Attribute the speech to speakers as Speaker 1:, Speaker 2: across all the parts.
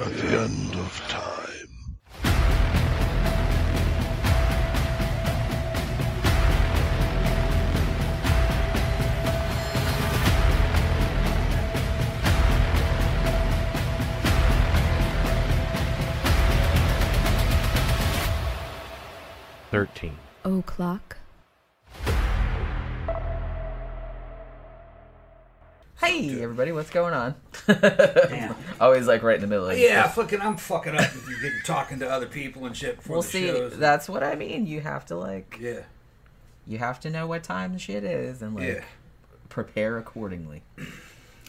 Speaker 1: at the end of time.
Speaker 2: Thirteen.
Speaker 3: O'clock.
Speaker 4: Hey everybody, what's going on?
Speaker 5: Damn.
Speaker 4: Always like right in the middle. Of
Speaker 5: Yeah, fucking, I'm fucking up if you get talking to other people and shit before
Speaker 4: Well, see,
Speaker 5: shows.
Speaker 4: that's what I mean. You have to like,
Speaker 5: yeah,
Speaker 4: you have to know what time the shit is and like
Speaker 5: Yeah.
Speaker 4: prepare accordingly.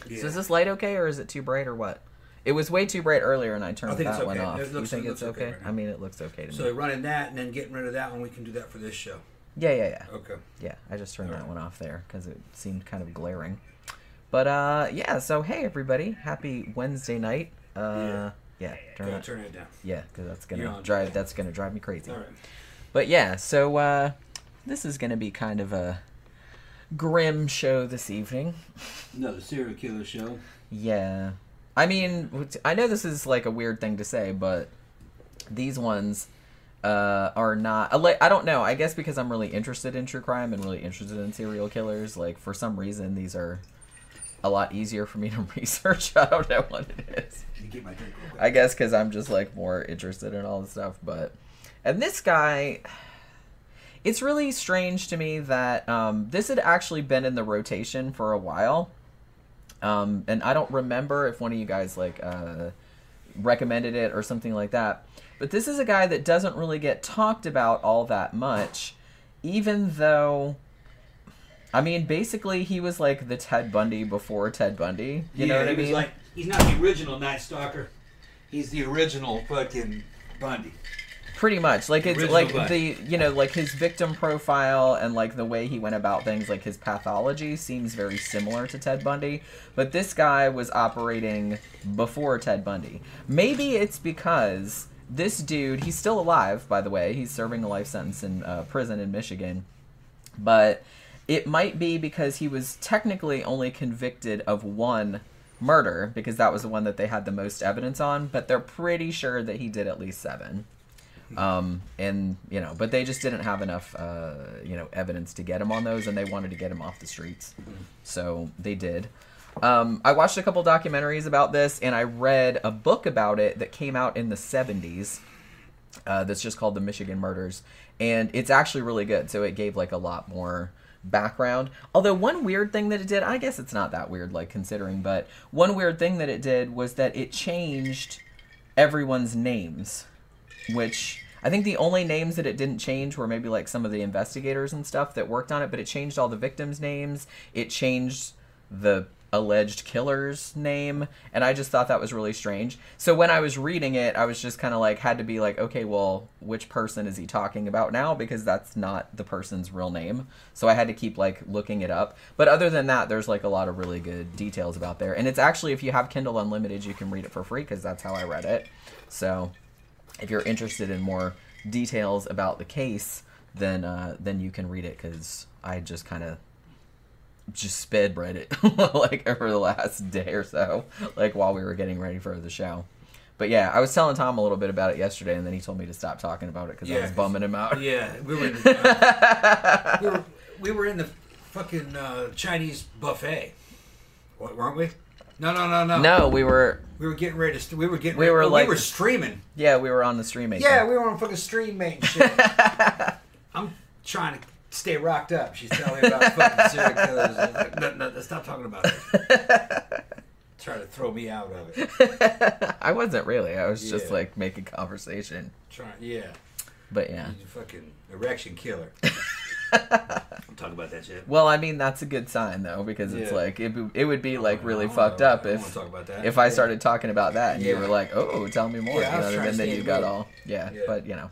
Speaker 5: yeah.
Speaker 4: So is this light okay or is it too bright or what? It was way too bright earlier and I turned
Speaker 5: I think
Speaker 4: that
Speaker 5: it's
Speaker 4: one off.
Speaker 5: It
Speaker 4: you think
Speaker 5: it
Speaker 4: it's
Speaker 5: okay
Speaker 4: okay?
Speaker 5: right.
Speaker 4: I mean, it looks okay to
Speaker 5: so
Speaker 4: me.
Speaker 5: running that and then getting rid of that one, we can do that for this show.
Speaker 4: Yeah, yeah, yeah.
Speaker 5: Okay.
Speaker 4: Yeah, I just turned that one off there because it seemed kind of glaring. But uh, yeah. So hey, everybody, happy Wednesday night. Uh, yeah, turn it.
Speaker 5: turn it down.
Speaker 4: Yeah, because that's gonna drive. That's gonna drive me crazy.
Speaker 5: Right.
Speaker 4: But yeah, so uh, this is gonna be kind of a grim show this evening.
Speaker 5: Another serial killer show.
Speaker 4: Yeah, I mean, I know this is like a weird thing to say, but these ones uh, are not. I don't know. I guess because I'm really interested in true crime and really interested in serial killers. Like for some reason, these are a lot easier for me to research. I don't know what it is.
Speaker 5: You get my drink real quick.
Speaker 4: I guess because I'm just like more interested in all the stuff. But and this guy, it's really strange to me that um, this had actually been in the rotation for a while. Um, and I don't remember if one of you guys like uh, recommended it or something like that. But this is a guy that doesn't really get talked about all that much, even though. I mean, basically, he was like the Ted Bundy before Ted Bundy. You know
Speaker 5: Yeah,
Speaker 4: what I mean?
Speaker 5: like, he's not the original Night Stalker. He's the original fucking Bundy.
Speaker 4: Pretty much, like it's like
Speaker 5: Bundy.
Speaker 4: the you know like his victim profile and like the way he went about things, like his pathology seems very similar to Ted Bundy. But this guy was operating before Ted Bundy. Maybe it's because this dude, he's still alive, by the way. He's serving a life sentence in uh, prison in Michigan, but it might be because he was technically only convicted of one murder because that was the one that they had the most evidence on. But they're pretty sure that he did at least seven um, and you know, but they just didn't have enough, uh, you know, evidence to get him on those, and they wanted to get him off the streets, so they did. Um, I watched a couple documentaries about this, and I read a book about it that came out in the '70s. Uh, that's just called the Michigan Murders, and it's actually really good. So it gave like a lot more background. Although one weird thing that it did, I guess it's not that weird, like considering, but one weird thing that it did was that it changed everyone's names which I think the only names that it didn't change were maybe like some of the investigators and stuff that worked on it, but it changed all the victims' names. It changed the alleged killer's name, and I just thought that was really strange. So when I was reading it, I was just kind of like had to be like, okay, well, which person is he talking about now because that's not the person's real name. So I had to keep like looking it up. But other than that, there's like a lot of really good details about there. And it's actually if you have Kindle Unlimited, you can read it for free because that's how I read it. So if you're interested in more details about the case, then uh, then you can read it because I just kind of just sped read it like over the last day or so, like while we were getting ready for the show. But yeah, I was telling Tom a little bit about it yesterday, and then he told me to stop talking about it because I was bumming him out.
Speaker 5: Yeah, we were in the, uh, we were we were in the fucking uh, Chinese buffet, What, weren't we? No, no, no, no.
Speaker 4: No, we were
Speaker 5: we were getting ready to. St- we were getting.
Speaker 4: We
Speaker 5: ready,
Speaker 4: were like-
Speaker 5: we were streaming.
Speaker 4: yeah we were on the streaming.
Speaker 5: Yeah, we were on fucking stream mate shit. I'm trying to stay rocked up. She's telling me about fucking serial killers. Like, no, no, stop talking about it. Trying to throw me out of it.
Speaker 4: I wasn't really. I was just like making conversation.
Speaker 5: Trying, yeah.
Speaker 4: But yeah.
Speaker 5: You fucking erection killer. I'm talking about that shit.
Speaker 4: Well, I mean that's a good sign though because it's like it, it would be like really fucked up
Speaker 5: I
Speaker 4: if
Speaker 5: talk about that.
Speaker 4: if I
Speaker 5: Yeah.
Speaker 4: started talking about that and you were like, "Oh, tell me more,"
Speaker 5: Yeah,
Speaker 4: you know, and then you got all yeah,
Speaker 5: Yeah.
Speaker 4: But you know,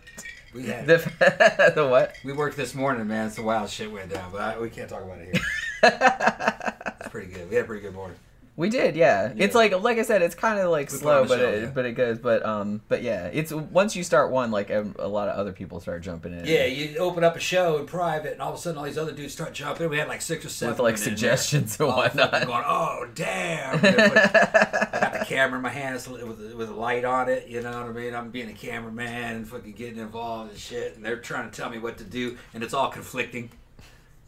Speaker 5: We had
Speaker 4: the the what?
Speaker 5: we worked this morning, man. Some wild shit went down, but I, we can't talk about it here. it's pretty good. We had a pretty good morning.
Speaker 4: We did, yeah. It's like like I said, it's kind of like
Speaker 5: We
Speaker 4: slow, but
Speaker 5: show,
Speaker 4: it,
Speaker 5: yeah.
Speaker 4: but it goes. But um, but yeah, it's once you start one, like a, a lot of other people start jumping in.
Speaker 5: Yeah, you open up a show in private, and all of a sudden, all these other dudes start jumping. In. We had like six or seven
Speaker 4: with like suggestions and whatnot.
Speaker 5: Going, oh damn! I got the camera in my hand with with a light on it. You know what I mean? I'm being a cameraman and fucking getting involved and shit, and they're trying to tell me what to do, and it's all conflicting.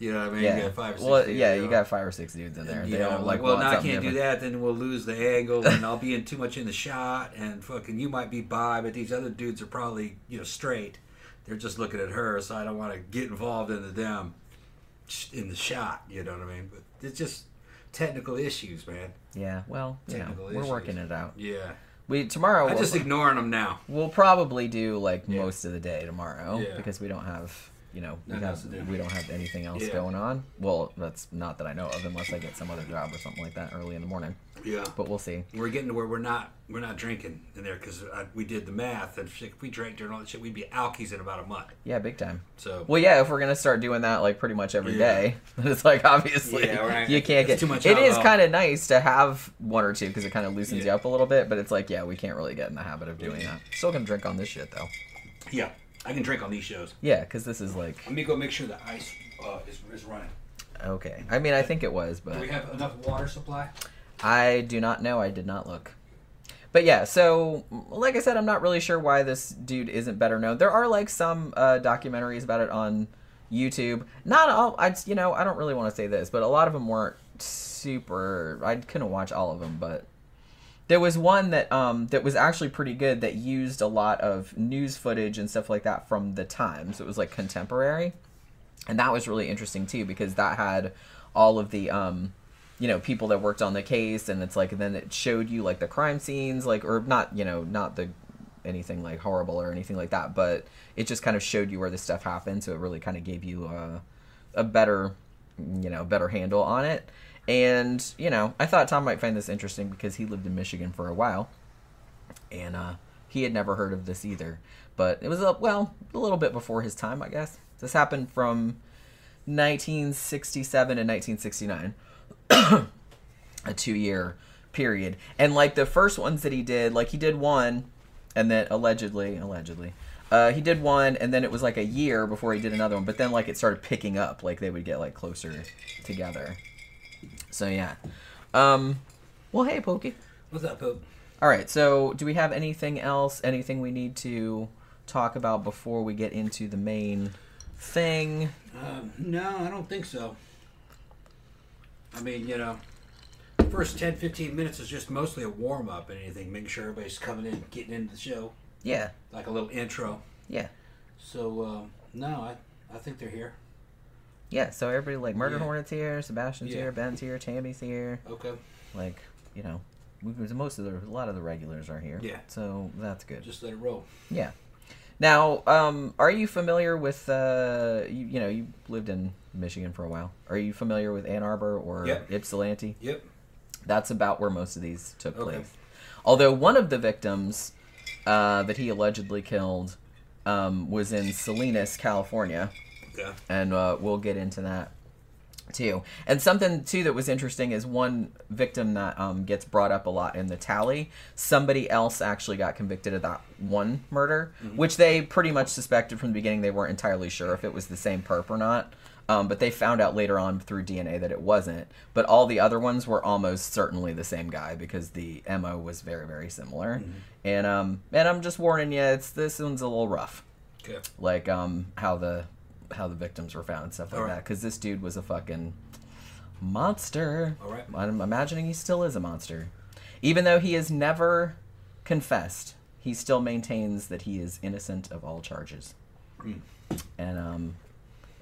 Speaker 5: You know what I mean? You
Speaker 4: yeah.
Speaker 5: got five or six
Speaker 4: well,
Speaker 5: dudes,
Speaker 4: yeah,
Speaker 5: know.
Speaker 4: you got five or six dudes in there.
Speaker 5: You
Speaker 4: They
Speaker 5: know,
Speaker 4: all
Speaker 5: like, well, now I can't do that. Then we'll lose the angle, and I'll be in too much in the shot. And fucking, you might be by, but these other dudes are probably you know straight. They're just looking at her, so I don't want to get involved into them sh- in the shot. You know what I mean? But it's just technical issues, man.
Speaker 4: Yeah. Well, you know,
Speaker 5: Technical
Speaker 4: we're
Speaker 5: issues.
Speaker 4: working it out.
Speaker 5: Yeah,
Speaker 4: We tomorrow.
Speaker 5: I'm
Speaker 4: we'll-
Speaker 5: just ignoring them now.
Speaker 4: We'll probably do like
Speaker 5: Yeah.
Speaker 4: most of the day tomorrow
Speaker 5: Yeah.
Speaker 4: because we don't have, you know, we, have, we don't have anything else
Speaker 5: Yeah.
Speaker 4: going on. Well, that's not that I know of, unless I get some other job or something like that early in the morning.
Speaker 5: Yeah,
Speaker 4: But we'll see.
Speaker 5: we're getting to where we're not we're not drinking in there because we did the math, and if we drank during all that shit, we'd be alkies in about a month.
Speaker 4: Yeah, big time.
Speaker 5: So
Speaker 4: Well, yeah, if we're gonna start doing that like pretty much every
Speaker 5: Yeah.
Speaker 4: day, it's like obviously
Speaker 5: Yeah, right.
Speaker 4: you can't get
Speaker 5: too much
Speaker 4: It is
Speaker 5: alcohol.
Speaker 4: kind of nice to have one or two because it kind of loosens you up a little bit. But it's like, yeah, we can't really get in the habit of doing that. Still gonna drink on this shit though.
Speaker 5: yeah, I can drink on these shows.
Speaker 4: Yeah, because this is like
Speaker 5: Let me go make sure the ice uh, is, is running.
Speaker 4: okay. I mean, I think it was, but
Speaker 5: Do we have enough water supply?
Speaker 4: I do not know. I did not look. But yeah, so like I said, I'm not really sure why this dude isn't better known. There are like some uh, documentaries about it on YouTube. Not all. I you know I don't really want to say this, but a lot of them weren't super. I couldn't watch all of them, but there was one that um that was actually pretty good that used a lot of news footage and stuff like that from the times. It was like contemporary, and that was really interesting too because that had all of the um you know people that worked on the case. And it's like then it showed you like the crime scenes like or not you know not the anything like horrible or anything like that. But it just kind of showed you where this stuff happened. So it really kind of gave you a, a better you know better handle on it and you know i thought tom might find this interesting because he lived in michigan for a while and uh he had never heard of this either but it was a well a little bit before his time i guess this happened from 1967 and 1969 a two year period. And like the first ones that he did, like he did one and then allegedly, allegedly, uh, he did one and then it was like a year before he did another one. But then like it started picking up, like they would get like closer together. So yeah. Um, well, hey, Pokey.
Speaker 5: What's up, Pope?
Speaker 4: All right. So do we have anything else? Anything we need to talk about before we get into the main thing?
Speaker 5: Um, no, I don't think so. I mean, you know, first 10, 15 minutes is just mostly a warm up and anything, making sure everybody's coming in, getting into the show,
Speaker 4: Yeah.
Speaker 5: like a little intro.
Speaker 4: Yeah.
Speaker 5: So, um, no, I, I think they're here.
Speaker 4: Yeah, so everybody like Murder
Speaker 5: Yeah.
Speaker 4: Hornet's here, Sebastian's
Speaker 5: Yeah.
Speaker 4: here, Ben's here, Tammy's here.
Speaker 5: Okay.
Speaker 4: Like, you know, most of the a lot of the regulars are here.
Speaker 5: Yeah.
Speaker 4: So that's good.
Speaker 5: Just let it roll.
Speaker 4: Yeah. Now, um, are you familiar with uh, you, you know, you lived in Michigan for a while. Are you familiar with Ann Arbor or
Speaker 5: Yep.
Speaker 4: Ypsilanti?
Speaker 5: Yep.
Speaker 4: That's about where most of these took
Speaker 5: Okay.
Speaker 4: place. Although one of the victims uh, that he allegedly killed um, was in Salinas, California
Speaker 5: Okay.
Speaker 4: and uh, we'll get into that too. And something too that was interesting is one victim that um, gets brought up a lot in the tally. Somebody else actually got convicted of that one murder, which they pretty much suspected from the beginning. They weren't entirely sure if it was the same perp or not. Um, but they found out later on through DNA that it wasn't. But all the other ones were almost certainly the same guy because the mo was very very similar. And um, and I'm just warning you, it's this one's a little rough
Speaker 5: Okay.
Speaker 4: like um how the how the victims were found and stuff like
Speaker 5: right.
Speaker 4: that because this dude was a fucking monster
Speaker 5: All right.
Speaker 4: i'm imagining he still is a monster even though he has never confessed he still maintains that he is innocent of all charges
Speaker 5: Hmm.
Speaker 4: and um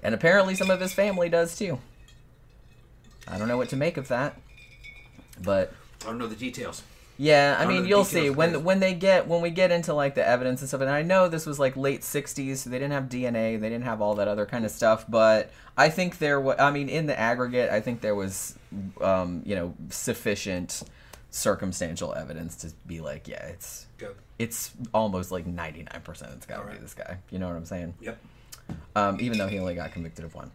Speaker 4: and apparently some of his family does too i don't know what to make of that but
Speaker 5: I don't know the details.
Speaker 4: Yeah, I
Speaker 5: I
Speaker 4: mean, you'll see when when they get when we get into like the evidence and stuff. And I know this was like late '60s, so they didn't have DNA, they didn't have all that other kind of stuff. But I think there was, I mean, in the aggregate, I think there was, um, you know, sufficient circumstantial evidence to be like, yeah, it's
Speaker 5: Go.
Speaker 4: it's almost like 99 percent. It's got to be this guy. You know what I'm saying?
Speaker 5: Yep.
Speaker 4: um, even though he only got convicted of one.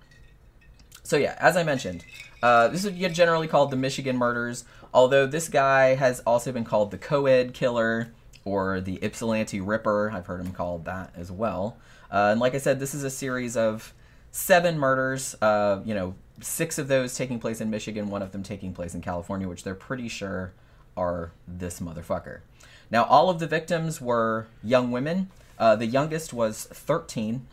Speaker 4: So yeah, as I mentioned, uh, this is generally called the Michigan murders. Although this guy has also been called the Coed Killer or the Ypsilanti Ripper. I've heard him called that as well. Uh, and like I said, this is a series of seven murders. Uh, you know, six of those taking place in Michigan, one of them taking place in California, which they're pretty sure are this motherfucker. Now, all of the victims were young women. Uh, the youngest was 13,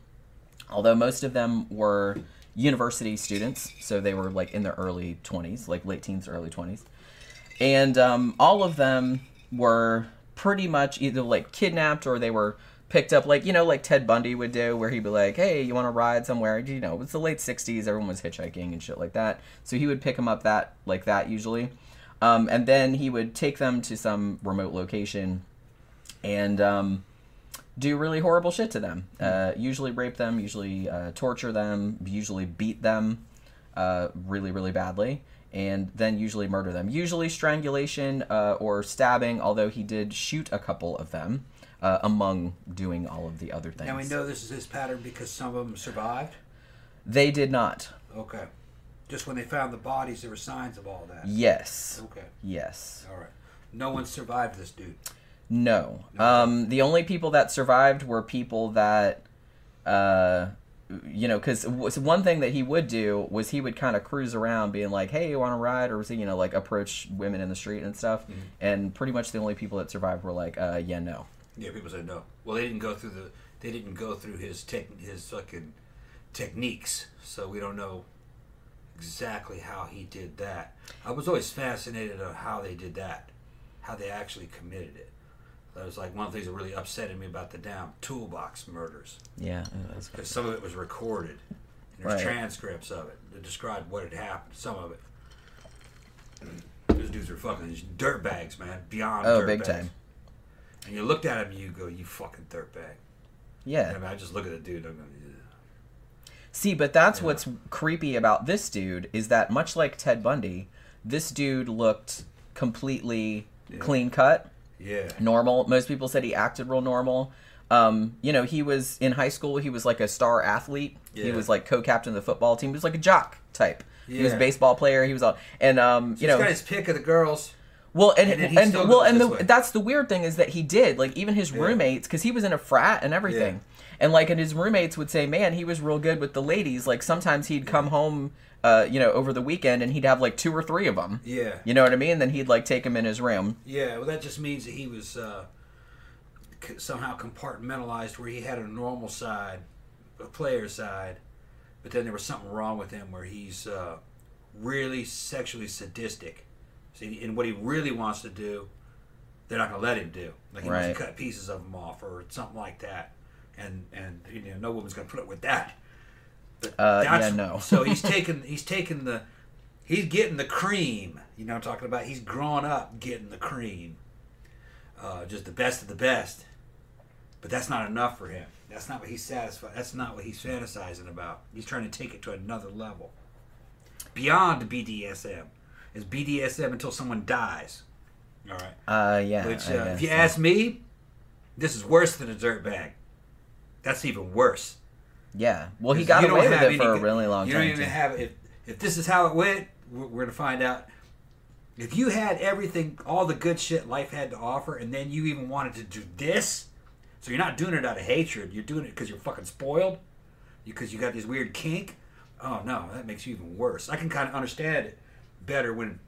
Speaker 4: although most of them were university students, so they were like in their early 20s, like late teens, early 20s. And um, all of them were pretty much either like kidnapped or they were picked up, like, you know, like Ted Bundy would do, where he'd be like, hey, you want to ride somewhere? You know, it was the late 60s, everyone was hitchhiking and shit like that. So he would pick them up that, like that usually. Um, and then he would take them to some remote location and um, do really horrible shit to them. Uh, usually rape them, usually uh, torture them, usually beat them uh, really, really badly, and then usually murder them. Usually strangulation uh, or stabbing, although he did shoot a couple of them uh, among doing all of the other things.
Speaker 5: Now we know this is his pattern because some of them survived.
Speaker 4: They did not.
Speaker 5: Okay. Just when they found the bodies, there were signs of all that.
Speaker 4: Yes.
Speaker 5: Okay.
Speaker 4: Yes.
Speaker 5: All right. No one survived this dude.
Speaker 4: No. Um, the only people that survived were people that, uh, you know, because one thing that he would do was he would kind of cruise around being like, hey, you want to ride? Or, was he you know, like approach women in the street and stuff. And pretty much the only people that survived were like, uh, yeah, no.
Speaker 5: Yeah, people said no. Well, they didn't go through the. They didn't go through his tech, his fucking techniques, so we don't know exactly how he did that. I was always fascinated on how they did that, how they actually committed it. That was like one of the things that really upsetted me about the damn toolbox murders,
Speaker 4: Yeah.
Speaker 5: because some of it was recorded. And there's
Speaker 4: Right.
Speaker 5: transcripts of it that described what had happened. Some of it. Those dudes were fucking dirtbags, man. Beyond
Speaker 4: Oh, big time.
Speaker 5: And you looked at him and you go, you fucking dirtbag.
Speaker 4: Yeah.
Speaker 5: I mean, I just look at the dude. I'm going, yeah.
Speaker 4: See, but that's
Speaker 5: Yeah.
Speaker 4: what's creepy about this dude is that much like Ted Bundy, this dude looked completely
Speaker 5: Yeah.
Speaker 4: clean cut.
Speaker 5: Yeah.
Speaker 4: normal. Most people said he acted real normal. Um, you know, he was in high school. He was like a star athlete. He was like co-captain of the football team. He was like a jock type. He was a baseball player. He was all and um,
Speaker 5: So
Speaker 4: you
Speaker 5: he's
Speaker 4: know,
Speaker 5: got his pick of the girls.
Speaker 4: well, and
Speaker 5: and
Speaker 4: and, well, and the, that's the weird thing is that he did like even his
Speaker 5: Yeah.
Speaker 4: roommates because he was in a frat and everything, and like and his roommates would say, man, he was real good with the ladies. Like sometimes he'd come home, uh, you know, over the weekend and he'd have like two or three of them.
Speaker 5: Yeah.
Speaker 4: You know what I mean? And Then he'd like take them in his room.
Speaker 5: Yeah, well, that just means that he was uh, somehow compartmentalized where he had a normal side, a player side, but then there was something wrong with him where he's uh, really sexually sadistic. See, and what he really wants to do, they're not going to let him do. Like he wants to cut pieces of him off or something like that. And and you know, no woman's going to put up with that.
Speaker 4: Uh, yeah, no.
Speaker 5: so he's taking he's taking the he's getting the cream. You know what I'm talking about? He's growing up getting the cream. Uh, just the best of the best. But that's not enough for him. That's not what he's satisfied. That's not what he's fantasizing about. He's trying to take it to another level. Beyond BDSM. Is BDSM until someone dies. All right.
Speaker 4: Uh, yeah.
Speaker 5: Which, uh, if you
Speaker 4: so.
Speaker 5: ask me, this is worse than a dirt bag. That's even worse.
Speaker 4: Yeah. Well, he got away with it for a really long
Speaker 5: you
Speaker 4: time.
Speaker 5: You don't even
Speaker 4: too.
Speaker 5: have if if this is how it went. We're, we're gonna find out. If you had everything, all the good shit life had to offer, and then you even wanted to do this, so you're not doing it out of hatred. You're doing it because you're fucking spoiled, because you got this weird kink. Oh no, that makes you even worse. I can kind of understand it better when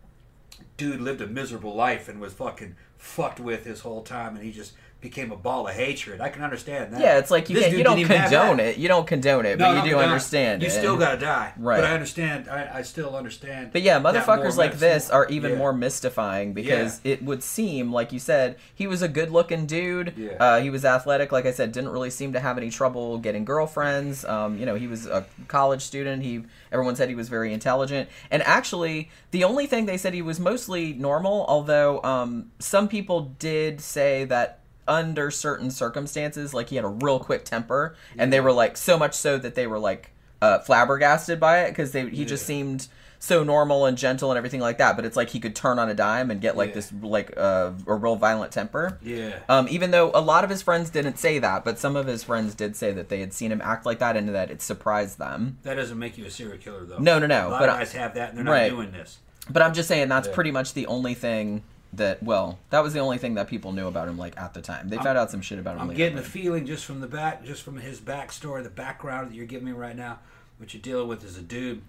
Speaker 5: dude lived a miserable life and was fucking fucked with his whole time, and he just became a ball of hatred. I can understand that.
Speaker 4: Yeah, it's like you can't, you don't
Speaker 5: didn't even have
Speaker 4: condone it. You don't condone it, but you do
Speaker 5: but
Speaker 4: understand
Speaker 5: You
Speaker 4: it.
Speaker 5: still gotta die,
Speaker 4: Right.
Speaker 5: But I understand. I, I still understand.
Speaker 4: But yeah, motherfuckers like this are even
Speaker 5: Yeah.
Speaker 4: more mystifying because
Speaker 5: Yeah.
Speaker 4: it would seem, like you said, he was a good looking dude.
Speaker 5: Yeah.
Speaker 4: Uh, he was athletic, like I said, didn't really seem to have any trouble getting girlfriends. Um, you know, he was a college student. He everyone said he was very intelligent. And actually, the only thing they said he was mostly normal, although um, some people did say that under certain circumstances, like he had a real quick temper, and they were like so much so that they were like uh, flabbergasted by it because they he just seemed so normal and gentle and everything like that. But it's like he could turn on a dime and get like
Speaker 5: Yeah.
Speaker 4: this like uh, a real violent temper.
Speaker 5: Yeah.
Speaker 4: Um, even though a lot of his friends didn't say that, but some of his friends did say that they had seen him act like that and that it surprised them.
Speaker 5: that doesn't make you a serial killer, though.
Speaker 4: No, no, no,
Speaker 5: A lot
Speaker 4: but
Speaker 5: of
Speaker 4: I-
Speaker 5: guys have that, and they're not
Speaker 4: Right.
Speaker 5: doing this.
Speaker 4: But I'm just saying that's
Speaker 5: Yeah.
Speaker 4: pretty much the only thing that well, that was the only thing that people knew about him like at the time. They found out some shit about him.
Speaker 5: I'm
Speaker 4: later,
Speaker 5: getting the feeling just from the back, just from his backstory, the background that you're giving me right now. What you're dealing with is a dude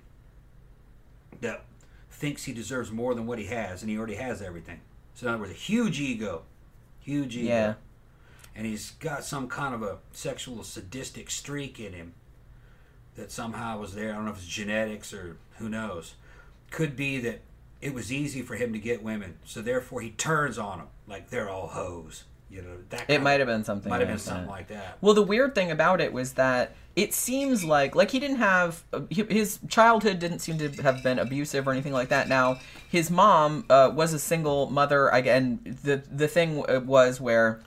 Speaker 5: that thinks he deserves more than what he has, and he already has everything. So in other words, a huge ego, huge ego.
Speaker 4: Yeah.
Speaker 5: And he's got some kind of a sexual sadistic streak in him that somehow was there. I don't know if it's genetics or who knows. Could be that it was easy for him to get women, so therefore he turns on them like they're all hoes. You know that.
Speaker 4: It might have been something.
Speaker 5: might have been
Speaker 4: like
Speaker 5: something
Speaker 4: that.
Speaker 5: like that.
Speaker 4: Well, the weird thing about it was that it seems like like he didn't have his childhood didn't seem to have been abusive or anything like that. Now his mom uh, was a single mother. Again, the the thing uh, was where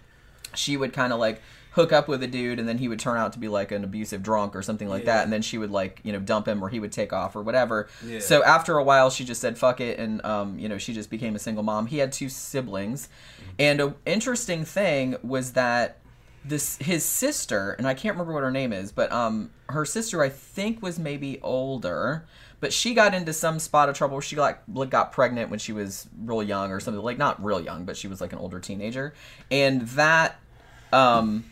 Speaker 4: she would kind of like hook up with a dude and then he would turn out to be like an abusive drunk or something like
Speaker 5: Yeah.
Speaker 4: that and then she would like you know dump him or he would take off or whatever.
Speaker 5: Yeah.
Speaker 4: so after a while she just said fuck it and um, you know she just became a single mom. He had two siblings. And an interesting thing was that this his sister and i can't remember what her name is but um her sister i think was maybe older but she got into some spot of trouble. Where she got like, got pregnant when she was real young or something. Like not real young but she was like an older teenager. And that um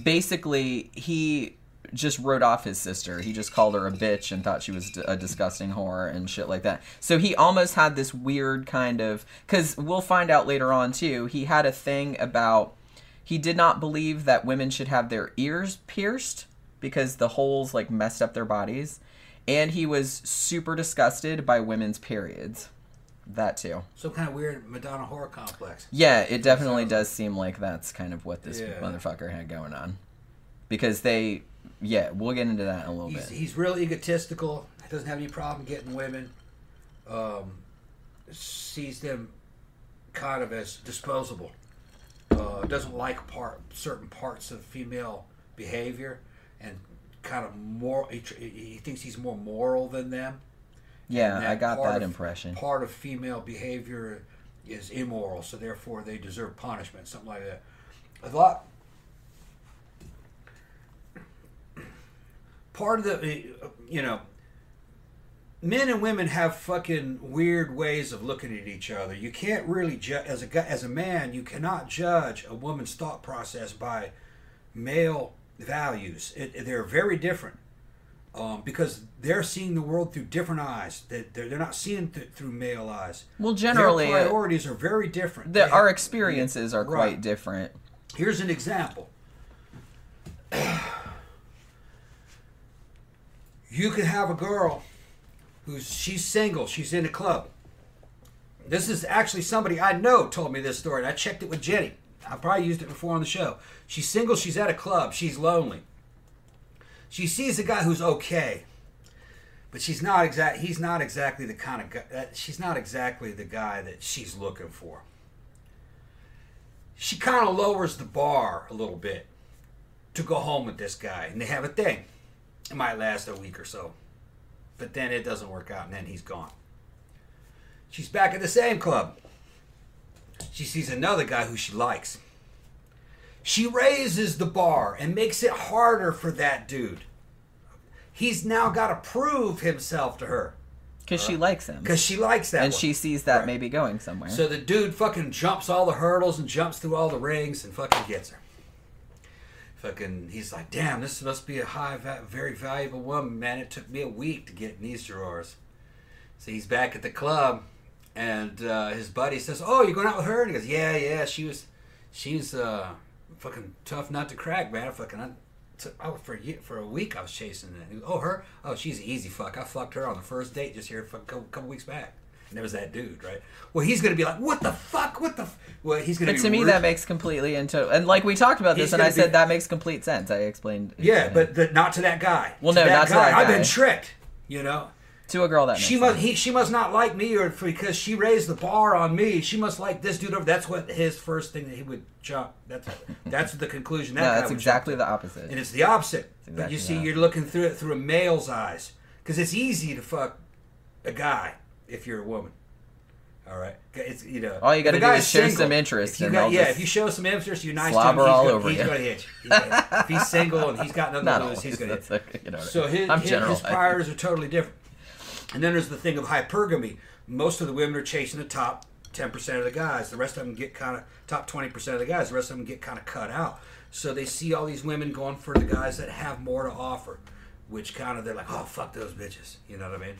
Speaker 4: basically he just wrote off his sister. He just called her a bitch and thought she was a disgusting whore and shit like that. So he almost had this weird kind of cuz we'll find out later on too. He had a thing about he did not believe that women should have their ears pierced because the holes like messed up their bodies and he was super disgusted by women's periods. That too.
Speaker 5: Some kind of weird Madonna whore complex.
Speaker 4: Yeah, it definitely does seem like that's kind of what this
Speaker 5: Yeah.
Speaker 4: motherfucker had going on. Because they, yeah, we'll get into that in a little
Speaker 5: He's,
Speaker 4: bit.
Speaker 5: he's real egotistical. Doesn't have any problem getting women. Um, sees them kind of as disposable. Uh, doesn't like part certain parts of female behavior, and kind of more. He, he thinks he's more moral than them.
Speaker 4: Yeah, I got that
Speaker 5: of-
Speaker 4: impression.
Speaker 5: Part of female behavior is immoral, so therefore they deserve punishment, something like that. A lot. Part of the, uh, you know, men and women have fucking weird ways of looking at each other. You can't really judge as a guy, as a man. You cannot judge a woman's thought process by male values. It, they're very different um, because they're seeing the world through different eyes. They- They're, they're not seeing th- through male eyes.
Speaker 4: Well, generally,
Speaker 5: their
Speaker 4: uh,
Speaker 5: priorities are very different.
Speaker 4: the,
Speaker 5: They
Speaker 4: our
Speaker 5: have-
Speaker 4: experiences are
Speaker 5: Right.
Speaker 4: quite different.
Speaker 5: Here's an example. You could have a girl who's she's single, she's in a club. This is actually somebody I know told me this story. and I checked it with Jenny. I probably used it before on the show. She's single, she's at a club, she's lonely. She sees a guy who's okay, but she's not exact. He's not exactly the kind of guy. She's not exactly the guy that she's looking for. She kind of lowers the bar a little bit to go home with this guy, and they have a thing. It might last a week or so, but then it doesn't work out, and then he's gone. She's back at the same club. She sees another guy who she likes. She raises the bar and makes it harder for that dude. He's now got to prove himself to her
Speaker 4: Because she likes him.
Speaker 5: because she likes that.
Speaker 4: And
Speaker 5: one.
Speaker 4: she sees that
Speaker 5: Right.
Speaker 4: maybe going somewhere.
Speaker 5: So the dude fucking jumps all the hurdles and jumps through all the rings and fucking gets her. Fucking, he's like, damn, this must be a high, very valuable woman, man. It took me a week to get in these drawers. So he's back at the club, and uh, his buddy says, "Oh, you're going out with her?" And he goes, "Yeah, yeah. She was, she's uh, fucking tough nut to crack, man. Fucking, I, took- I was for a year, for a week I was chasing it. Oh, her? Oh, she's an easy fuck. I fucked her on the first date just here a couple, couple weeks back." And there was that dude, right? Well, he's gonna be like, "What the fuck? What the?" F-? Well, he's gonna.
Speaker 4: but to me, that makes completely into and like we talked about this,
Speaker 5: He's
Speaker 4: and I
Speaker 5: gonna
Speaker 4: said that makes complete sense. I explained.
Speaker 5: Yeah, but the, not to that guy.
Speaker 4: Well, no,
Speaker 5: that
Speaker 4: not to that
Speaker 5: I've been tricked. You know,
Speaker 4: to a girl that
Speaker 5: she must he she must not like me or because she raised the bar on me. She must like this dude over. That's what his first thing that he would jump. That's that's the conclusion. That
Speaker 4: no, that's exactly
Speaker 5: jump
Speaker 4: the opposite.
Speaker 5: And it's the opposite. but
Speaker 4: exactly
Speaker 5: you see, you're looking through it through a male's eyes because it's easy to fuck a guy if you're a woman. All right, it's you know.
Speaker 4: All you gotta do is show some interest
Speaker 5: you got, yeah, if you show some interest, you're nice to him. He's
Speaker 4: all
Speaker 5: gonna,
Speaker 4: over
Speaker 5: he's
Speaker 4: you.
Speaker 5: gonna hit you. Gonna- if he's single and he's got nothing
Speaker 4: not
Speaker 5: to lose, he's gonna hit
Speaker 4: That's
Speaker 5: you.
Speaker 4: you know,
Speaker 5: So his,
Speaker 4: I'm
Speaker 5: his, his priorities are totally different. And then there's the thing of hypergamy. Most of the women are chasing the top 10% of the guys. The rest of them get kind of top 20% of the guys. The rest of them get kind of cut out. So they see all these women going for the guys that have more to offer, which kind of they're like, oh fuck those bitches. You know what I mean?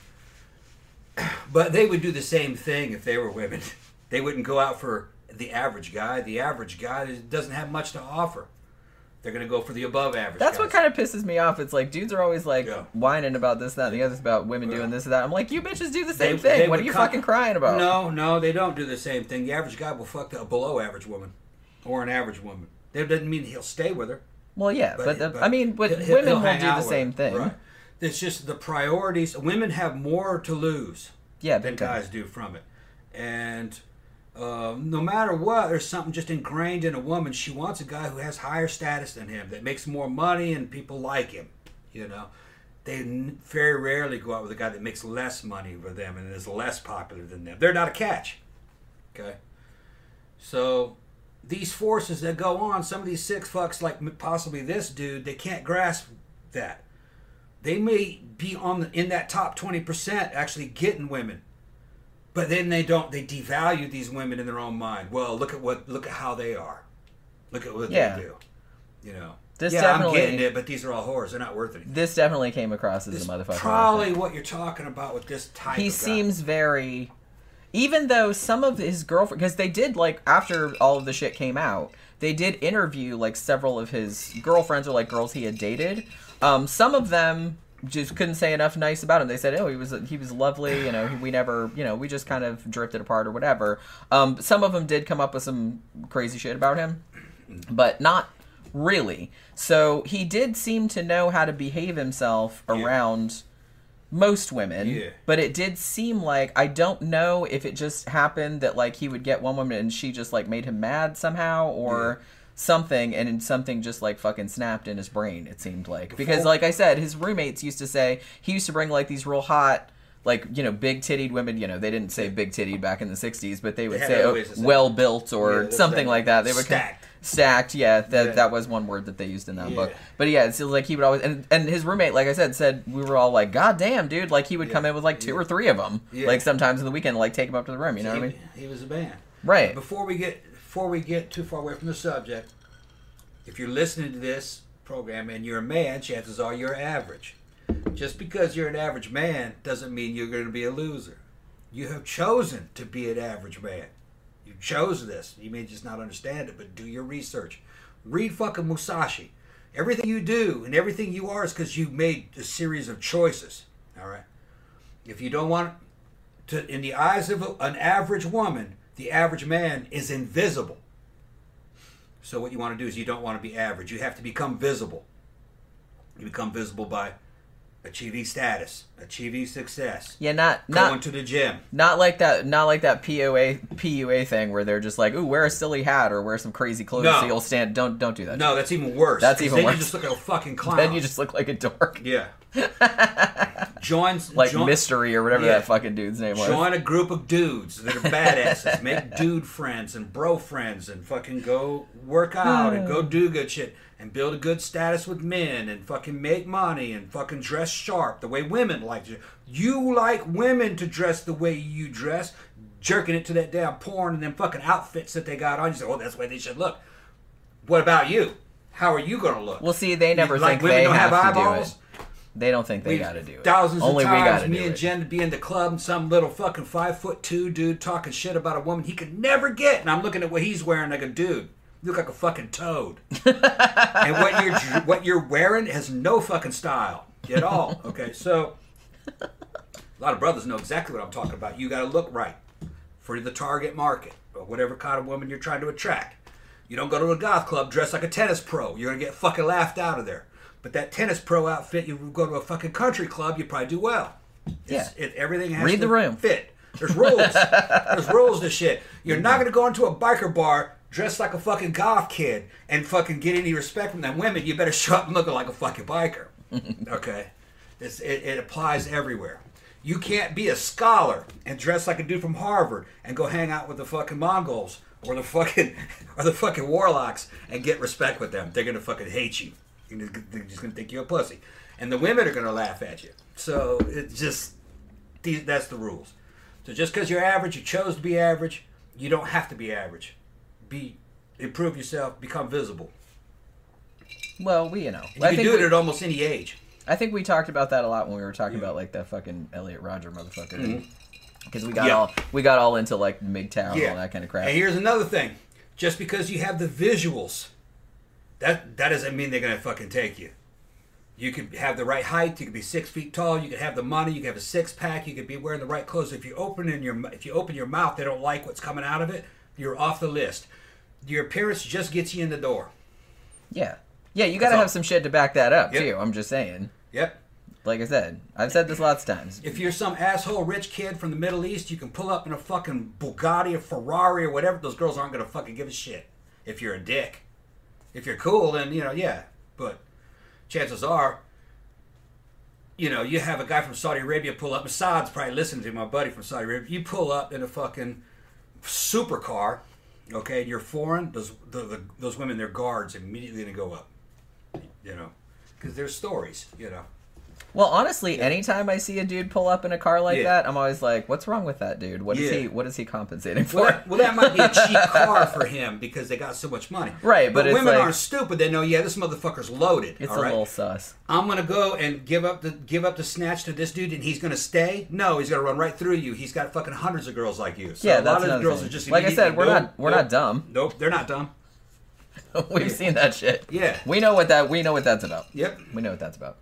Speaker 5: But they would do the same thing if they were women. They wouldn't go out for the average guy. The average guy doesn't have much to offer. They're gonna go for the above average.
Speaker 4: That's
Speaker 5: guys.
Speaker 4: what kind of pisses me off. It's like dudes are always like
Speaker 5: Yeah.
Speaker 4: whining about this, and that, and the other about women
Speaker 5: Yeah.
Speaker 4: doing this and that. I'm like, you bitches do the same
Speaker 5: They-
Speaker 4: thing.
Speaker 5: they
Speaker 4: what are you
Speaker 5: come-
Speaker 4: fucking crying about?
Speaker 5: No, no, they don't do the same thing. The average guy will fuck a below average woman or an average woman. That doesn't mean he'll stay with her.
Speaker 4: Well, yeah, but, the, I mean, but
Speaker 5: he'll-
Speaker 4: women
Speaker 5: he'll
Speaker 4: will do the same thing.
Speaker 5: Right. It's just the priorities. Women have more to lose
Speaker 4: Yeah,
Speaker 5: than guys do from it, and um, no matter what, there's something just ingrained in a woman. She wants a guy who has higher status than him, that makes more money, and people like him. You know, they very rarely go out with a guy that makes less money with them and is less popular than them. They're not a catch. Okay, so these forces that go on, some of these six fucks, like possibly this dude, they can't grasp that. They may be on the, in that top twenty percent, actually getting women, but then they don't. They devalue these women in their own mind. Well, look at what look at how they are. Look at what
Speaker 4: Yeah.
Speaker 5: they do. You know.
Speaker 4: This
Speaker 5: yeah, I'm getting it, but these are all whores. They're not worth it.
Speaker 4: This definitely came across as a motherfucker.
Speaker 5: probably what you're talking about with this type.
Speaker 4: he seems very even though some of his girlfriend because they did like after all of the shit came out they did interview like several of his girlfriends or like girls he had dated um some of them just couldn't say enough nice about him they said oh he was he was lovely you know we never you know we just kind of drifted apart or whatever um some of them did come up with some crazy shit about him but not really so he did seem to know how to behave himself
Speaker 5: Yeah.
Speaker 4: around most women
Speaker 5: Yeah.
Speaker 4: but it did seem like i don't know if it just happened that like he would get one woman and she just like made him mad somehow or
Speaker 5: Yeah.
Speaker 4: Something and something just like fucking snapped in his brain it seemed like because like i said his roommates used to say he used to bring like these real hot like you know big tittied women you know they didn't say big tittied back in the 60s but they would
Speaker 5: had
Speaker 4: say
Speaker 5: other oh, ways to say
Speaker 4: well built or
Speaker 5: that's
Speaker 4: something like that they would come-
Speaker 5: Stacked.
Speaker 4: stacked yeah that
Speaker 5: Yeah.
Speaker 4: that was one word that they used in that
Speaker 5: Yeah.
Speaker 4: book but yeah it's like he would always and, and his roommate like i said said we were all like god damn dude like he would come in with like two
Speaker 5: Yeah.
Speaker 4: or three of them
Speaker 5: Yeah.
Speaker 4: like sometimes in the weekend like take him up to the room you know what i mean
Speaker 5: he was a man.
Speaker 4: right
Speaker 5: Before we get before we get too far away from the subject, if you're listening to this program and you're a man, chances are you're average. Just because you're an average man doesn't mean you're going to be a loser. You have chosen to be an average man. You chose this. You may just not understand it, but do your research. Read fucking Musashi. Everything you do and everything you are is because you made a series of choices. All right. If you don't want to, in the eyes of an average woman, the average man is invisible. So what you want to do is you don't want to be average. You have to become visible. You become visible by achieving status, achieving success,
Speaker 4: yeah not not going
Speaker 5: to the gym.
Speaker 4: not like that not like that POA PUA thing where they're just like ooh wear a silly hat or wear some crazy clothes
Speaker 5: No.
Speaker 4: so you'll stand don't don't do that
Speaker 5: No, that's even worse.
Speaker 4: That's even
Speaker 5: then
Speaker 4: worse.
Speaker 5: you just look like a fucking clown.
Speaker 4: then you just look like a dork
Speaker 5: yeah. Joins
Speaker 4: like
Speaker 5: join,
Speaker 4: mystery or whatever
Speaker 5: Yeah.
Speaker 4: that fucking dude's name was
Speaker 5: Join a group of dudes that are badasses. Make dude friends and bro friends and fucking go work out and go do good shit and build a good status with men and fucking make money and fucking dress sharp the way women like to. You like women to dress the way you dress, jerking it to that damn porn and them fucking outfits that they got on. You say, oh, that's the way they should look. What about you? How are you going to look?
Speaker 4: well see they never
Speaker 5: like
Speaker 4: think
Speaker 5: women
Speaker 4: they
Speaker 5: don't
Speaker 4: have,
Speaker 5: have
Speaker 4: to
Speaker 5: eyeballs?
Speaker 4: do it they don't think they got to do it
Speaker 5: Thousands
Speaker 4: only
Speaker 5: of times, me and Jen would be in the club, and some little fucking five foot two dude talking shit about a woman he could never get, and I'm looking at what he's wearing, like a dude. You look like a fucking toad. and what you're what you're wearing has no fucking style at all. Okay, so a lot of brothers know exactly what I'm talking about. You got to look right for the target market or whatever kind of woman you're trying to attract. You don't go to a golf club dressed like a tennis pro. You're gonna get fucking laughed out of there. But that tennis pro outfit, you go to a fucking country club, you probably do well. It's,
Speaker 4: Yeah.
Speaker 5: it, everything has
Speaker 4: Read
Speaker 5: to
Speaker 4: the room.
Speaker 5: fit. There's rules. There's rules to shit. You're not mm-hmm. gonna go into a biker bar dressed like a fucking golf kid and fucking get any respect from them women. You better show up and looking like a fucking biker. Okay, it's, it, it applies everywhere. You can't be a scholar and dress like a dude from Harvard and go hang out with the fucking Mongols or the fucking or the fucking warlocks and get respect with them. They're gonna fucking hate you. They're just gonna think you're a pussy, and the women are gonna laugh at you. So it's just these, that's the rules. So just because you're average, you chose to be average, you don't have to be average. Be improve yourself, become visible.
Speaker 4: well we you know
Speaker 5: And
Speaker 4: I
Speaker 5: you can
Speaker 4: think
Speaker 5: do
Speaker 4: we-
Speaker 5: it at almost any age.
Speaker 4: I think we talked about that a lot when we were talking about like that fucking Elliot Rodger motherfucker.
Speaker 5: Mm-hmm.
Speaker 4: because we got
Speaker 5: Yeah.
Speaker 4: all we got all into like MGTOW and all that kind of crap.
Speaker 5: And here's another thing: just because you have the visuals, that that doesn't mean they're gonna fucking take you. You could have the right height. You could be six feet tall. You could have the money. You could have a six pack. You could be wearing the right clothes. If you open in your if you open your mouth, they don't like what's coming out of it. You're off the list. Your appearance just gets you in the door.
Speaker 4: yeah, yeah, you got to have some shit to back that up
Speaker 5: Yep.
Speaker 4: too. I'm just saying.
Speaker 5: Yep.
Speaker 4: Like I said, I've said this lots of times.
Speaker 5: If you're some asshole rich kid from the Middle East, you can pull up in a fucking Bugatti or Ferrari or whatever. Those girls aren't gonna fucking give a shit. If you're a dick, if you're cool, then you know, yeah. But chances are, you know, you have a guy from Saudi Arabia pull up. Assad's probably listening to my buddy from Saudi Arabia. You pull up in a fucking supercar, okay, and you're foreign. Those the, the, those women, they're guards, immediately gonna go up. You know, because there's stories. You know.
Speaker 4: Well, honestly, anytime I see a dude pull up in a car like
Speaker 5: Yeah.
Speaker 4: that, I'm always like, "What's wrong with that dude? What is
Speaker 5: Yeah.
Speaker 4: he? What is he compensating for?"
Speaker 5: Well that, well, that might be a cheap car for him because they got so much money.
Speaker 4: Right, but it's
Speaker 5: women
Speaker 4: like-
Speaker 5: aren't stupid. They know, yeah, this motherfucker's loaded.
Speaker 4: it's a
Speaker 5: right?
Speaker 4: little sus.
Speaker 5: I'm gonna go and give up the give up the snatch to this dude, and he's gonna stay. No, he's gonna run right through you. He's got fucking hundreds of girls like you. So
Speaker 4: Yeah,
Speaker 5: a lot of girls
Speaker 4: thing.
Speaker 5: are just
Speaker 4: Like I said, we're
Speaker 5: nope,
Speaker 4: not- we're
Speaker 5: nope,
Speaker 4: not dumb.
Speaker 5: Nope, they're not dumb.
Speaker 4: We've seen that shit.
Speaker 5: Yeah.
Speaker 4: we know what that we know what that's about.
Speaker 5: Yep.
Speaker 4: We know what that's about.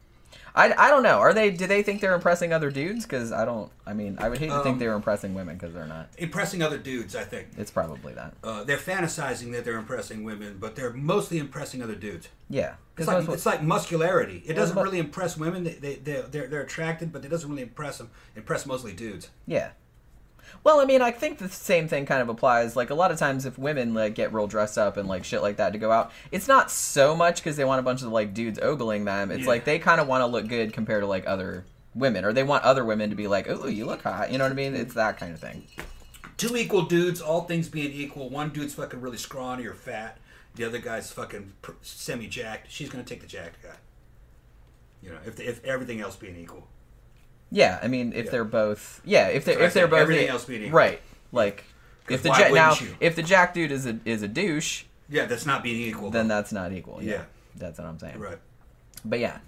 Speaker 4: I, I don't know. Are they? Do they think they're impressing other dudes? Because I don't. I mean, I would hate to
Speaker 5: Um,
Speaker 4: think they were impressing women because they're not.
Speaker 5: Impressing other dudes, I think.
Speaker 4: It's probably that.
Speaker 5: Uh, they're fantasizing that they're impressing women, but they're mostly impressing other dudes.
Speaker 4: Yeah.
Speaker 5: It's like,
Speaker 4: most-
Speaker 5: it's like muscularity. It doesn't
Speaker 4: but-
Speaker 5: really impress women. They, they, they're, they're, they're attracted, but it doesn't really impress them. Impress mostly dudes.
Speaker 4: Yeah. Well, I mean, I think the same thing kind of applies. Like a lot of times, if women like get real dressed up and like shit like that to go out, it's not so much because they want a bunch of like dudes ogling them. It's
Speaker 5: Yeah.
Speaker 4: like they kind of want to look good compared to like other women, or they want other women to be like, "Oh, you look hot." You know what I mean? It's that kind of thing.
Speaker 5: Two equal dudes, all things being equal. One dude's fucking really scrawny or fat. The other guy's fucking semi-jacked. She's gonna take the jacked guy. You know, if, if everything else being equal.
Speaker 4: Yeah, I mean, if
Speaker 5: Yeah.
Speaker 4: they're both, yeah, if they
Speaker 5: That's what
Speaker 4: if they're both
Speaker 5: everything else being equal.
Speaker 4: right, like if the jack now
Speaker 5: you?
Speaker 4: if the jack dude is a is a douche,
Speaker 5: Yeah, that's not being equal.
Speaker 4: then that's not equal. Yeah,
Speaker 5: Yeah.
Speaker 4: that's what I'm saying.
Speaker 5: right.
Speaker 4: But yeah.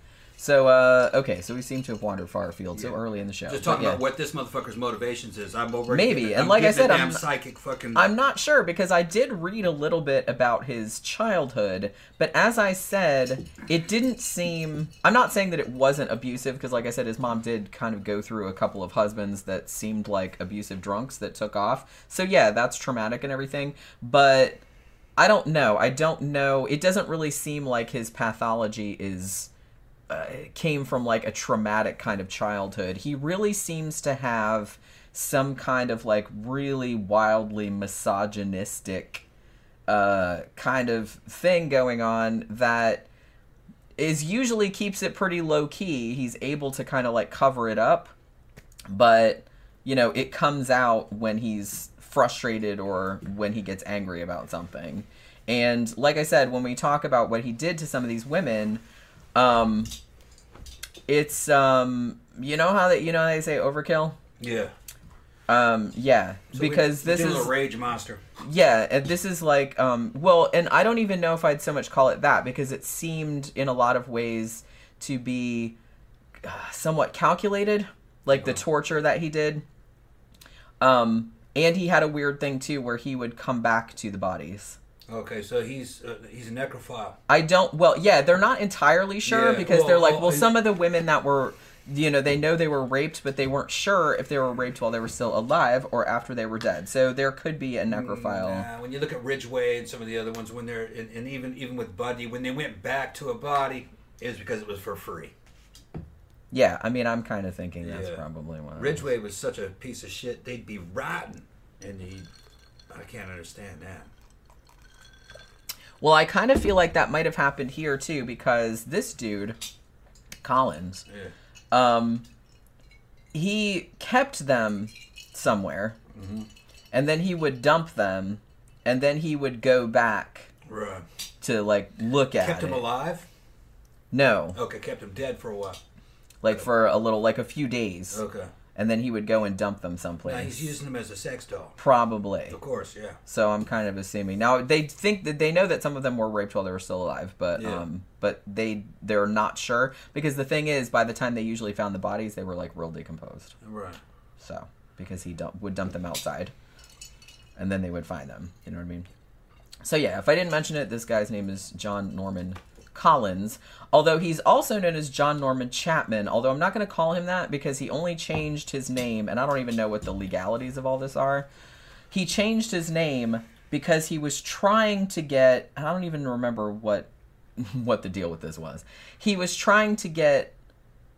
Speaker 4: So uh okay, so we seem to have wandered far afield so
Speaker 5: Yeah.
Speaker 4: early in the show.
Speaker 5: Just talking
Speaker 4: yeah.
Speaker 5: about what this motherfucker's motivations is. I'm over.
Speaker 4: Maybe,
Speaker 5: getting-
Speaker 4: and
Speaker 5: I'm
Speaker 4: like I said, I'm
Speaker 5: psychic fucking.
Speaker 4: I'm not sure because I did read a little bit about his childhood, but as I said, it didn't seem. I'm not saying that it wasn't abusive because, like I said, his mom did kind of go through a couple of husbands that seemed like abusive drunks that took off. So, yeah, that's traumatic and everything, but I don't know. I don't know. It doesn't really seem like his pathology is uh, came from like a traumatic kind of childhood. He really seems to have some kind of like really wildly misogynistic uh, kind of thing going on that is usually keeps it pretty low key. He's able to kind of like cover it up, but you know, it comes out when he's frustrated or when he gets angry about something. And like I said, when we talk about what he did to some of these women, um, it's um, you know how that you know how they say overkill.
Speaker 5: Yeah.
Speaker 4: Um, yeah,
Speaker 5: So
Speaker 4: because
Speaker 5: we
Speaker 4: this
Speaker 5: did a
Speaker 4: is
Speaker 5: rage monster.
Speaker 4: yeah, and this is like um well, and I don't even know if I'd so much call it that because it seemed in a lot of ways to be uh, somewhat calculated, like the torture that he did. Um and he had a weird thing too where he would come back to the bodies.
Speaker 5: Okay, so he's uh, he's a necrophile.
Speaker 4: I don't well, yeah, they're not entirely sure
Speaker 5: Yeah,
Speaker 4: because
Speaker 5: well,
Speaker 4: they're like,
Speaker 5: well,
Speaker 4: well, some of the women that were you know, they know they were raped, but they weren't sure if they were raped while they were still alive or after they were dead. So there could be a necrophile.
Speaker 5: Nah, when you look at Ridgeway and some of the other ones, when they're and, and even even with Bundy, when they went back to a body, it was because it was for free.
Speaker 4: Yeah, I mean, I'm kind of thinking that's
Speaker 5: Yeah.
Speaker 4: probably those.
Speaker 5: Ridgeway was such a piece of shit; they'd be rotten, and he, I can't understand that.
Speaker 4: Well, I kind of feel like that might have happened here too because this dude, Collins,
Speaker 5: Yeah.
Speaker 4: um, he kept them somewhere,
Speaker 5: Mm-hmm.
Speaker 4: and then he would dump them, and then he would go back
Speaker 5: Right.
Speaker 4: to like look at
Speaker 5: Kept
Speaker 4: it.
Speaker 5: him alive.
Speaker 4: No,
Speaker 5: Okay, kept him dead for a while.
Speaker 4: like for a little, like a few days,
Speaker 5: Okay.
Speaker 4: And then he would go and dump them someplace.
Speaker 5: Now he's using them as a sex doll.
Speaker 4: Probably.
Speaker 5: Of course, yeah.
Speaker 4: So I'm kind of assuming now they think that they know that some of them were raped while they were still alive, but
Speaker 5: Yeah.
Speaker 4: um, but they they're not sure because the thing is, by the time they usually found the bodies, they were like real decomposed.
Speaker 5: Right.
Speaker 4: So because he dump, would dump them outside, and then they would find them. You know what I mean? So yeah, if I didn't mention it, this guy's name is John Norman Collins. Although he's also known as John Norman Chapman. Although I'm not going to call him that because he only changed his name, and I don't even know what the legalities of all this are. He changed his name because he was trying to get. I don't even remember what what the deal with this was. He was trying to get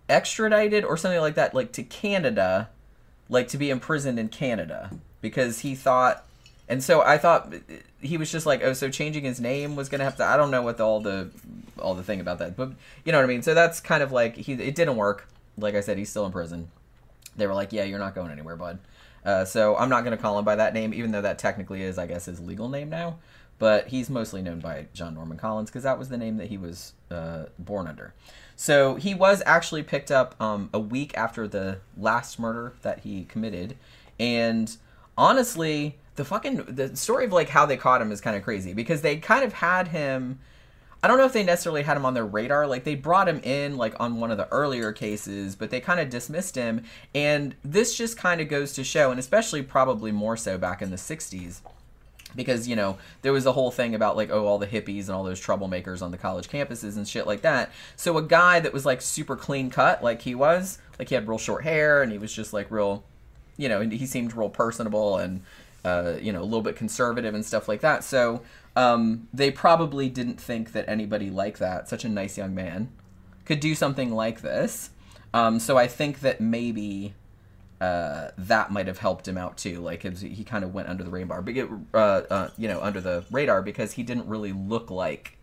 Speaker 4: extradited or something like that, like to Canada, like to be imprisoned in Canada because he thought. And so I thought he was just like, oh, so changing his name was gonna have to. I don't know what the, all the all the thing about that, but you know what I mean. So that's kind of like he. It didn't work. Like I said, he's still in prison. They were like, yeah, you're not going anywhere, bud. Uh, so I'm not gonna call him by that name, even though that technically is, I guess, his legal name now. But he's mostly known by John Norman Collins because that was the name that he was uh, born under. So he was actually picked up um, a week after the last murder that he committed, and honestly, the fucking the story of like how they caught him is kind of crazy because they kind of had him. I don't know if they necessarily had him on their radar. Like they brought him in like on one of the earlier cases, but they kind of dismissed him. And this just kind of goes to show, and especially probably more so back in the '60s, because you know there was a whole thing about like oh all the hippies and all those troublemakers on the college campuses and shit like that so a guy that was like super clean cut like he was like he had real short hair and he was just like real you know and he seemed real personable and uh, you know a little bit conservative and stuff like that so um, they probably didn't think that anybody like that such a nice young man could do something like this um, so i think that maybe uh, that might have helped him out too. Like he kind of went under the radar, but uh, uh, you know, under the radar because he didn't really look like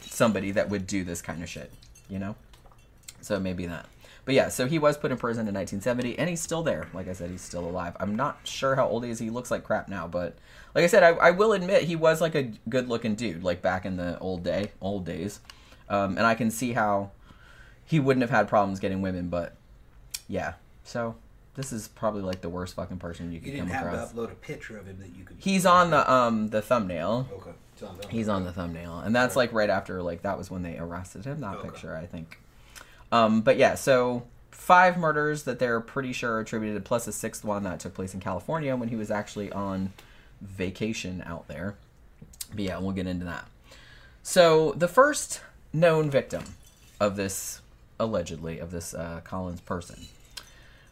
Speaker 4: somebody that would do this kind of shit. You know, so maybe that. But yeah, so he was put in prison in 1970, and he's still there. Like I said, he's still alive. I'm not sure how old he is. He looks like crap now, but like I said, I, I will admit he was like a good-looking dude, like back in the old day, old days. Um, and I can see how he wouldn't have had problems getting women, but yeah. So this is probably like the worst fucking person you
Speaker 5: You
Speaker 4: could
Speaker 5: didn't
Speaker 4: come
Speaker 5: have
Speaker 4: across.
Speaker 5: to upload a picture of him that you could.
Speaker 4: He's on the um the thumbnail.
Speaker 5: Okay. On the-
Speaker 4: He's on the thumbnail, and that's like right after like that was when they arrested him. That
Speaker 5: Okay.
Speaker 4: picture, I think. Um, but yeah, so five murders that they're pretty sure are attributed, plus a sixth one that took place in California when he was actually on vacation out there. But yeah, we'll get into that. So the first known victim of this allegedly of this uh, Collins person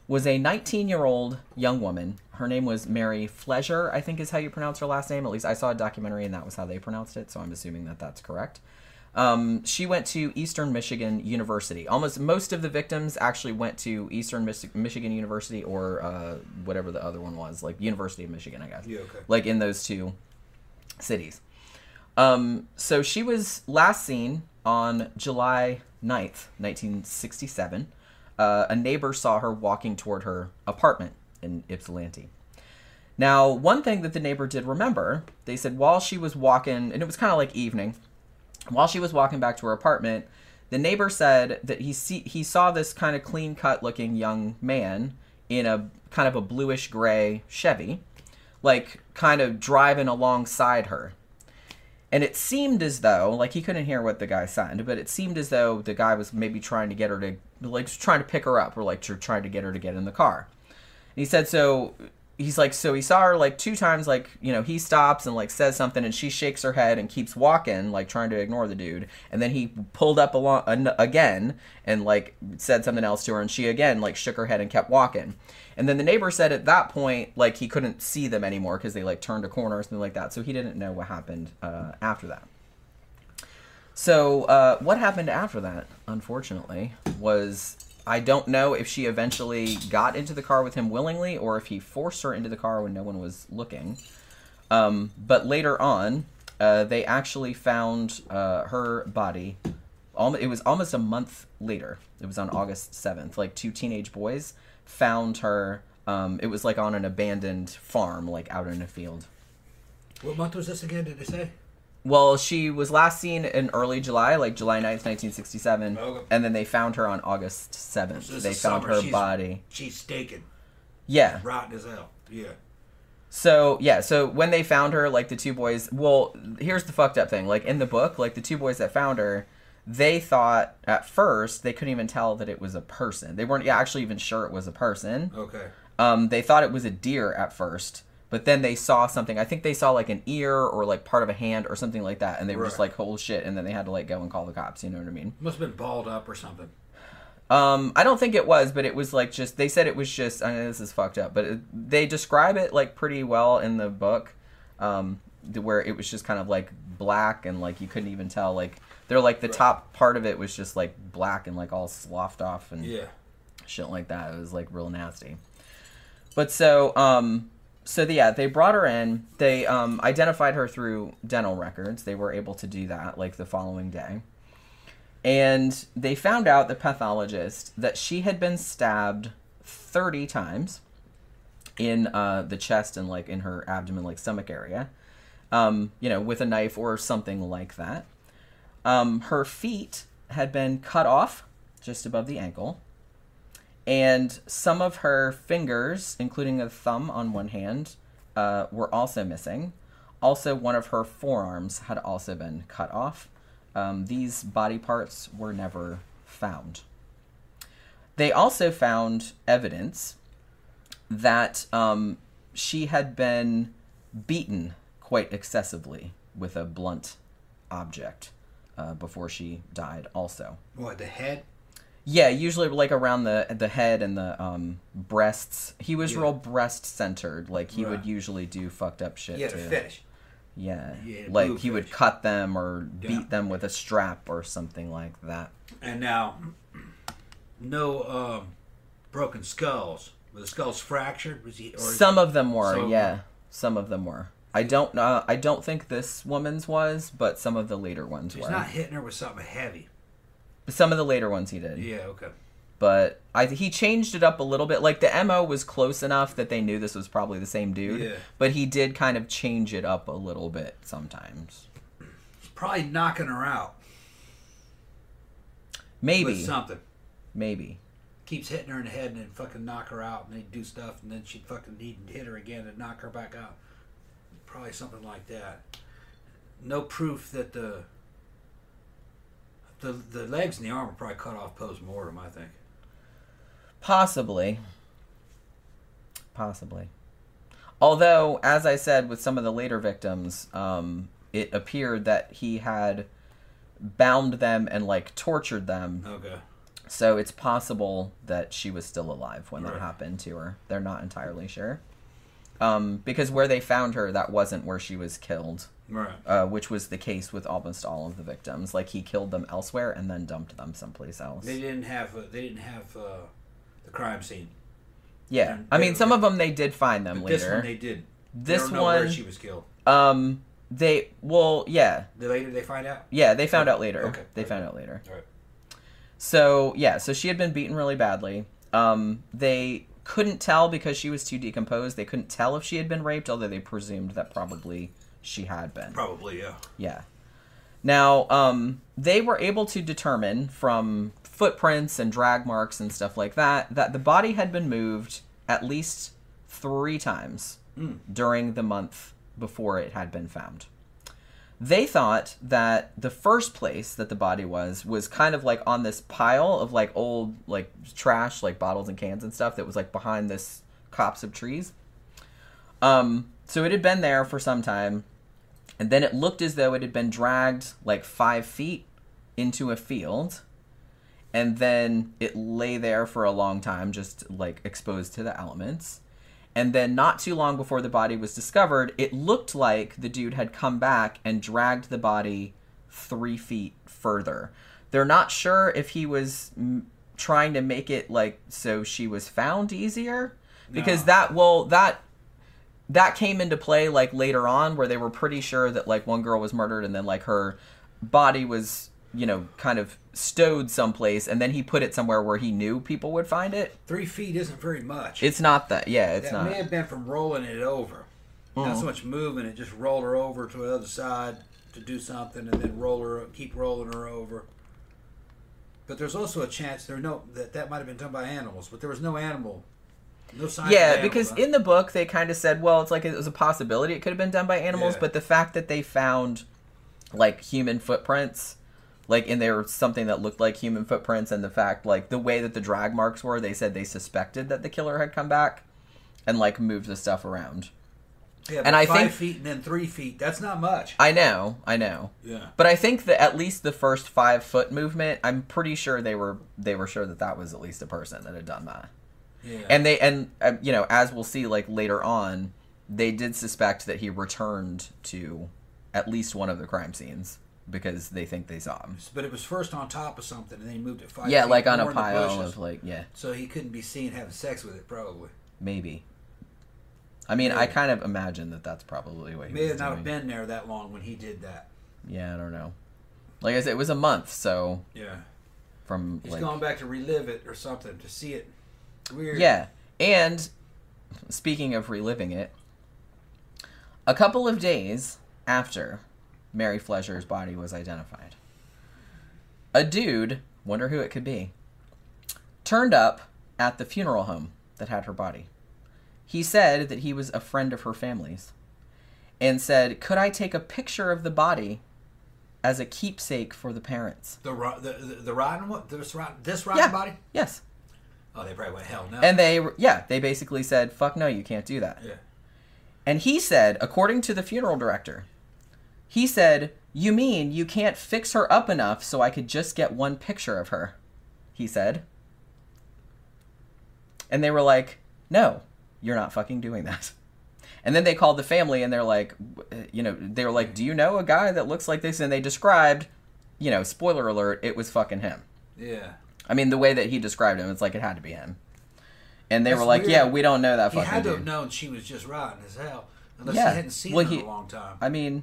Speaker 4: was a 19 year old young woman. Her name was Mary Fleszar, I think is how you pronounce her last name. At least I saw a documentary and that was how they pronounced it, so I'm assuming that that's correct. Um, she went to Eastern Michigan University. Almost most of the victims actually went to Eastern Mich- Michigan University or uh, whatever the other one was, like University of Michigan, I guess.
Speaker 5: Yeah, okay.
Speaker 4: Like in those two cities. Um, so she was last seen on July 9th, 1967. Uh, a neighbor saw her walking toward her apartment in Ypsilanti. Now, one thing that the neighbor did remember, they said while she was walking, and it was kind of like evening, while she was walking back to her apartment, the neighbor said that he see, he saw this kind of clean cut looking young man in a kind of a bluish gray Chevy, like kind of driving alongside her. And it seemed as though, like he couldn't hear what the guy said, but it seemed as though the guy was maybe trying to get her to, like, trying to pick her up, or like trying to get her to get in the car. And he said, so he's like, so he saw her like two times, like, you know, he stops and like says something, and she shakes her head and keeps walking, like trying to ignore the dude. And then he pulled up along an- again and like said something else to her, and she again like shook her head and kept walking. And then the neighbor said at that point, like he couldn't see them anymore because they like turned a corner or something like that. So he didn't know what happened uh, after that. So uh, what happened after that, unfortunately, was I don't know if she eventually got into the car with him willingly or if he forced her into the car when no one was looking. Um, but later on, uh, they actually found uh, her body. It was almost a month later. It was on August seventh. Like two teenage boys found her. Um, it was like on an abandoned farm, like out in a field.
Speaker 5: What month was this again? Did they say?
Speaker 4: Well, she was last seen in early July, like July 9th, 1967.
Speaker 5: Okay.
Speaker 4: And then they found her on August 7th.
Speaker 5: So
Speaker 4: they found
Speaker 5: summer.
Speaker 4: her
Speaker 5: She's-
Speaker 4: body.
Speaker 5: She's staking,
Speaker 4: Yeah.
Speaker 5: rotten as hell. Yeah.
Speaker 4: So, yeah, so when they found her, like the two boys, well, here's the fucked up thing. Like in the book, like the two boys that found her, they thought at first they couldn't even tell that it was a person. They weren't actually even sure it was a person.
Speaker 5: Okay.
Speaker 4: Um, they thought it was a deer at first, but then they saw something. I think they saw like an ear or like part of a hand or something like that, and they were just like, "Holy shit!" And then they had to like go and call the cops. You know what I mean?
Speaker 5: Must have been balled up or something.
Speaker 4: Um, I don't think it was, but it was like just they said it was just. I know this is fucked up, but it, they describe it like pretty well in the book, um, where it was just kind of like black and like you couldn't even tell. Like they're like the
Speaker 5: Right.
Speaker 4: top part of it was just like black and like all sloughed off and
Speaker 5: Yeah.
Speaker 4: shit like that. It was like real nasty. But so, um, so yeah, they brought her in. They um, identified her through dental records. They were able to do that like the following day, and they found out the pathologist that she had been stabbed thirty times in uh, the chest and like in her abdomen, like stomach area. Um, you know, with a knife or something like that. Um, her feet had been cut off just above the ankle and some of her fingers, including a thumb on one hand, uh, were also missing. Also, one of her forearms had also been cut off. Um, these body parts were never found. They also found evidence that um, she had been beaten quite excessively with a blunt object uh, before she died, also.
Speaker 5: What, the head?
Speaker 4: Yeah, usually like around the the head and the um, breasts. He was
Speaker 5: Yeah.
Speaker 4: real breast centered. Like he would
Speaker 5: Right.
Speaker 4: usually do fucked up shit.
Speaker 5: He had a
Speaker 4: too.
Speaker 5: fetish.
Speaker 4: Yeah,
Speaker 5: Yeah,
Speaker 4: like he would cut them or
Speaker 5: Yeah.
Speaker 4: beat them with a strap or something like that.
Speaker 5: And now, no um, broken skulls. Were the skulls fractured? Was he? Or
Speaker 4: Some of them were,
Speaker 5: of
Speaker 4: yeah. Some of them were. I don't know. I don't think this woman's was, but some of the later ones
Speaker 5: He's
Speaker 4: were.
Speaker 5: not hitting her with something heavy.
Speaker 4: Some of the later ones he did.
Speaker 5: Yeah. Okay.
Speaker 4: but I he changed it up a little bit. Like the mo was close enough that they knew this was probably the same dude.
Speaker 5: Yeah.
Speaker 4: But he did kind of change it up a little bit sometimes.
Speaker 5: He's probably knocking her out
Speaker 4: Maybe,
Speaker 5: with something.
Speaker 4: maybe.
Speaker 5: Keeps hitting her in the head and then fucking knock her out, and they do stuff, and then she'd fucking need to hit her again and knock her back out. Probably something like that. No proof that the the the legs and the arm were probably cut off post mortem. I think.
Speaker 4: Possibly. Possibly. Although, as I said with some of the later victims, um, it appeared that he had bound them and like tortured them.
Speaker 5: Okay.
Speaker 4: So it's possible that she was still alive when that happened to her. They're not entirely sure. Um, because where they found her, that wasn't where she was killed,
Speaker 5: Right.
Speaker 4: uh, which was the case with almost all of the victims. Like he killed them elsewhere and then dumped them someplace else.
Speaker 5: They didn't have uh, they didn't have uh, the crime scene.
Speaker 4: Yeah,
Speaker 5: and
Speaker 4: I mean, some of them they did find them
Speaker 5: But this
Speaker 4: later.
Speaker 5: one they did.
Speaker 4: This
Speaker 5: they don't know where
Speaker 4: one-
Speaker 5: she was killed.
Speaker 4: Um, they well, yeah,
Speaker 5: The later they find out.
Speaker 4: yeah, they found out later.
Speaker 5: okay,
Speaker 4: They
Speaker 5: okay.
Speaker 4: found out later.
Speaker 5: All right.
Speaker 4: So yeah, so she had been beaten really badly. Um, they couldn't tell because she was too decomposed. They couldn't tell if she had been raped, although they presumed that probably she had been.
Speaker 5: Probably yeah.
Speaker 4: Yeah. Now, um, they were able to determine from footprints and drag marks and stuff like that that the body had been moved at least three times
Speaker 5: Mm.
Speaker 4: during the month before it had been found. They thought that the first place that the body was was kind of like on this pile of like old like trash, like bottles and cans and stuff that was like behind this copse of trees. Um, so it had been there for some time, and then it looked as though it had been dragged like five feet into a field, and then it lay there for a long time, just like exposed to the elements. And then, not too long before the body was discovered, it looked like the dude had come back and dragged the body three feet further. They're not sure if he was mm, trying to make it like so she was found easier, because
Speaker 5: No.
Speaker 4: that well that that came into play like later on where they were pretty sure that like one girl was murdered and then like her body was you know kind of stowed someplace and then he put it somewhere where he knew people would find it
Speaker 5: Three feet isn't very much.
Speaker 4: it's not that yeah it's not.
Speaker 5: that
Speaker 4: not
Speaker 5: may have been from rolling it over. Not
Speaker 4: Mhm.
Speaker 5: so much moving it, just roll her over to the other side to do something, and then roll her, keep rolling her over. But there's also a chance there no that that might have been done by animals, but there was no animal, no
Speaker 4: yeah because in the book they kind of said well it's like it was a possibility it could have been done by animals
Speaker 5: Yeah.
Speaker 4: but the fact that they found like human footprints like and there was something that looked like human footprints and the fact like the way that the drag marks were they said they suspected that the killer had come back and like moved the stuff around.
Speaker 5: Yeah,
Speaker 4: And I
Speaker 5: five
Speaker 4: think-
Speaker 5: feet and then three feet. That's not much.
Speaker 4: I know, I know.
Speaker 5: Yeah.
Speaker 4: But I think that at least the first five foot movement, I'm pretty sure they were they were sure that that was at least a person that had done that.
Speaker 5: Yeah.
Speaker 4: And they and uh, you know as we'll see like later on, they did suspect that he returned to at least one of the crime scenes because they think they saw him.
Speaker 5: but it was first on top of something, and then he moved it five.
Speaker 4: Yeah, like on a
Speaker 5: more in the
Speaker 4: pile of like yeah,
Speaker 5: So he couldn't be seen having sex with it, probably.
Speaker 4: maybe. I mean, I kind of imagine that that's probably what he
Speaker 5: May
Speaker 4: was
Speaker 5: have not
Speaker 4: doing.
Speaker 5: have been there that long when he did that.
Speaker 4: Yeah, I don't know. Like I said, it was a month, so
Speaker 5: Yeah.
Speaker 4: from
Speaker 5: He's
Speaker 4: like
Speaker 5: going back to relive it or something to see it. Weird.
Speaker 4: Yeah. And speaking of reliving it, a couple of days after Mary Fleszar's body was identified, a dude, wonder who it could be, turned up at the funeral home that had her body. He said that he was a friend of her family's and said, Could I take a picture of the body as a keepsake for the parents?
Speaker 5: The ro- the the, the rotten one. This rotten this rotten
Speaker 4: Yeah.
Speaker 5: body.
Speaker 4: Yes.
Speaker 5: Oh, they probably went hell no.
Speaker 4: And they, yeah, they basically said, Fuck no, you can't do that.
Speaker 5: yeah.
Speaker 4: And he said, according to the funeral director, he said, You mean you can't fix her up enough so I could just get one picture of her? He said. And they were like, No, you're not fucking doing that. And then they called the family and they're like, You know, they were like, Do you know a guy that looks like this? And they described, you know, spoiler alert, it was fucking him.
Speaker 5: Yeah.
Speaker 4: I mean, the way that he described him, it's like it had to be him. And they
Speaker 5: That's
Speaker 4: were like,
Speaker 5: weird.
Speaker 4: Yeah, we don't know that fucking thing.
Speaker 5: He
Speaker 4: fucking
Speaker 5: had to
Speaker 4: dude.
Speaker 5: have known she was just rotten as hell, unless
Speaker 4: Yeah.
Speaker 5: he hadn't seen
Speaker 4: Well,
Speaker 5: her
Speaker 4: he-
Speaker 5: in a long time.
Speaker 4: I mean,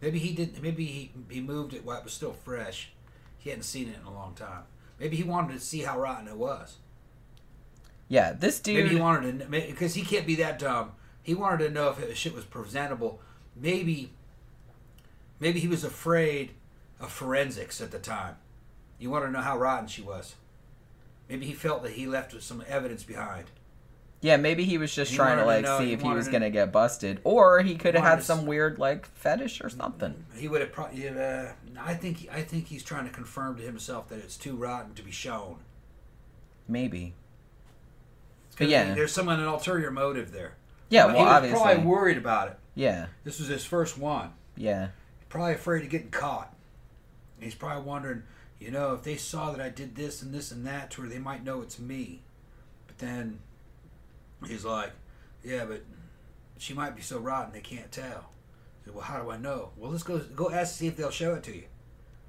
Speaker 5: Maybe he didn't. Maybe he he moved it while it was still fresh. He hadn't seen it in a long time. Maybe he wanted to see how rotten it was.
Speaker 4: yeah, this dude.
Speaker 5: Maybe he wanted to because he can't be that dumb. He wanted to know if it, shit was presentable. Maybe, maybe he was afraid of forensics at the time. You want to know how rotten she was. Maybe he felt that he left some evidence behind.
Speaker 4: Yeah, maybe he was just
Speaker 5: He
Speaker 4: trying to like
Speaker 5: to know-
Speaker 4: see
Speaker 5: he
Speaker 4: if he was
Speaker 5: to-
Speaker 4: gonna get busted, or he could have had some weird like fetish or something.
Speaker 5: He would have probably. Uh, I think. I think he's trying to confirm to himself that it's too rotten to be shown.
Speaker 4: Maybe.
Speaker 5: 'Cause
Speaker 4: Yeah.
Speaker 5: there's some an ulterior motive there.
Speaker 4: Yeah,
Speaker 5: he
Speaker 4: well,
Speaker 5: was
Speaker 4: obviously.
Speaker 5: probably worried about it.
Speaker 4: Yeah,
Speaker 5: This was his first one.
Speaker 4: yeah,
Speaker 5: probably afraid of getting caught. He's probably wondering, you know, if they saw that I did this and this and that to her, they might know it's me. But then he's like, yeah, but she might be so rotten they can't tell. Said, well, how do I know? Well, let's go go ask to see if they'll show it to you.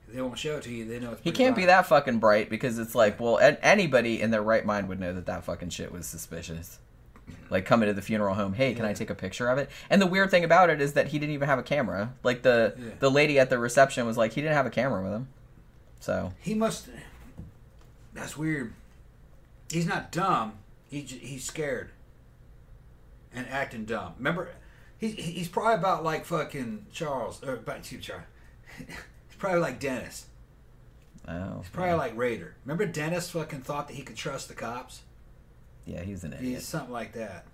Speaker 5: If they won't show it to you, they know it's
Speaker 4: he can't be that fucking bright because it's like, well, an- anybody in their right mind would know that that fucking shit was suspicious. Like coming to the funeral home, hey, can I take a picture of it? And the weird thing about it is that he didn't even have a camera. Like the
Speaker 5: Yeah.
Speaker 4: the lady at the reception was like, he didn't have a camera with him. So
Speaker 5: He must. That's weird. He's not dumb. He he's scared. And acting dumb. Remember, he's he's probably about like fucking Charles. Or about excuse me, Charles. he's probably like Dennis.
Speaker 4: oh,
Speaker 5: He's probably like Rader. Remember, Dennis fucking thought that he could trust the cops.
Speaker 4: yeah, he's an idiot.
Speaker 5: He's something like that.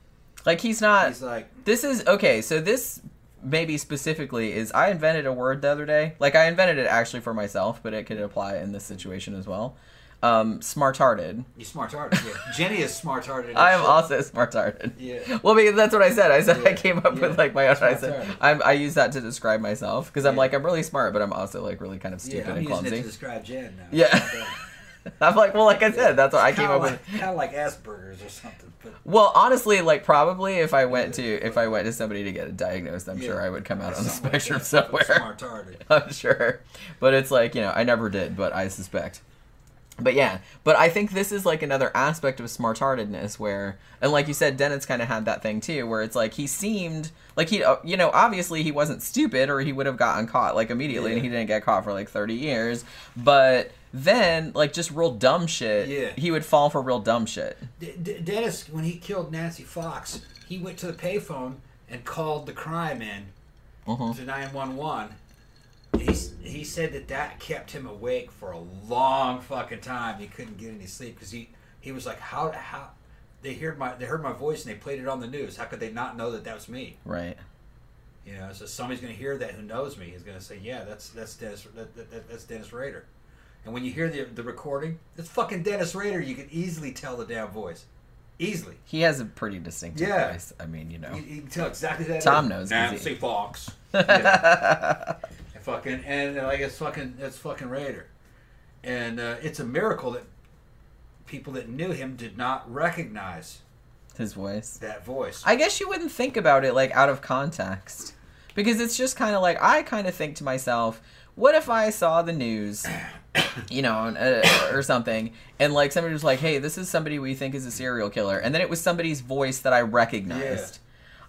Speaker 4: Like he's not.
Speaker 5: He's like,
Speaker 4: This is okay. So this maybe specifically is I invented a word the other day. Like I invented it actually for myself, but it could apply in this situation as well. Um, smart-hearted.
Speaker 5: he's smart-hearted. Yeah. Jenny is smart-hearted.
Speaker 4: I am
Speaker 5: shit.
Speaker 4: also smart-hearted.
Speaker 5: Yeah.
Speaker 4: Well, because that's what I said. I said I came up
Speaker 5: yeah.
Speaker 4: with like my own. I said I'm, I use that to describe myself because I'm
Speaker 5: Yeah.
Speaker 4: like I'm really smart, but I'm also like really kind of stupid
Speaker 5: Yeah,
Speaker 4: and clumsy.
Speaker 5: to describe Jen now.
Speaker 4: Yeah. I'm like, well, like I said, that's what I came up
Speaker 5: like,
Speaker 4: with.
Speaker 5: Kind of like Asperger's or something. But
Speaker 4: Well, honestly, like probably if I went to if I went to somebody to get it diagnosed, I'm
Speaker 5: Yeah.
Speaker 4: sure I would come out on the spectrum
Speaker 5: that.
Speaker 4: somewhere. I'm sure. But it's like, you know, I never did, but I suspect. But yeah, but I think this is like another aspect of smart-heartedness where, and like you said, Dennett's kind of had that thing too, where it's like he seemed like he, uh, you know, obviously he wasn't stupid or he would have gotten caught like immediately, and he didn't get caught for like 30 years. But then, like just real dumb shit,
Speaker 5: Yeah.
Speaker 4: he would fall for real dumb shit.
Speaker 5: D- D- Dennis, when he killed Nancy Fox, he went to the payphone and called the crime in
Speaker 4: Mhm.
Speaker 5: to 911. He, he said that that kept him awake for a long fucking time. He couldn't get any sleep because he, he was like, how how they heard my they heard my voice and they played it on the news. How could they not know that that was me?
Speaker 4: Right.
Speaker 5: You know, so somebody's going to hear that who knows me is going to say, yeah, that's that's Dennis that, that- that's Dennis Rader. And when you hear the the recording, it's fucking Dennis Rader. You can easily tell the damn voice, easily.
Speaker 4: He has a pretty distinctive
Speaker 5: Yeah.
Speaker 4: voice. I mean, you know.
Speaker 5: You, you can tell exactly that
Speaker 4: Tom
Speaker 5: is.
Speaker 4: knows, 'cause
Speaker 5: Nancy
Speaker 4: he-
Speaker 5: Fox. Yeah. And fucking and uh, like it's fucking it's fucking Rader, and uh, it's a miracle that people that knew him did not recognize
Speaker 4: His voice.
Speaker 5: that voice.
Speaker 4: I guess you wouldn't think about it like out of context. Because it's just kind of like I kind of think to myself, what if I saw the news, you know, uh, or something, and like somebody was like, "Hey, this is somebody we think is a serial killer," and then it was somebody's voice that I recognized.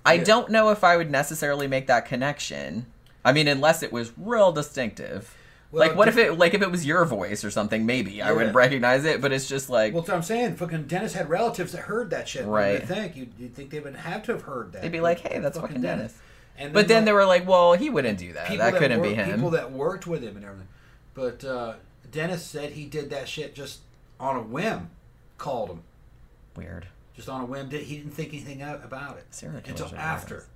Speaker 4: I
Speaker 5: Yeah.
Speaker 4: don't know if I would necessarily make that connection. I mean, unless it was real distinctive.
Speaker 5: Well,
Speaker 4: like, what if it like if it was your voice or something? Maybe I would recognize it, but it's just like
Speaker 5: Well, I'm saying. Fucking Dennis had relatives that heard that shit.
Speaker 4: Right.
Speaker 5: you think? You'd, you'd think they would have to have heard that.
Speaker 4: they'd be like, "Hey, that's fucking Dennis."
Speaker 5: And
Speaker 4: But then
Speaker 5: like,
Speaker 4: they were like, "Well, he wouldn't do that.
Speaker 5: people
Speaker 4: That couldn't be him."
Speaker 5: People that worked with him and everything. But uh, Dennis said he did that shit just on a whim. Called him
Speaker 4: Weird.
Speaker 5: just on a whim. Did he didn't think anything about it
Speaker 4: Serial killers
Speaker 5: until
Speaker 4: are
Speaker 5: after.
Speaker 4: weird.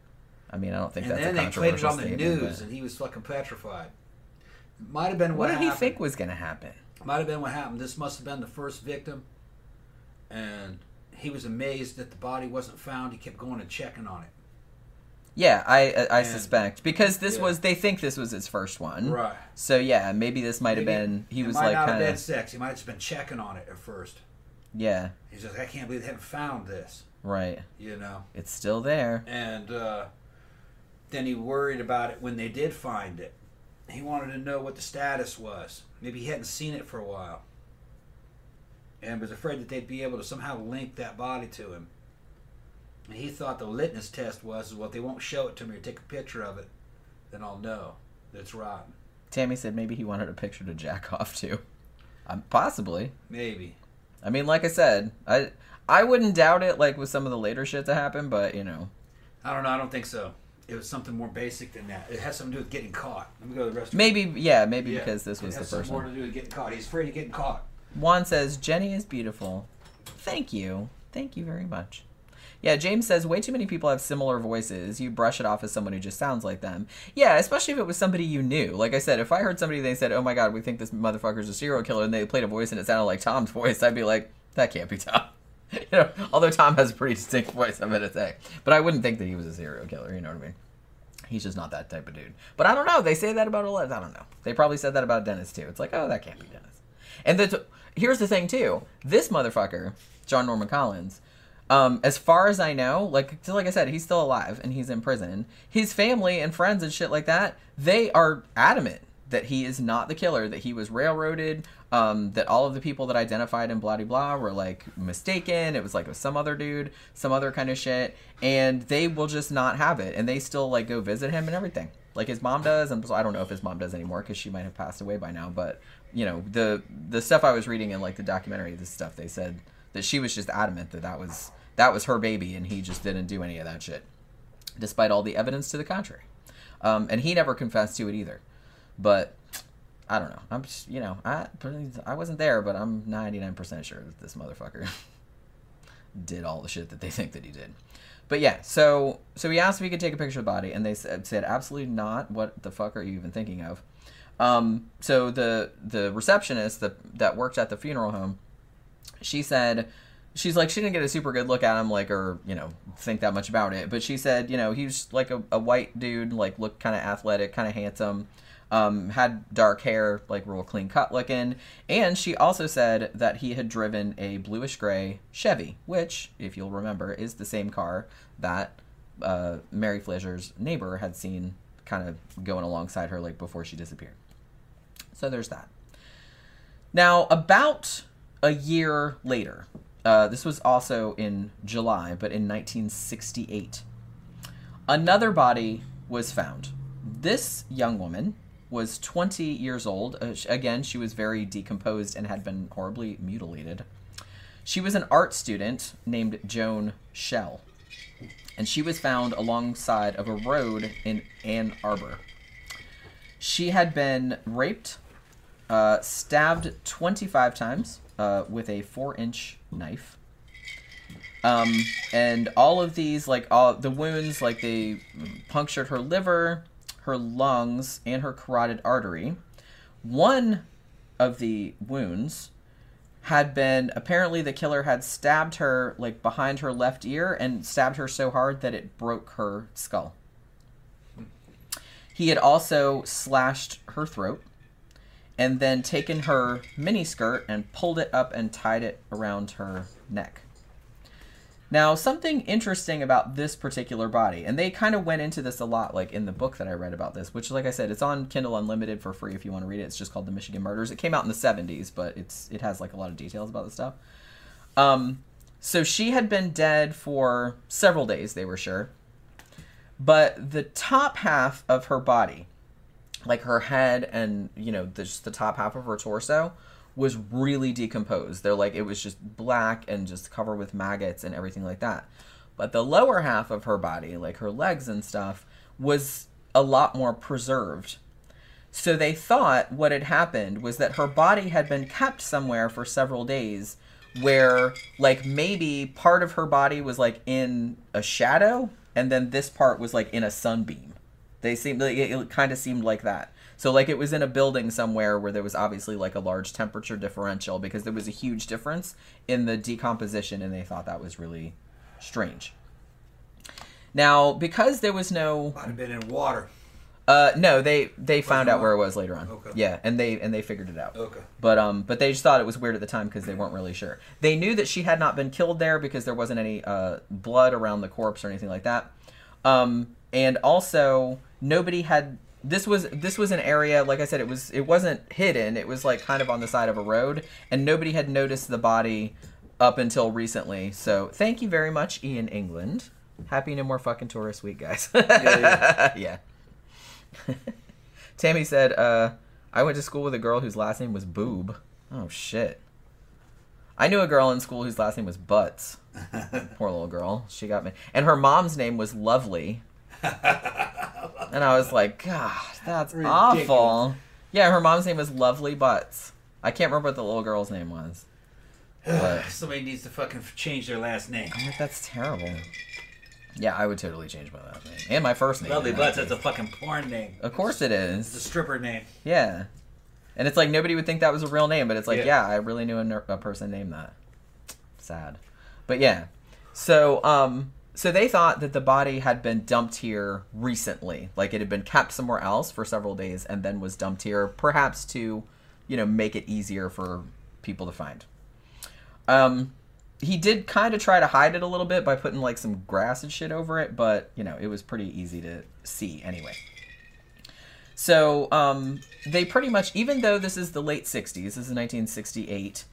Speaker 4: I mean, I don't think that's a good thing.
Speaker 5: And
Speaker 4: that's
Speaker 5: then
Speaker 4: a
Speaker 5: they played it
Speaker 4: controversial
Speaker 5: on the
Speaker 4: statement,
Speaker 5: news,
Speaker 4: but-
Speaker 5: and he was fucking petrified. Might have been what,
Speaker 4: What did he
Speaker 5: happened.
Speaker 4: think was going to happen?
Speaker 5: Might have been what happened. This must have been the first victim, and he was amazed that the body wasn't found. He kept going and checking on it.
Speaker 4: Yeah, I I, suspect because this
Speaker 5: yeah.
Speaker 4: was they think this was his first one.
Speaker 5: Right.
Speaker 4: So yeah, maybe this might have been he was like kind of
Speaker 5: sex. He might have just been checking on it at first.
Speaker 4: yeah,
Speaker 5: He's just, I can't believe they haven't found this.
Speaker 4: right.
Speaker 5: You know.
Speaker 4: It's still there.
Speaker 5: and uh, then he worried about it when they did find it. He wanted to know what the status was. Maybe he hadn't seen it for a while, and was afraid that they'd be able to somehow link that body to him. And he thought the litmus test was, well, if they won't show it to me or take a picture of it, then I'll know that it's rotten.
Speaker 4: Tammy said maybe he wanted a picture to jack off to. Um, possibly.
Speaker 5: Maybe.
Speaker 4: I mean, like I said, I I wouldn't doubt it. Like with some of the later shit that happened, but you know,
Speaker 5: I don't know. I don't think so. It was something more basic than that. It has something to do with getting caught. Let me go to the rest.
Speaker 4: maybe yeah, maybe
Speaker 5: Yeah,
Speaker 4: because this
Speaker 5: it
Speaker 4: was the first
Speaker 5: something more
Speaker 4: one.
Speaker 5: to do with getting caught. He's afraid of getting caught.
Speaker 4: Juan says Jenny is beautiful. Thank you, thank you very much. Yeah, James says way too many people have similar voices. You brush it off as someone who just sounds like them. Yeah, especially if it was somebody you knew. Like I said, if I heard somebody they said, "Oh my god, we think this motherfucker's a serial killer," and they played a voice and it sounded like Tom's voice, I'd be like, "That can't be Tom." you know, although Tom has a pretty distinct voice, I'm gonna say, but I wouldn't think that he was a serial killer. You know what I mean? He's just not that type of dude. But I don't know. They say that about a lot. I don't know. They probably said that about Dennis too. It's like, oh, that can't be Dennis. And the here's the thing too. This motherfucker, John Norman Collins, um, as far as I know, like like I said, he's still alive and he's in prison. His family and friends and shit like that, they are adamant that he is not the killer, that he was railroaded, um, that all of the people that identified him blah blah were like mistaken. It was like some other dude, some other kind of shit, and they will just not have it, and they still like go visit him and everything, like his mom does. And I don't know if his mom does anymore because she might have passed away by now. But you know the the stuff I was reading in like the documentary, this stuff they said that she was just adamant that that was that was her baby, and he just didn't do any of that shit, despite all the evidence to the contrary. Um, and he never confessed to it either. But I don't know. I'm just, you know, I I wasn't there, but I'm 99% sure that this motherfucker did all the shit that they think that he did. But yeah, so so he asked if he could take a picture of the body, and they said, said absolutely not. What the fuck are you even thinking of? Um, so the the receptionist that that worked at the funeral home, she said she's like she didn't get a super good look at him like or you know think that much about it. But she said you know he was like a, a white dude like looked kind of athletic kind of handsome um, had dark hair like real clean cut looking. And she also said that he had driven a bluish gray chevy which if you'll remember is the same car that uh, mary Fleszar's neighbor had seen kind of going alongside her like before she disappeared. So there's that. Now about a year later uh, this was also in July, but in 1968. Another body was found. This young woman was 20 years old. Uh, sh- again, she was very decomposed and had been horribly mutilated. She was an art student named Joan Schell, and she was found alongside of a road in Ann Arbor. She had been raped, uh, stabbed 25 times uh, with a four inch knife. Um, and all of these, like all the wounds, like they punctured her liver, her lungs, and her carotid artery. One of the wounds had been apparently the killer had stabbed her like behind her left ear and stabbed her so hard that it broke her skull. He had also slashed her throat and then taken her miniskirt and pulled it up and tied it around her neck. Now, something interesting about this particular body, and they kind of went into this a lot, like in the book that I read about this, which, like I said, it's on Kindle Unlimited for free if you want to read it. It's just called The Michigan Murders. It came out in the '70s, but it's it has like a lot of details about the stuff. Um, so she had been dead for several days. They were sure, but the top half of her body, like her head and you know the, just the top half of her torso, was really decomposed. They're like it was just black and just covered with maggots and everything like that. But the lower half of her body, like her legs and stuff, was a lot more preserved. So they thought what had happened was that her body had been kept somewhere for several days where like maybe part of her body was like in a shadow and then this part was like in a sunbeam. They seemed like it, kind of seemed like that. So like it was in a building somewhere where there was obviously like a large temperature differential because there was a huge difference in the decomposition and they thought that was really strange. Now, because there was no
Speaker 5: Might have been in water.
Speaker 4: uh no, they they found out where it was later on.
Speaker 5: Okay.
Speaker 4: Yeah, and they and they figured it out.
Speaker 5: Okay.
Speaker 4: But um, but they just thought it was weird at the time because they weren't really sure. They knew that she had not been killed there because there wasn't any uh, blood around the corpse or anything like that. Um, and also nobody had. This was this was an area like I said it was it wasn't hidden. It was like kind of on the side of a road, and nobody had noticed the body up until recently. So thank you very much, Ian England. Happy No More Fucking Tourist Week, guys.
Speaker 5: yeah.
Speaker 4: yeah. Tammy said, uh, I went to school with a girl whose last name was Boob. Oh, shit. I knew a girl in school whose last name was Butts. Poor little girl. She got me. And her mom's name was Lovely. and I was like, God, that's
Speaker 5: Ridiculous.
Speaker 4: awful. Yeah, her mom's name was Lovely Butts. I can't remember what the little girl's name was.
Speaker 5: Somebody needs to fucking change their last name.
Speaker 4: I'm like, that's terrible. Yeah, I would totally change my last name. And my first name.
Speaker 5: Lovely
Speaker 4: in that
Speaker 5: Butts, that's
Speaker 4: case.
Speaker 5: a fucking porn name.
Speaker 4: Of course it
Speaker 5: It's a
Speaker 4: is.
Speaker 5: stripper name.
Speaker 4: Yeah. And it's like nobody would think that was a real name, but it's like,
Speaker 5: Yeah.
Speaker 4: yeah, I really knew a, ner- a person named that. Sad. But yeah. So, um, so they thought that the body had been dumped here recently, like it had been kept somewhere else for several days and then was dumped here, perhaps to, you know, make it easier for people to find. Um, he did kind of try to hide it a little bit by putting like some grass and shit over it, but you know, it was pretty easy to see anyway. So um, they pretty much, even though this is the late '60s, this is 1968.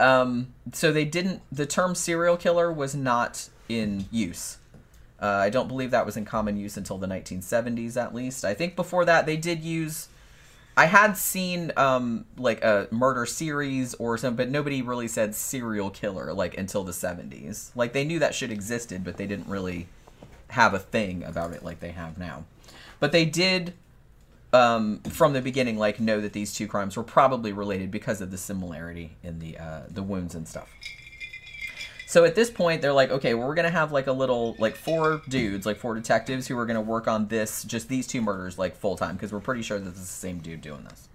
Speaker 4: Um, so they didn't. The term serial killer was not in use. Uh, I don't believe that was in common use until the 1970s, at least. I think before that they did use. I had seen um, like a murder series or something, but nobody really said serial killer like until the 70s. Like they knew that shit existed, but they didn't really have a thing about it like they have now. But they did um, from the beginning like know that these two crimes were probably related because of the similarity in the uh, the wounds and stuff. So at this point, they're like, okay, we're gonna have like a little like four dudes, like four detectives who are gonna work on this, just these two murders, like full time, because we're pretty sure that is the same dude doing this.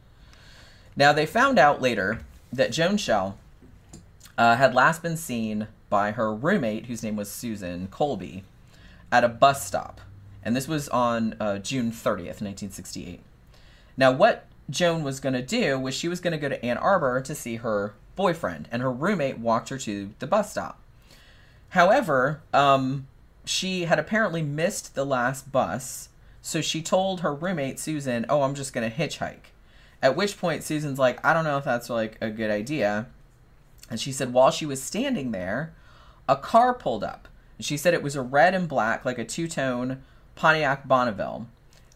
Speaker 4: Now they found out later that Joan Schell uh, had last been seen by her roommate, whose name was Susan Colby, at a bus stop, and this was on uh, June thirtieth, nineteen sixty-eight. Now, what Joan was going to do was she was going to go to Ann Arbor to see her boyfriend, and her roommate walked her to the bus stop. However, um, she had apparently missed the last bus, so she told her roommate Susan, "Oh, I'm just going to hitchhike." At which point Susan's like, "I don't know if that's like a good idea." And she said while she was standing there, a car pulled up. She said it was a red and black, like a two-tone Pontiac Bonneville,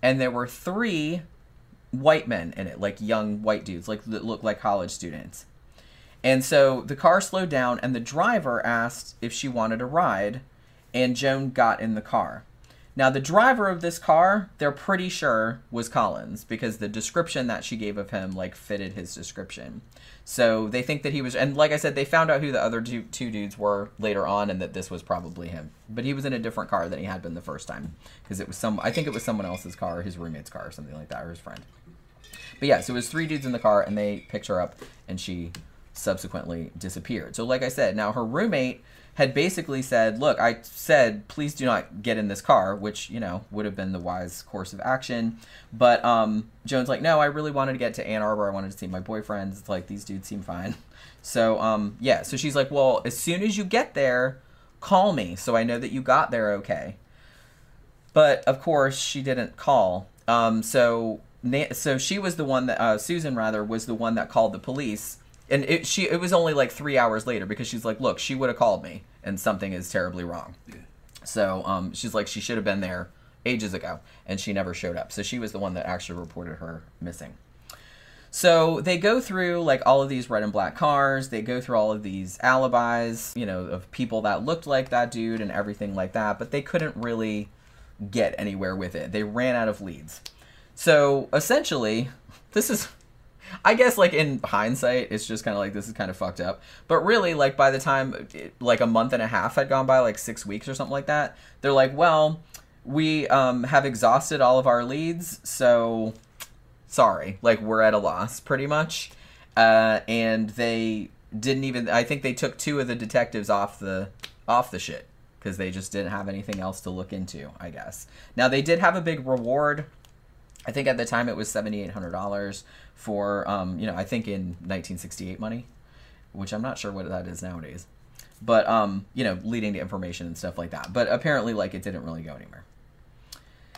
Speaker 4: and there were three white men in it, like young white dudes, like that looked like college students. And so the car slowed down, and the driver asked if she wanted a ride, and Joan got in the car. Now, the driver of this car, they're pretty sure was Collins because the description that she gave of him like fitted his description. So they think that he was, and like I said, they found out who the other two, two dudes were later on, and that this was probably him. But he was in a different car than he had been the first time because it was some, I think it was someone else's car, his roommate's car, or something like that, or his friend. But yeah, so it was three dudes in the car, and they picked her up, and she subsequently disappeared. So, like I said, now her roommate had basically said, Look, I said, please do not get in this car, which, you know, would have been the wise course of action. But um, Joan's like, No, I really wanted to get to Ann Arbor. I wanted to see my boyfriends. It's like, these dudes seem fine. So, um, yeah, so she's like, Well, as soon as you get there, call me so I know that you got there okay. But of course, she didn't call. Um, so, so she was the one that uh, Susan rather was the one that called the police and it she it was only like three hours later because she's like, look, she would have called me, and something is terribly wrong.
Speaker 5: Yeah.
Speaker 4: So um, she's like, she should have been there ages ago, and she never showed up. So she was the one that actually reported her missing. So they go through like all of these red and black cars. They go through all of these alibis, you know, of people that looked like that dude and everything like that, but they couldn't really get anywhere with it. They ran out of leads. So essentially, this is I guess like in hindsight, it's just kind of like this is kind of fucked up. But really, like by the time like a month and a half had gone by, like six weeks or something like that, they're like, well, we um, have exhausted all of our leads, so sorry, like we're at a loss, pretty much. Uh, and they didn't even. I think they took two of the detectives off the off the shit because they just didn't have anything else to look into. I guess. Now they did have a big reward. I think at the time it was seventy eight hundred dollars for um, you know I think in 1968 money, which I'm not sure what that is nowadays, but um, you know leading to information and stuff like that. But apparently like it didn't really go anywhere.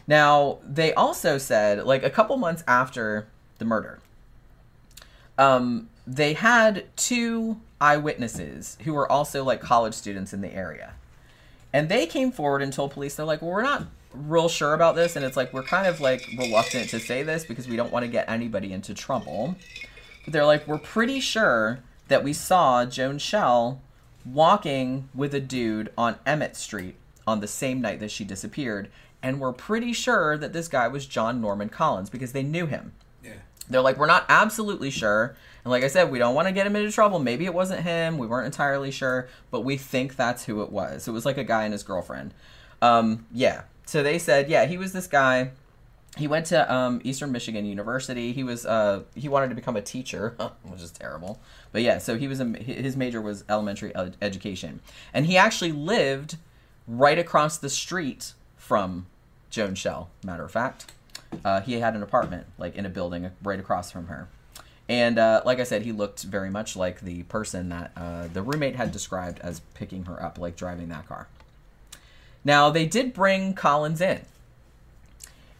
Speaker 4: Now they also said like a couple months after the murder, um, they had two eyewitnesses who were also like college students in the area. And they came forward and told police, they're like, well, we're not real sure about this, and it's like we're kind of like reluctant to say this because we don't want to get anybody into trouble. But they're like, we're pretty sure that we saw Joan Schell walking with a dude on Emmett Street on the same night that she disappeared, and we're pretty sure that this guy was John Norman Collins because they knew him.
Speaker 5: Yeah.
Speaker 4: They're like, we're not absolutely sure. And like I said, we don't want to get him into trouble. Maybe it wasn't him. We weren't entirely sure, but we think that's who it was. It was like a guy and his girlfriend. Um, yeah. So they said, yeah, he was this guy. He went to um, Eastern Michigan University. He was uh, he wanted to become a teacher, which is terrible. But yeah, so he was a, his major was elementary ed- education, and he actually lived right across the street from Joan Schell. Matter of fact, uh, he had an apartment like in a building right across from her. And uh, like I said, he looked very much like the person that uh, the roommate had described as picking her up, like driving that car. Now they did bring Collins in,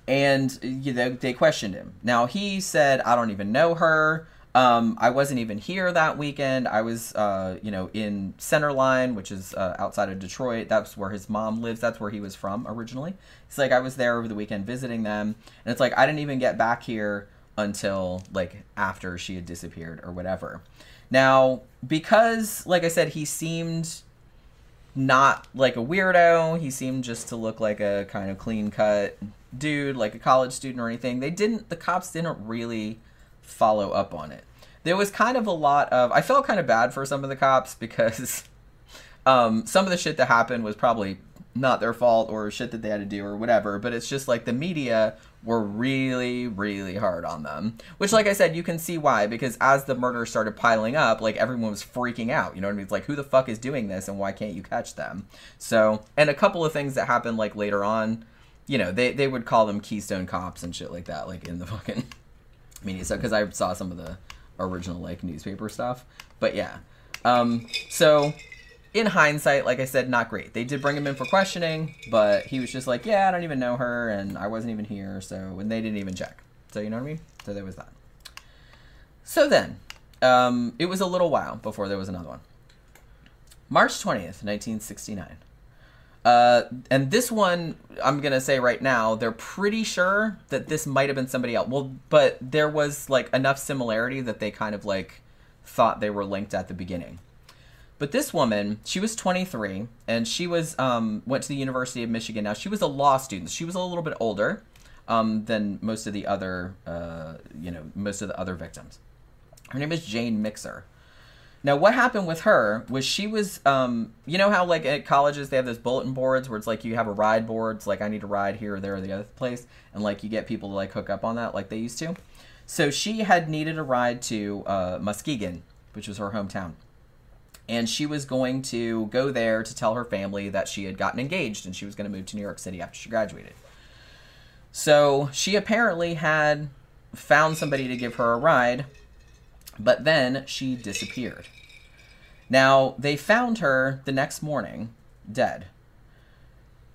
Speaker 4: and you know, they questioned him. Now he said, "I don't even know her. Um, I wasn't even here that weekend. I was, uh, you know, in Center Line, which is uh, outside of Detroit. That's where his mom lives. That's where he was from originally. He's like, I was there over the weekend visiting them, and it's like I didn't even get back here until like after she had disappeared or whatever. Now, because, like I said, he seemed not like a weirdo. He seemed just to look like a kind of clean cut dude, like a college student or anything. They didn't, the cops didn't really follow up on it. There was kind of a lot of, I felt kind of bad for some of the cops because um, some of the shit that happened was probably not their fault or shit that they had to do or whatever, but it's just like the media were really, really hard on them. Which, like I said, you can see why, because as the murders started piling up, like everyone was freaking out. You know what I mean? It's like, who the fuck is doing this and why can't you catch them? So, and a couple of things that happened like later on, you know, they, they would call them Keystone Cops and shit like that, like in the fucking media. So, because I saw some of the original like newspaper stuff. But yeah. Um, so in hindsight, like I said, not great. They did bring him in for questioning, but he was just like, "Yeah, I don't even know her, and I wasn't even here." So, and they didn't even check. So you know what I mean? So there was that. So then, um, it was a little while before there was another one. March twentieth, nineteen sixty nine. Uh, and this one, I'm gonna say right now, they're pretty sure that this might have been somebody else. Well, but there was like enough similarity that they kind of like thought they were linked at the beginning. But this woman, she was 23, and she was um, went to the University of Michigan. Now she was a law student. She was a little bit older um, than most of the other, uh, you know, most of the other victims. Her name is Jane Mixer. Now, what happened with her was she was, um, you know how like at colleges they have those bulletin boards where it's like you have a ride board, it's like I need a ride here or there or the other place, and like you get people to like hook up on that like they used to. So she had needed a ride to uh, Muskegon, which was her hometown. And she was going to go there to tell her family that she had gotten engaged and she was going to move to New York City after she graduated. So she apparently had found somebody to give her a ride, but then she disappeared. Now, they found her the next morning, dead.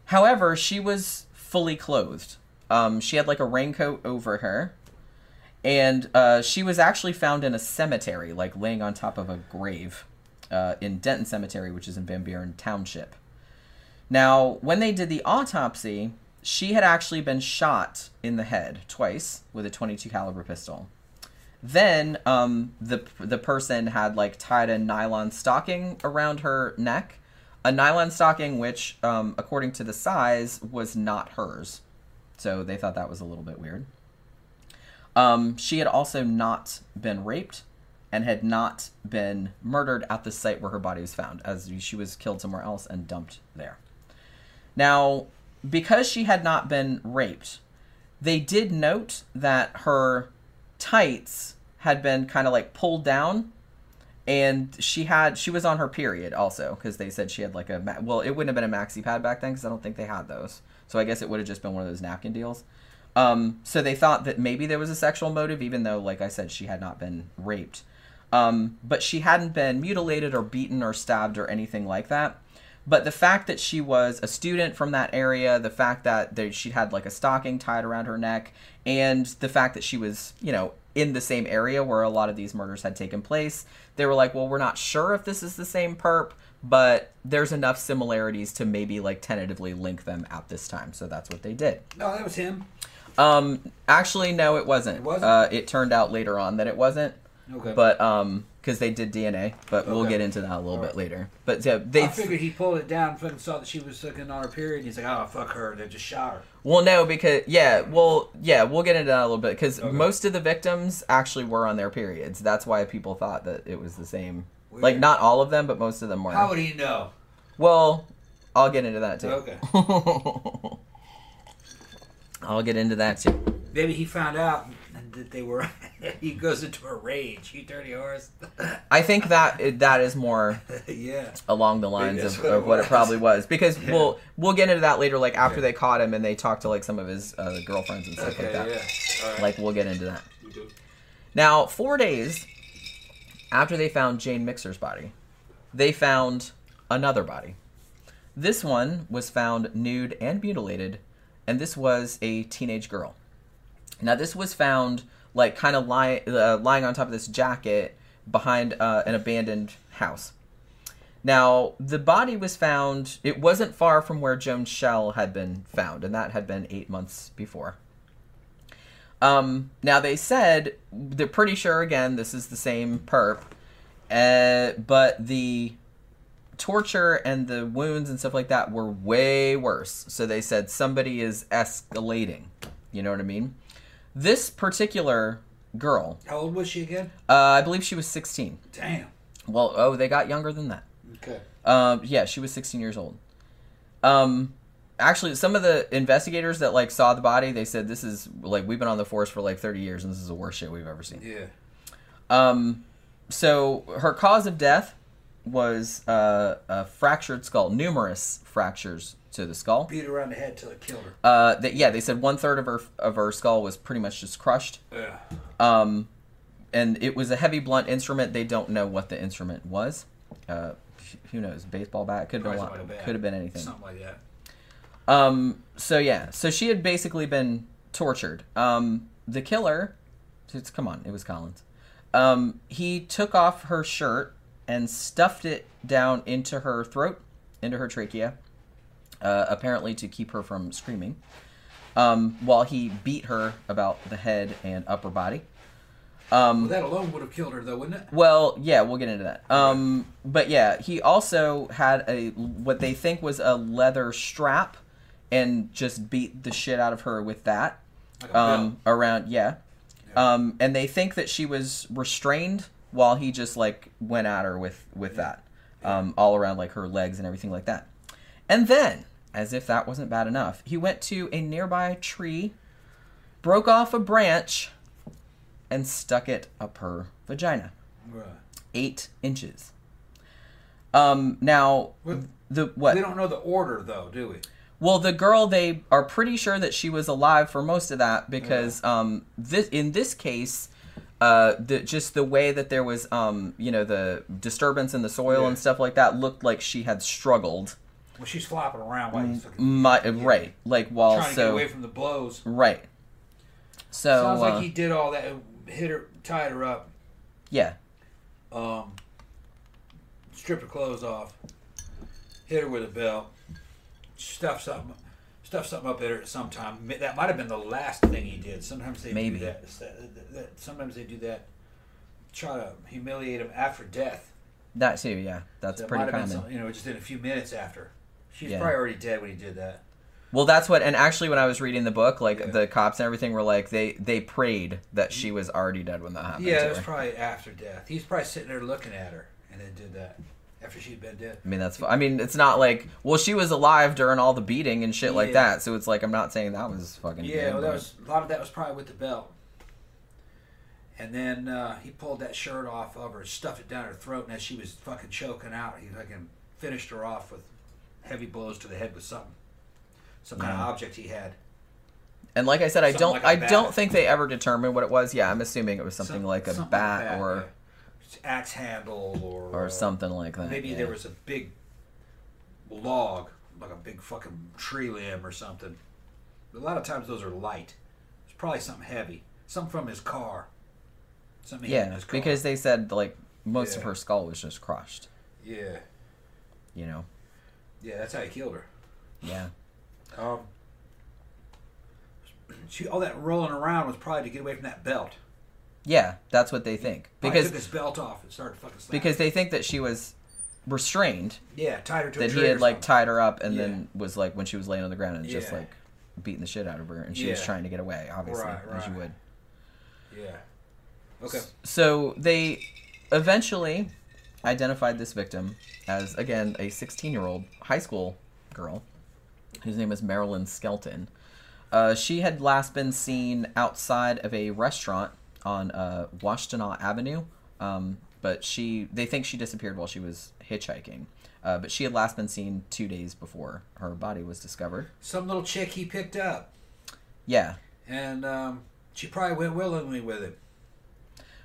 Speaker 4: However, she was fully clothed. Um, she had like a raincoat over her, and uh, she was actually found in a cemetery, like laying on top of a grave uh, in Denton Cemetery, which is in Van Buren Township. Now, when they did the autopsy, she had actually been shot in the head twice with a 22 caliber pistol. Then um, the the person had like tied a nylon stocking around her neck, a nylon stocking which, um, according to the size, was not hers. So they thought that was a little bit weird. Um, she had also not been raped and had not been murdered at the site where her body was found, as she was killed somewhere else and dumped there. Now, because she had not been raped, they did note that her tights had been kind of like pulled down and she had she was on her period also because they said she had like a well it wouldn't have been a maxi pad back then because i don't think they had those. So i guess it would have just been one of those napkin deals. Um, so they thought that maybe there was a sexual motive even though like i said she had not been raped um, but she hadn't been mutilated or beaten or stabbed or anything like that but the fact that she was a student from that area, the fact that there, she had like a stocking tied around her neck, and the fact that she was, you know, in the same area where a lot of these murders had taken place, they were like, well, we're not sure if this is the same perp, but there's enough similarities to maybe like tentatively link them at this time. So that's what they did.
Speaker 5: No, that was him.
Speaker 4: Um, actually, no, it wasn't.
Speaker 5: It wasn't?
Speaker 4: Uh, it turned out later on that it wasn't.
Speaker 5: Okay.
Speaker 4: But um, because they did DNA, but we'll
Speaker 5: Okay.
Speaker 4: get into that a little
Speaker 5: All
Speaker 4: bit
Speaker 5: right.
Speaker 4: later. But yeah, they
Speaker 5: I figured he pulled it down and saw that she was looking on her period. And he's like, "Oh, fuck her!" They just shot her.
Speaker 4: Well, no, because yeah, well, yeah, we'll get into that a little bit because
Speaker 5: Okay.
Speaker 4: most of the victims actually were on their periods. That's why people thought that it was the same.
Speaker 5: Weird.
Speaker 4: Like not all of them, but most of them were.
Speaker 5: How would he know?
Speaker 4: Well, I'll get into that too.
Speaker 5: Okay.
Speaker 4: I'll get into that too.
Speaker 5: Maybe he found out that they were. he goes into a rage. You dirty horse.
Speaker 4: I think that that is more
Speaker 5: yeah.
Speaker 4: along the lines of,
Speaker 5: what
Speaker 4: of
Speaker 5: it
Speaker 4: what it probably was because
Speaker 5: Yeah.
Speaker 4: we'll we'll get into that later. Like after
Speaker 5: Yeah.
Speaker 4: they caught him and they talked to like some of his uh, girlfriends and stuff
Speaker 5: Okay.
Speaker 4: like that.
Speaker 5: Yeah. All right.
Speaker 4: Like we'll get into that. Now, four days after they found Jane Mixer's body, they found another body. This one was found nude and mutilated, and this was a teenage girl. Now, this was found like kind of ly- uh, lying on top of this jacket behind uh, an abandoned house. Now, the body was found, it wasn't far from where Joan Schell had been found, and that had been eight months before. Um, now they said they're pretty sure again this is the same perp, uh, but the torture and the wounds and stuff like that were way worse. So they said somebody is escalating. You know what I mean? This particular girl,
Speaker 5: How old was she again?
Speaker 4: uh, I believe she was 16.
Speaker 5: Damn.
Speaker 4: Well, oh, they got younger than that.
Speaker 5: Okay.
Speaker 4: Um, yeah, she was 16 years old. Um, actually, some of the investigators that like saw the body, they said this is like we've been on the force for like 30 years, and this is the worst shit we've ever seen.
Speaker 5: Yeah.
Speaker 4: Um, so her cause of death was uh, a fractured skull, numerous fractures to the skull.
Speaker 5: Beat around the head till it killed her.
Speaker 4: Uh, that yeah, they said one third of her of her skull was pretty much just crushed.
Speaker 5: Yeah.
Speaker 4: Um, and it was a heavy blunt instrument. They don't know what the instrument was. Uh, who knows? Baseball bat could have been lot,
Speaker 5: like a bat.
Speaker 4: could have been anything.
Speaker 5: Something like that.
Speaker 4: Um. So yeah. So she had basically been tortured. Um. The killer. It's, come on. It was Collins. Um. He took off her shirt and stuffed it down into her throat, into her trachea. Uh, apparently to keep her from screaming. Um. While he beat her about the head and upper body. Um.
Speaker 5: Well, that alone would have killed her, though, wouldn't it?
Speaker 4: Well, yeah, we'll get into that. Um, but yeah, he also had a what they think was a leather strap, and just beat the shit out of her with that.
Speaker 5: Like
Speaker 4: Um, around yeah, um, and they think that she was restrained while he just like went at her with with that, um, all around like her legs and everything like that. And then, as if that wasn't bad enough, he went to a nearby tree, broke off a branch, and stuck it up her vagina.
Speaker 5: Right.
Speaker 4: eight inches. Um, now
Speaker 5: Well,
Speaker 4: the what?
Speaker 5: We don't know the order though, do we?
Speaker 4: Well, the girl they are pretty sure that she was alive for most of that because um this in this case uh the just the way that there was um you know the disturbance in the soil
Speaker 5: Yeah.
Speaker 4: and stuff like that looked like she had struggled.
Speaker 5: Well, she's flopping around while he's fucking
Speaker 4: My, right, like while
Speaker 5: trying to
Speaker 4: Mm, so
Speaker 5: get away from the blows.
Speaker 4: right. So
Speaker 5: Sounds
Speaker 4: uh,
Speaker 5: like he did all that, hit her, tied her up,
Speaker 4: yeah,
Speaker 5: um, stripped her clothes off, hit her with a belt, stuffed something, stuffed something up at her at some time. That might have been the last thing he did. Sometimes they
Speaker 4: Maybe.
Speaker 5: do that. It's that- that- that- Sometimes they do that. Try to humiliate him after death.
Speaker 4: that too. Yeah, that's
Speaker 5: That
Speaker 4: pretty
Speaker 5: might have
Speaker 4: common.
Speaker 5: been some, you know, just in a few minutes after. She's
Speaker 4: Yeah.
Speaker 5: probably already dead when he did that.
Speaker 4: Well, that's what. And actually, when I was reading the book, like
Speaker 5: Yeah.
Speaker 4: the cops and everything were like, they they prayed that she was already dead when that happened.
Speaker 5: Yeah, it was
Speaker 4: her.
Speaker 5: probably after death. He's probably sitting there looking at her and then did that after she'd been dead.
Speaker 4: I mean, that's. I mean, it's not like well, she was alive during all the beating and shit like that. So it's like I'm not saying that was fucking.
Speaker 5: Yeah, well, that
Speaker 4: but-
Speaker 5: was a lot of that was probably with the belt. And then uh, he pulled that shirt off of her, stuffed it down her throat, and as she was fucking choking out, he fucking finished her off with heavy blows to the head with something, some kind of object he had.
Speaker 4: And like I said, I
Speaker 5: Something
Speaker 4: don't.
Speaker 5: like a
Speaker 4: I
Speaker 5: bat.
Speaker 4: don't think they ever determined what it was. Yeah, I'm assuming it was something
Speaker 5: Some-
Speaker 4: like a
Speaker 5: something
Speaker 4: bat, or
Speaker 5: yeah. axe handle or
Speaker 4: or something like that.
Speaker 5: Maybe
Speaker 4: yeah.
Speaker 5: there was a big log, like a big fucking tree limb or something. A lot of times those are light. It's probably something heavy, something from his car. Something in
Speaker 4: Yeah,
Speaker 5: his car.
Speaker 4: because they said like most of
Speaker 5: Yeah.
Speaker 4: her skull was just crushed.
Speaker 5: yeah,
Speaker 4: You know.
Speaker 5: Yeah, that's how he killed her.
Speaker 4: Yeah.
Speaker 5: Um, she all that rolling around was probably to get away from that belt.
Speaker 4: Yeah, that's what they think
Speaker 5: Probably
Speaker 4: because
Speaker 5: took his belt off and started fucking slapping.
Speaker 4: because they think that she was restrained
Speaker 5: yeah, tied her to a
Speaker 4: that he had like tied her up and
Speaker 5: Yeah.
Speaker 4: then was like when she was laying on the ground and just like beating the shit out of her and she was trying to get away obviously
Speaker 5: Right,
Speaker 4: as you would
Speaker 5: Yeah. Okay.
Speaker 4: so they eventually identified this victim as again a 16 year old high school girl whose name is Maralynn Skelton uh, she had last been seen outside of a restaurant on uh, Washtenaw Avenue, um, but she they think she disappeared while she was hitchhiking. Uh, but she had last been seen two days before her body was discovered.
Speaker 5: Some little chick he picked up,
Speaker 4: Yeah,
Speaker 5: and um, she probably went willingly with him.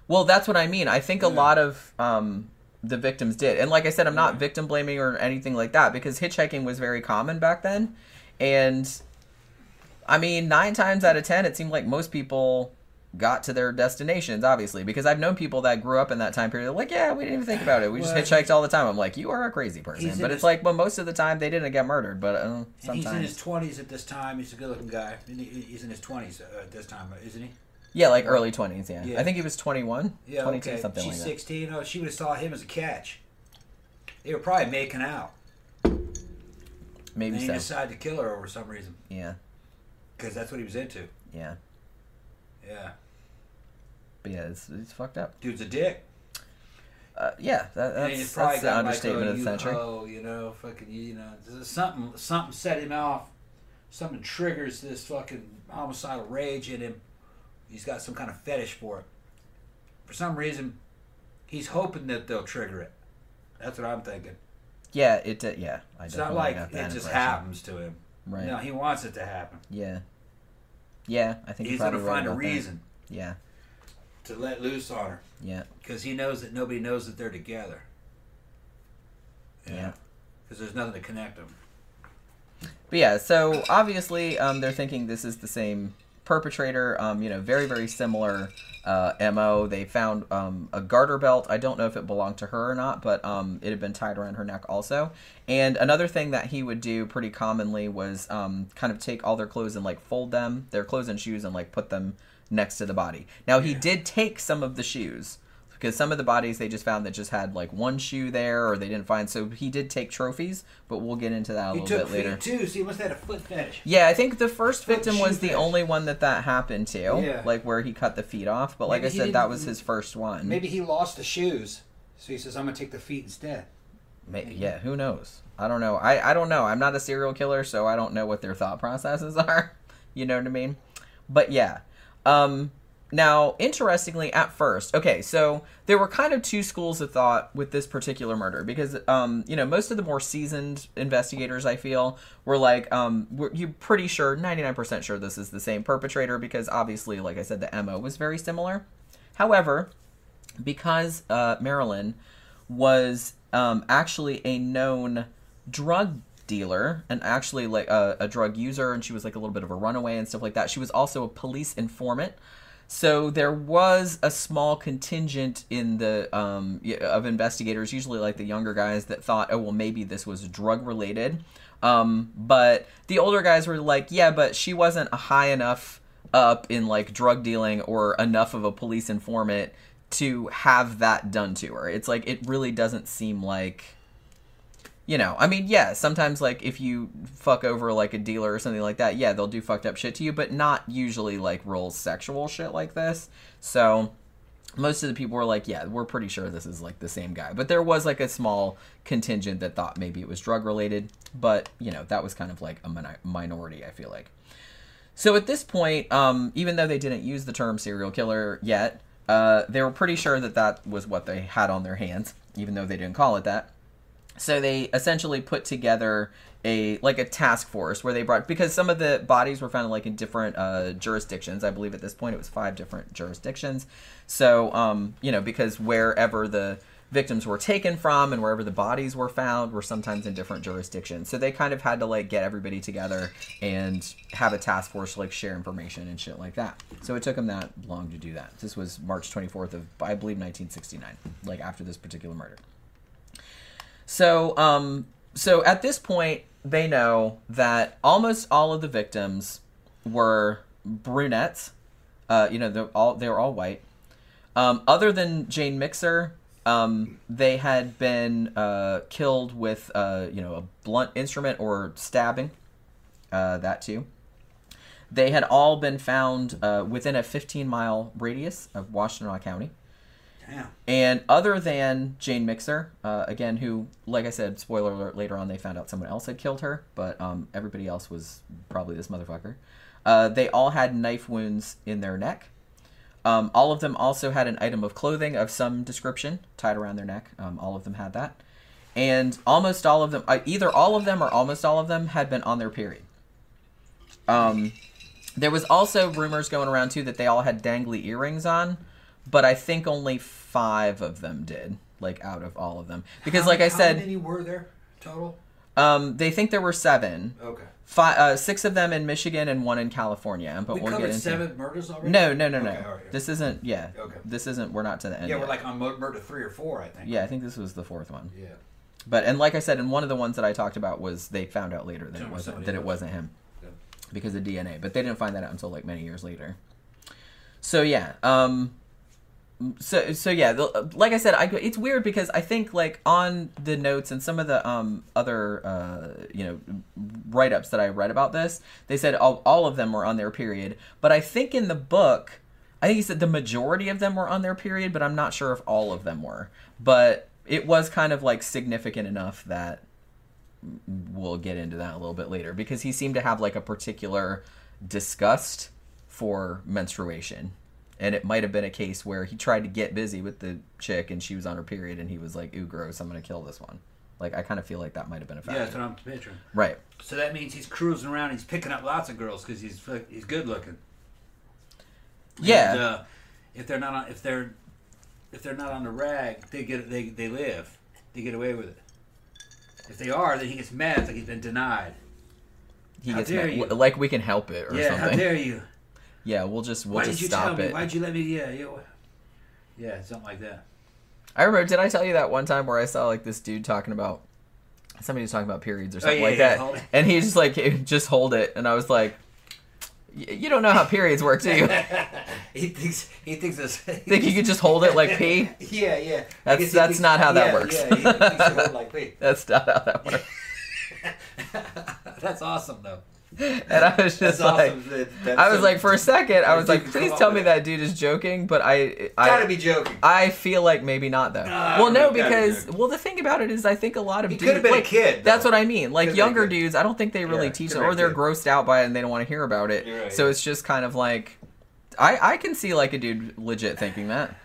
Speaker 4: well, that's what I mean. I think a lot of um, the victims did, and like I said, I'm not victim blaming or anything like that because hitchhiking was very common back then, and I mean, nine times out of ten, it seemed like most people got to their destinations, obviously, because I've known people that grew up in that time period, like, yeah, we didn't even think about it. We just hitchhiked all the time. I'm like, you are a crazy person. But
Speaker 5: his-
Speaker 4: it's like, well, most of the time they didn't get murdered, but uh,
Speaker 5: And he's in his twenties at this time. He's a good-looking guy. He's in his twenties uh, at this time, isn't he?
Speaker 4: Yeah, like early 20s, yeah.
Speaker 5: Yeah.
Speaker 4: I think he was 21,
Speaker 5: Yeah,
Speaker 4: 22,
Speaker 5: okay.
Speaker 4: something
Speaker 5: She's
Speaker 4: like that.
Speaker 5: She's sixteen. Oh, she would have saw him as a catch. They were probably making out.
Speaker 4: Maybe
Speaker 5: and he decided to kill her over some reason
Speaker 4: Yeah,
Speaker 5: because that's what he was into.
Speaker 4: yeah.
Speaker 5: Yeah,
Speaker 4: But yeah, it's, it's fucked up.
Speaker 5: dude's a dick.
Speaker 4: Uh, yeah, that, that's, that's the understatement
Speaker 5: like,
Speaker 4: of the century.
Speaker 5: Oh, you know, fucking, you know, something, something set him off. Something triggers this fucking homicidal rage in him. He's got some kind of fetish for it. For some reason, he's hoping that they'll trigger it. That's what I'm thinking.
Speaker 4: Yeah, it did. Yeah, I
Speaker 5: It's not like it just
Speaker 4: impression.
Speaker 5: happens to him.
Speaker 4: Right.
Speaker 5: No, he wants it to happen.
Speaker 4: Yeah. Yeah, I think
Speaker 5: He's going to
Speaker 4: right
Speaker 5: find a
Speaker 4: about that.
Speaker 5: reason
Speaker 4: Yeah,
Speaker 5: to let loose on her
Speaker 4: yeah,
Speaker 5: because he knows that nobody knows that they're together.
Speaker 4: Yeah.
Speaker 5: Because there's nothing to connect them.
Speaker 4: but yeah. So obviously, um, they're thinking this is the same perpetrator. Um, you know, very very similar uh, mo. They found um, a garter belt. I don't know if it belonged to her or not, but um, it had been tied around her neck also. And another thing that he would do pretty commonly was um, kind of take all their clothes and like fold them, their clothes and shoes, and like put them next to the body. Now he
Speaker 5: Yeah.
Speaker 4: did take some of the shoes. Because some of the bodies they just found that just had like one shoe there, or they didn't find. So he did take trophies, but we'll get into that a
Speaker 5: He
Speaker 4: little
Speaker 5: took
Speaker 4: bit later.
Speaker 5: feet too, so he must have had a foot fetish.
Speaker 4: Yeah, I think the first
Speaker 5: Foot
Speaker 4: victim was the
Speaker 5: fetish.
Speaker 4: only one that that happened to.
Speaker 5: Yeah.
Speaker 4: Like where he cut the feet off. But like
Speaker 5: Maybe
Speaker 4: I said, that was his first one.
Speaker 5: Maybe he lost the shoes, so he says, "I'm gonna take the feet instead."
Speaker 4: May- yeah, who knows? I don't know. I, I don't know. I'm not a serial killer, so I don't know what their thought processes are. You know what I mean? But yeah. Um now, interestingly, at first, okay, so there were kind of two schools of thought with this particular murder because, um, you know, most of the more seasoned investigators, I feel, were like, um, were, you're pretty sure, 99% sure this is the same perpetrator because obviously, like I said, the MO was very similar. However, because uh, Maralynn was um, actually a known drug dealer and actually like a, a drug user, and she was like a little bit of a runaway and stuff like that. She was also a police informant. So there was a small contingent in the um, of investigators, usually like the younger guys, that thought, oh well, maybe this was drug related. Um, but the older guys were like, yeah, but she wasn't high enough up in like drug dealing or enough of a police informant to have that done to her. It's like it really doesn't seem like you know, I mean, yeah, sometimes like if you fuck over like a dealer or something like that, yeah, they'll do fucked up shit to you, but not usually like real sexual shit like this. So most of the people were like, yeah, we're pretty sure this is like the same guy. But there was like a small contingent that thought maybe it was drug related, but you know, that was kind of like a min- minority, I feel like. So at this point, um, even though they didn't use the term serial killer yet, uh, they were pretty sure that that was what they had on their hands, even though they didn't call it that. So they essentially put together a like a task force where they brought because some of the bodies were found like in different uh, jurisdictions. I believe at this point it was five different jurisdictions. So um, you know because wherever the victims were taken from and wherever the bodies were found were sometimes in different jurisdictions. So they kind of had to like get everybody together and have a task force to like share information and shit like that. So it took them that long to do that. This was March 24th of I believe 1969, like after this particular murder. So, um, so at this point, they know that almost all of the victims were brunettes. Uh, you know, they're all they were all white. Um, other than Jane Mixer, um, they had been uh, killed with uh, you know a blunt instrument or stabbing. Uh, that too. They had all been found uh, within a 15 mile radius of Washtenaw County. And other than Jane Mixer, uh, again, who, like I said, spoiler alert, later on they found out someone else had killed her, but um, everybody else was probably this motherfucker. Uh, they all had knife wounds in their neck. Um, all of them also had an item of clothing of some description tied around their neck. Um, all of them had that. And almost all of them, uh, either all of them or almost all of them, had been on their period. Um, there was also rumors going around too that they all had dangly earrings on, but I think only five of them did, like out of all of them. Because,
Speaker 5: How-
Speaker 4: like I said, how
Speaker 5: many were there total?
Speaker 4: um, they think there were seven.
Speaker 5: Okay.
Speaker 4: Five, uh, six of them in Michigan and one in California. But
Speaker 5: we
Speaker 4: will
Speaker 5: covered
Speaker 4: get into
Speaker 5: seven murders already.
Speaker 4: No, no, no, no.
Speaker 5: Okay, right.
Speaker 4: This isn't. Yeah.
Speaker 5: Okay.
Speaker 4: This isn't. We're not to the end.
Speaker 5: yeah,
Speaker 4: yet.
Speaker 5: we're like on murder three or four, I think.
Speaker 4: Yeah, I think this was the fourth one.
Speaker 5: Yeah.
Speaker 4: But and like I said, and one of the ones that I talked about was they found out later that it wasn't that it wasn't him
Speaker 5: Yeah.
Speaker 4: because of DNA. But they didn't find that out until like many years later. So yeah, um, so so yeah, the, like I said, I it's weird because I think like on the notes and some of the um other uh you know write ups that I read about this, they said all all of them were on their period. But I think in the book, I think he said the majority of them were on their period, but I'm not sure if all of them were. But it was kind of like significant enough that we'll get into that a little bit later because he seemed to have like a particular disgust for menstruation. And it might have been a case where he tried to get busy with the chick and she was on her period and he was like, ooh, gross, I'm going to kill this one. Like, I kind of feel like that might have been a
Speaker 5: Yeah,
Speaker 4: factor.
Speaker 5: that's what I'm picturing.
Speaker 4: right.
Speaker 5: So that means he's cruising around. He's picking up lots of girls because he's he's good looking.
Speaker 4: Yeah.
Speaker 5: And, uh, if they're not on, if they're if they're not on the rag, they get they they live. They get away with it. If they are, then he gets mad. It's like he's been denied.
Speaker 4: he
Speaker 5: how
Speaker 4: gets
Speaker 5: dare
Speaker 4: mad,
Speaker 5: you.
Speaker 4: like we can help it or something.
Speaker 5: yeah, how dare you?
Speaker 4: Yeah, we'll just we'll
Speaker 5: Why
Speaker 4: just
Speaker 5: did you
Speaker 4: stop
Speaker 5: tell me?
Speaker 4: it.
Speaker 5: Why'd you let me? Yeah, yeah, yeah, something like that.
Speaker 4: I remember. Did I tell you that one time where I saw like this dude talking about somebody was talking about periods or oh, something
Speaker 5: Oh, yeah,
Speaker 4: like
Speaker 5: yeah,
Speaker 4: that, and he just like just hold it, and I was like, you don't know how periods work, do you?
Speaker 5: he thinks he thinks this.
Speaker 4: Think you could just hold it like pee?
Speaker 5: Yeah, yeah.
Speaker 4: That's-
Speaker 5: I guess he
Speaker 4: that's
Speaker 5: thinks-
Speaker 4: not how that
Speaker 5: yeah,
Speaker 4: works.
Speaker 5: Yeah, he thinks you hold like.
Speaker 4: That's not how that works.
Speaker 5: That's awesome though.
Speaker 4: And I was just
Speaker 5: That's
Speaker 4: like,
Speaker 5: awesome. That-
Speaker 4: I was
Speaker 5: some-
Speaker 4: like, for a second, I was like, please tell me that dude is joking, but I, I gotta
Speaker 5: be joking.
Speaker 4: I feel like maybe not though.
Speaker 5: Nah,
Speaker 4: well, no,
Speaker 5: gotta be
Speaker 4: because well, the thing about it is, I think a lot of
Speaker 5: He
Speaker 4: dudes,
Speaker 5: could have been a
Speaker 4: like,
Speaker 5: kid.
Speaker 4: That's what I mean. Like younger
Speaker 5: a
Speaker 4: dudes, I don't think they really
Speaker 5: Yeah,
Speaker 4: teach it, or they're grossed out by it and they don't want to hear about it.
Speaker 5: Right,
Speaker 4: so
Speaker 5: yeah.
Speaker 4: it's just kind of like, I I can see like a dude legit thinking that,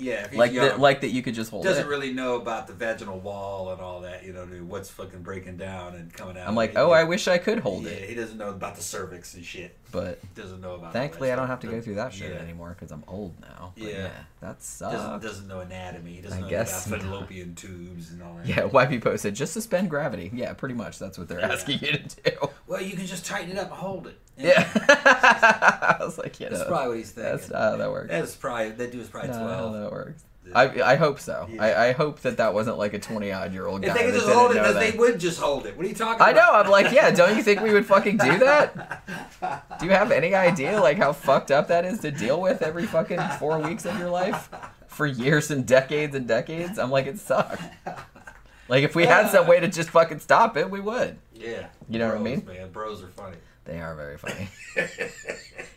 Speaker 5: Yeah, if he's
Speaker 4: like
Speaker 5: young,
Speaker 4: that, like that you could just hold it.
Speaker 5: doesn't
Speaker 4: it.
Speaker 5: really know about the vaginal wall and all that. You know, dude, what's fucking breaking down and coming out.
Speaker 4: I'm like, oh, I wish I could hold
Speaker 5: yeah,
Speaker 4: it,
Speaker 5: He doesn't know about the cervix and shit.
Speaker 4: but
Speaker 5: Doesn't know about.
Speaker 4: thankfully I don't have to go through that shit
Speaker 5: Yeah.
Speaker 4: anymore because I'm old now. But
Speaker 5: Yeah.
Speaker 4: yeah, that
Speaker 5: Doesn't,
Speaker 4: sucks.
Speaker 5: doesn't know anatomy. He doesn't
Speaker 4: I
Speaker 5: know
Speaker 4: guess
Speaker 5: about
Speaker 4: not.
Speaker 5: fallopian tubes and all that.
Speaker 4: Yeah, YP posted just suspend gravity. Yeah, pretty much. That's what they're asking you to do.
Speaker 5: Well, you can just tighten it up and hold it.
Speaker 4: Yeah, I was like, yeah,
Speaker 5: That's
Speaker 4: no,
Speaker 5: probably what he's thinking.
Speaker 4: that's not how that works.
Speaker 5: That's probably that dude's probably
Speaker 4: Not how
Speaker 5: twelve.
Speaker 4: that works. I I hope so.
Speaker 5: Yeah.
Speaker 4: I, I hope that that wasn't like a twenty odd year old guy.
Speaker 5: If they could just hold it,
Speaker 4: know
Speaker 5: then
Speaker 4: that.
Speaker 5: they would just hold it. What are you talking
Speaker 4: I
Speaker 5: about?
Speaker 4: I know. I'm like, yeah. Don't you think we would fucking do that? Do you have any idea like how fucked up that is to deal with every fucking four weeks of your life for years and decades and decades? I'm like, it sucks. Like if we had some way to just fucking stop it, we would.
Speaker 5: Yeah.
Speaker 4: You know what I mean?
Speaker 5: Man, bros are funny.
Speaker 4: They are very funny.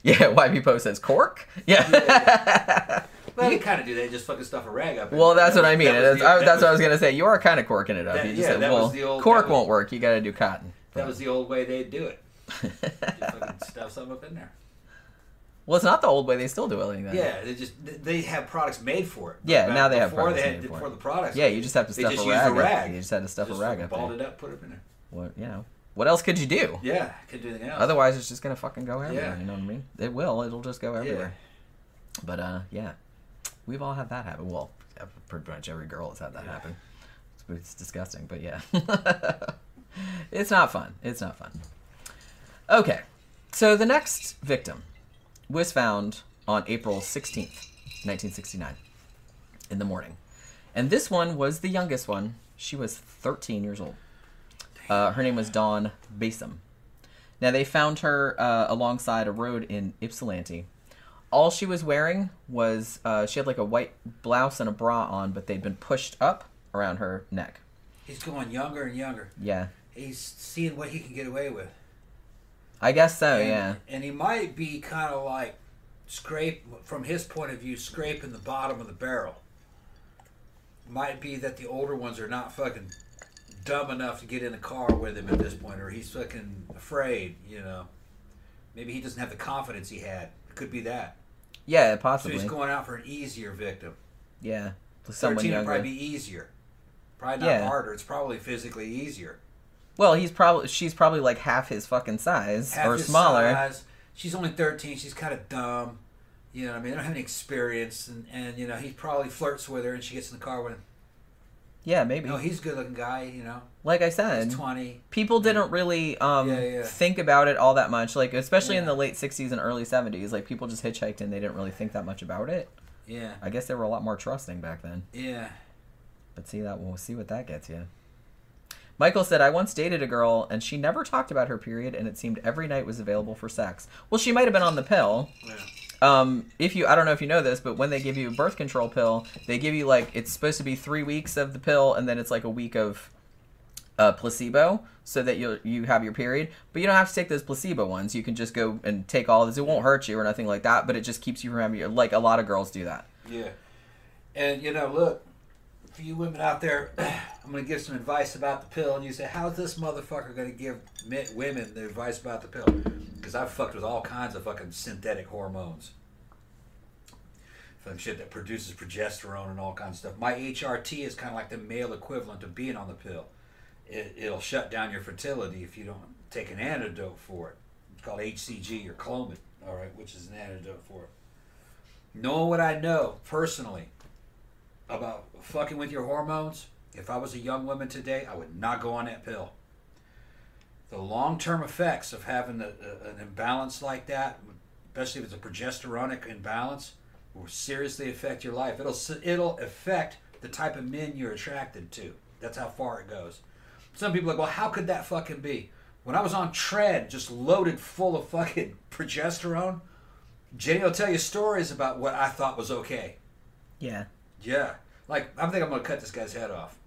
Speaker 4: Yeah, YP Post says cork. Yeah.
Speaker 5: Well, they kind of do. They just fucking stuff a rag up.
Speaker 4: well, that's what I mean.
Speaker 5: That was
Speaker 4: That's,
Speaker 5: the- that
Speaker 4: what I
Speaker 5: was-
Speaker 4: was gonna say. You are kind of corking it up.
Speaker 5: That-
Speaker 4: you just
Speaker 5: yeah,
Speaker 4: said,
Speaker 5: that was
Speaker 4: well,
Speaker 5: the old-
Speaker 4: cork
Speaker 5: was-
Speaker 4: won't work. You got to do cotton.
Speaker 5: That was the old way they'd do it. Just fucking stuff something up in there.
Speaker 4: well, it's not the old way. They still do it like that.
Speaker 5: Yeah, they just they have products made for it.
Speaker 4: Yeah, now they have products
Speaker 5: they had
Speaker 4: made for
Speaker 5: before
Speaker 4: it.
Speaker 5: the products.
Speaker 4: Yeah, you just have to stuff a rag.
Speaker 5: a rag.
Speaker 4: You just had to stuff
Speaker 5: just
Speaker 4: a rag up
Speaker 5: balled
Speaker 4: there.
Speaker 5: it up, put it in there.
Speaker 4: What you know? What else could you do?
Speaker 5: Yeah, could do anything else.
Speaker 4: Otherwise, it's just gonna fucking go everywhere.
Speaker 5: Yeah.
Speaker 4: You know what I mean? It will. It'll just go everywhere. Yeah. But uh, yeah, we've all had that happen. Well, pretty much every girl has had that
Speaker 5: Yeah.
Speaker 4: happen. It's, it's disgusting, but yeah, it's not fun. It's not fun. Okay, so the next victim was found on April sixteenth, nineteen sixty-nine, in the morning, and this one was the youngest one. She was thirteen years old. Uh, her name was Dawn Basom. Now they found her uh, alongside a road in Ypsilanti. All she was wearing was uh, she had like a white blouse and a bra on, but they'd been pushed up around her neck.
Speaker 5: He's going younger and younger.
Speaker 4: Yeah,
Speaker 5: He's seeing what he can get away with.
Speaker 4: I guess so.
Speaker 5: and,
Speaker 4: yeah,
Speaker 5: And he might be kind of like scrape from his point of view, scraping the bottom of the barrel. Might be that the older ones are not fucking dumb enough to get in the car with him at this point, or he's fucking afraid. You know, maybe he doesn't have the confidence he had. It could be that.
Speaker 4: yeah, possibly.
Speaker 5: So he's going out for an easier victim.
Speaker 4: yeah, someone
Speaker 5: Thirteen would probably be easier. Probably not
Speaker 4: Yeah.
Speaker 5: harder. It's probably physically easier.
Speaker 4: Well, he's probably she's probably like half his fucking size
Speaker 5: half
Speaker 4: or
Speaker 5: his
Speaker 4: smaller.
Speaker 5: size. She's only 13. She's kind of dumb. You know what I mean? They don't have any experience. And, and, you know, he probably flirts with her and she gets in the car with him.
Speaker 4: Yeah, maybe.
Speaker 5: No, he's a good looking guy, you know.
Speaker 4: like I
Speaker 5: He's
Speaker 4: said,
Speaker 5: 20.
Speaker 4: people didn't really um,
Speaker 5: Yeah, yeah.
Speaker 4: think about it all that much. Like especially in the late '60s and early '70s, like people just hitchhiked and they didn't really think that much about it.
Speaker 5: Yeah.
Speaker 4: I guess they were a lot more trusting back then.
Speaker 5: Yeah.
Speaker 4: But see that we'll see what that gets you. Michael said, I once dated a girl and she never talked about her period and it seemed every night was available for sex. Well, she might have been on the pill.
Speaker 5: yeah.
Speaker 4: Um, if you, I don't know if you know this, but when they give you a birth control pill, they give you like, it's supposed to be three weeks of the pill and then it's like a week of uh, placebo so that you you have your period. But you don't have to take those placebo ones. You can just go and take all this. It won't hurt you or nothing like that, but it just keeps you from having your, like a lot of girls do that.
Speaker 5: Yeah. And, you know, look, for you women out there, I'm going to give some advice about the pill. And you say, how's this motherfucker going to give women the advice about the pill? Because I've fucked with all kinds of fucking synthetic hormones. Fucking shit that produces progesterone and all kinds of stuff. My HRT is kind of like the male equivalent of being on the pill. It, it'll shut down your fertility if you don't take an antidote for it. It's called HCG or Clomid, all right, which is an antidote for it. Knowing what I know personally about fucking with your hormones, if I was a young woman today, I would not go on that pill. The long term effects of having a, a- an imbalance like that, especially if it's a progesteronic imbalance, will seriously affect your life. It'll it'll affect the type of men you're attracted to. That's how far it goes. Some people are like, well, how could that fucking be? When I was on Tren, just loaded full of fucking progesterone, Jenny will tell you stories about what I thought was okay.
Speaker 4: Yeah.
Speaker 5: Yeah. Like, I'm thinking I'm going to cut this guy's head off.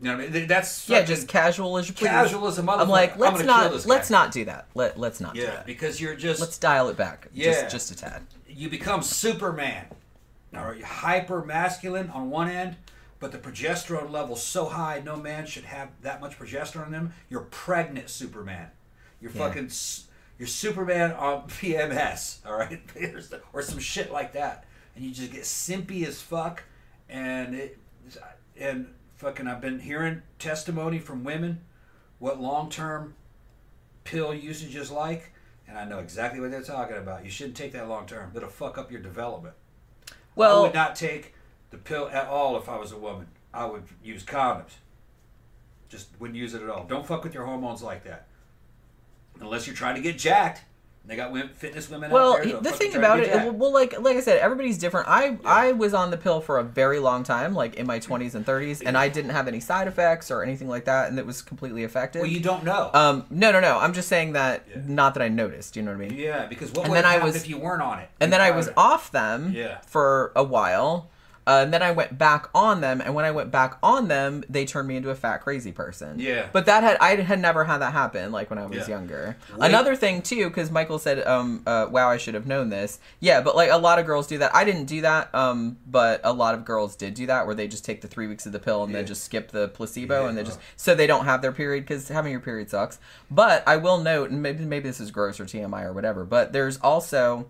Speaker 5: You know what I mean? That's
Speaker 4: Yeah, just casual as you please.
Speaker 5: casual as a motherfucker.
Speaker 4: I'm like, let's
Speaker 5: gonna
Speaker 4: not let's not do that. Let let's not do
Speaker 5: Yeah,
Speaker 4: that.
Speaker 5: because you're just
Speaker 4: Let's dial it back.
Speaker 5: Yeah.
Speaker 4: Just just a tad.
Speaker 5: you become Superman. All right, you're hyper masculine on one end, but the progesterone level's so high, no man should have that much progesterone in them. You're pregnant Superman. You're
Speaker 4: Yeah.
Speaker 5: fucking, You're Superman on PMS, all right, or some shit like that, and you just get simpy as fuck, and it, and fucking. I've been hearing testimony from women what long term pill usage is like, and I know exactly what they're talking about. You shouldn't take that long term. It'll fuck up your development.
Speaker 4: Well, I
Speaker 5: would not take the pill at all if I was a woman. I would use condoms. Just wouldn't use it at all. Don't fuck with your hormones like that. Unless you're trying to get jacked. They got fitness women
Speaker 4: well,
Speaker 5: out there.
Speaker 4: the thing about it, well, like like I said, everybody's different. I I was on the pill for a very long time, like in my 20s and 30s, and I didn't have any side effects or anything like that, and it was completely effective.
Speaker 5: well, you don't know.
Speaker 4: um, no, no, no. I'm just saying that,
Speaker 5: Yeah.
Speaker 4: not that I noticed. You know what I mean?
Speaker 5: yeah, because what
Speaker 4: and
Speaker 5: would
Speaker 4: then I was-
Speaker 5: if you weren't on it?
Speaker 4: and then I was
Speaker 5: You'd
Speaker 4: off them
Speaker 5: Yeah.
Speaker 4: for a while. Uh, and then I went back on them, and when I went back on them, they turned me into a fat crazy person.
Speaker 5: Yeah.
Speaker 4: But that had I had never had that happen like when I was
Speaker 5: Yeah.
Speaker 4: younger.
Speaker 5: Wait.
Speaker 4: Another thing too, because Michael said, um, uh, "Wow, I should have known this." Yeah, but like a lot of girls do that. I didn't do that, um, but a lot of girls did do that, where they just take the three weeks of the pill and then just skip the placebo,
Speaker 5: Yeah.
Speaker 4: and they just so they don't have their period because having your period sucks. But I will note, and maybe maybe this is gross or TMI or whatever, but there's also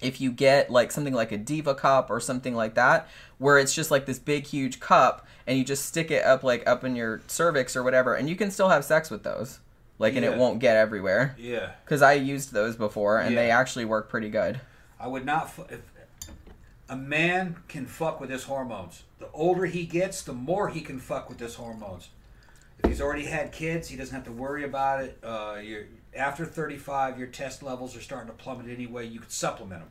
Speaker 4: if you get like something like a diva cup or something like that where it's just like this big huge cup and you just stick it up like up in your cervix or whatever and you can still have sex with those like and it won't get everywhere
Speaker 5: Yeah.
Speaker 4: because i used those before and they actually work pretty good
Speaker 5: I would not. If a man can fuck with his hormones. The older he gets, the more he can fuck with his hormones. If he's already had kids, he doesn't have to worry about it. Uh, you're, after 35, your test levels are starting to plummet anyway. You could supplement them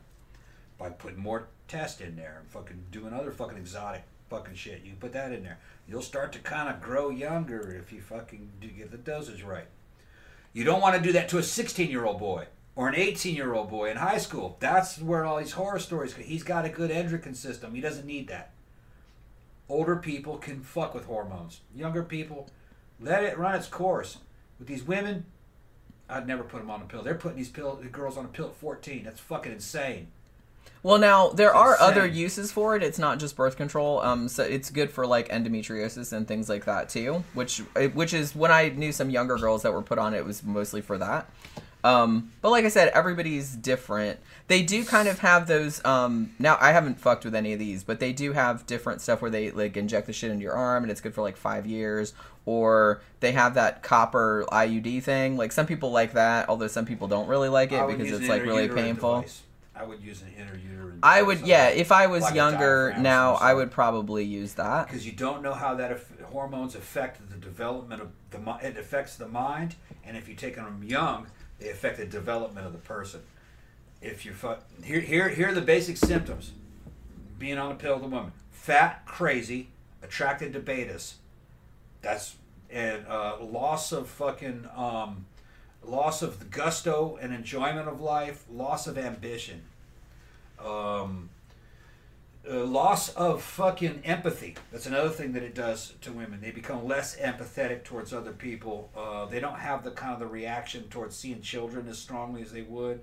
Speaker 5: by putting more test in there and fucking doing other fucking exotic fucking shit. You put that in there. You'll start to kind of grow younger if you fucking do get the dosage right. You don't want to do that to a 16 year old boy or an 18 year old boy in high school. That's where all these horror stories. He's got a good endocrine system. He doesn't need that. Older people can fuck with hormones. Younger people, let it run its course. With these women, I'd never put them on a pill. They're putting these pill the girls on a pill at 14. That's fucking insane.
Speaker 4: well now there
Speaker 5: It's
Speaker 4: are
Speaker 5: insane.
Speaker 4: other uses for it it's not just birth control um so it's good for like endometriosis and things like that too which which is when i knew some younger girls that were put on it, it was mostly for that Um, but like I said, everybody's different. They do kind of have those. Um, now I haven't fucked with any of these, but they do have different stuff where they like inject the shit into your arm and it's good for like five years. Or they have that copper IUD thing. Like some people like that, although some people don't really like it because it's like really painful.
Speaker 5: device. I would use an interuterine.
Speaker 4: I would, yeah. If I was
Speaker 5: Like
Speaker 4: younger now, I would probably use that.
Speaker 5: because you don't know how that aff- hormones affect the development of the it affects the mind and if you take them young they affect the development of the person if you fu- here here here are the basic symptoms being on a pill the woman fat crazy attracted to betas that's and uh, loss of fucking um, loss of the gusto and enjoyment of life loss of ambition um, uh, loss of fucking empathy. That's another thing that it does to women. They become less empathetic towards other people. Uh, they don't have the kind of the reaction towards seeing children as strongly as they would.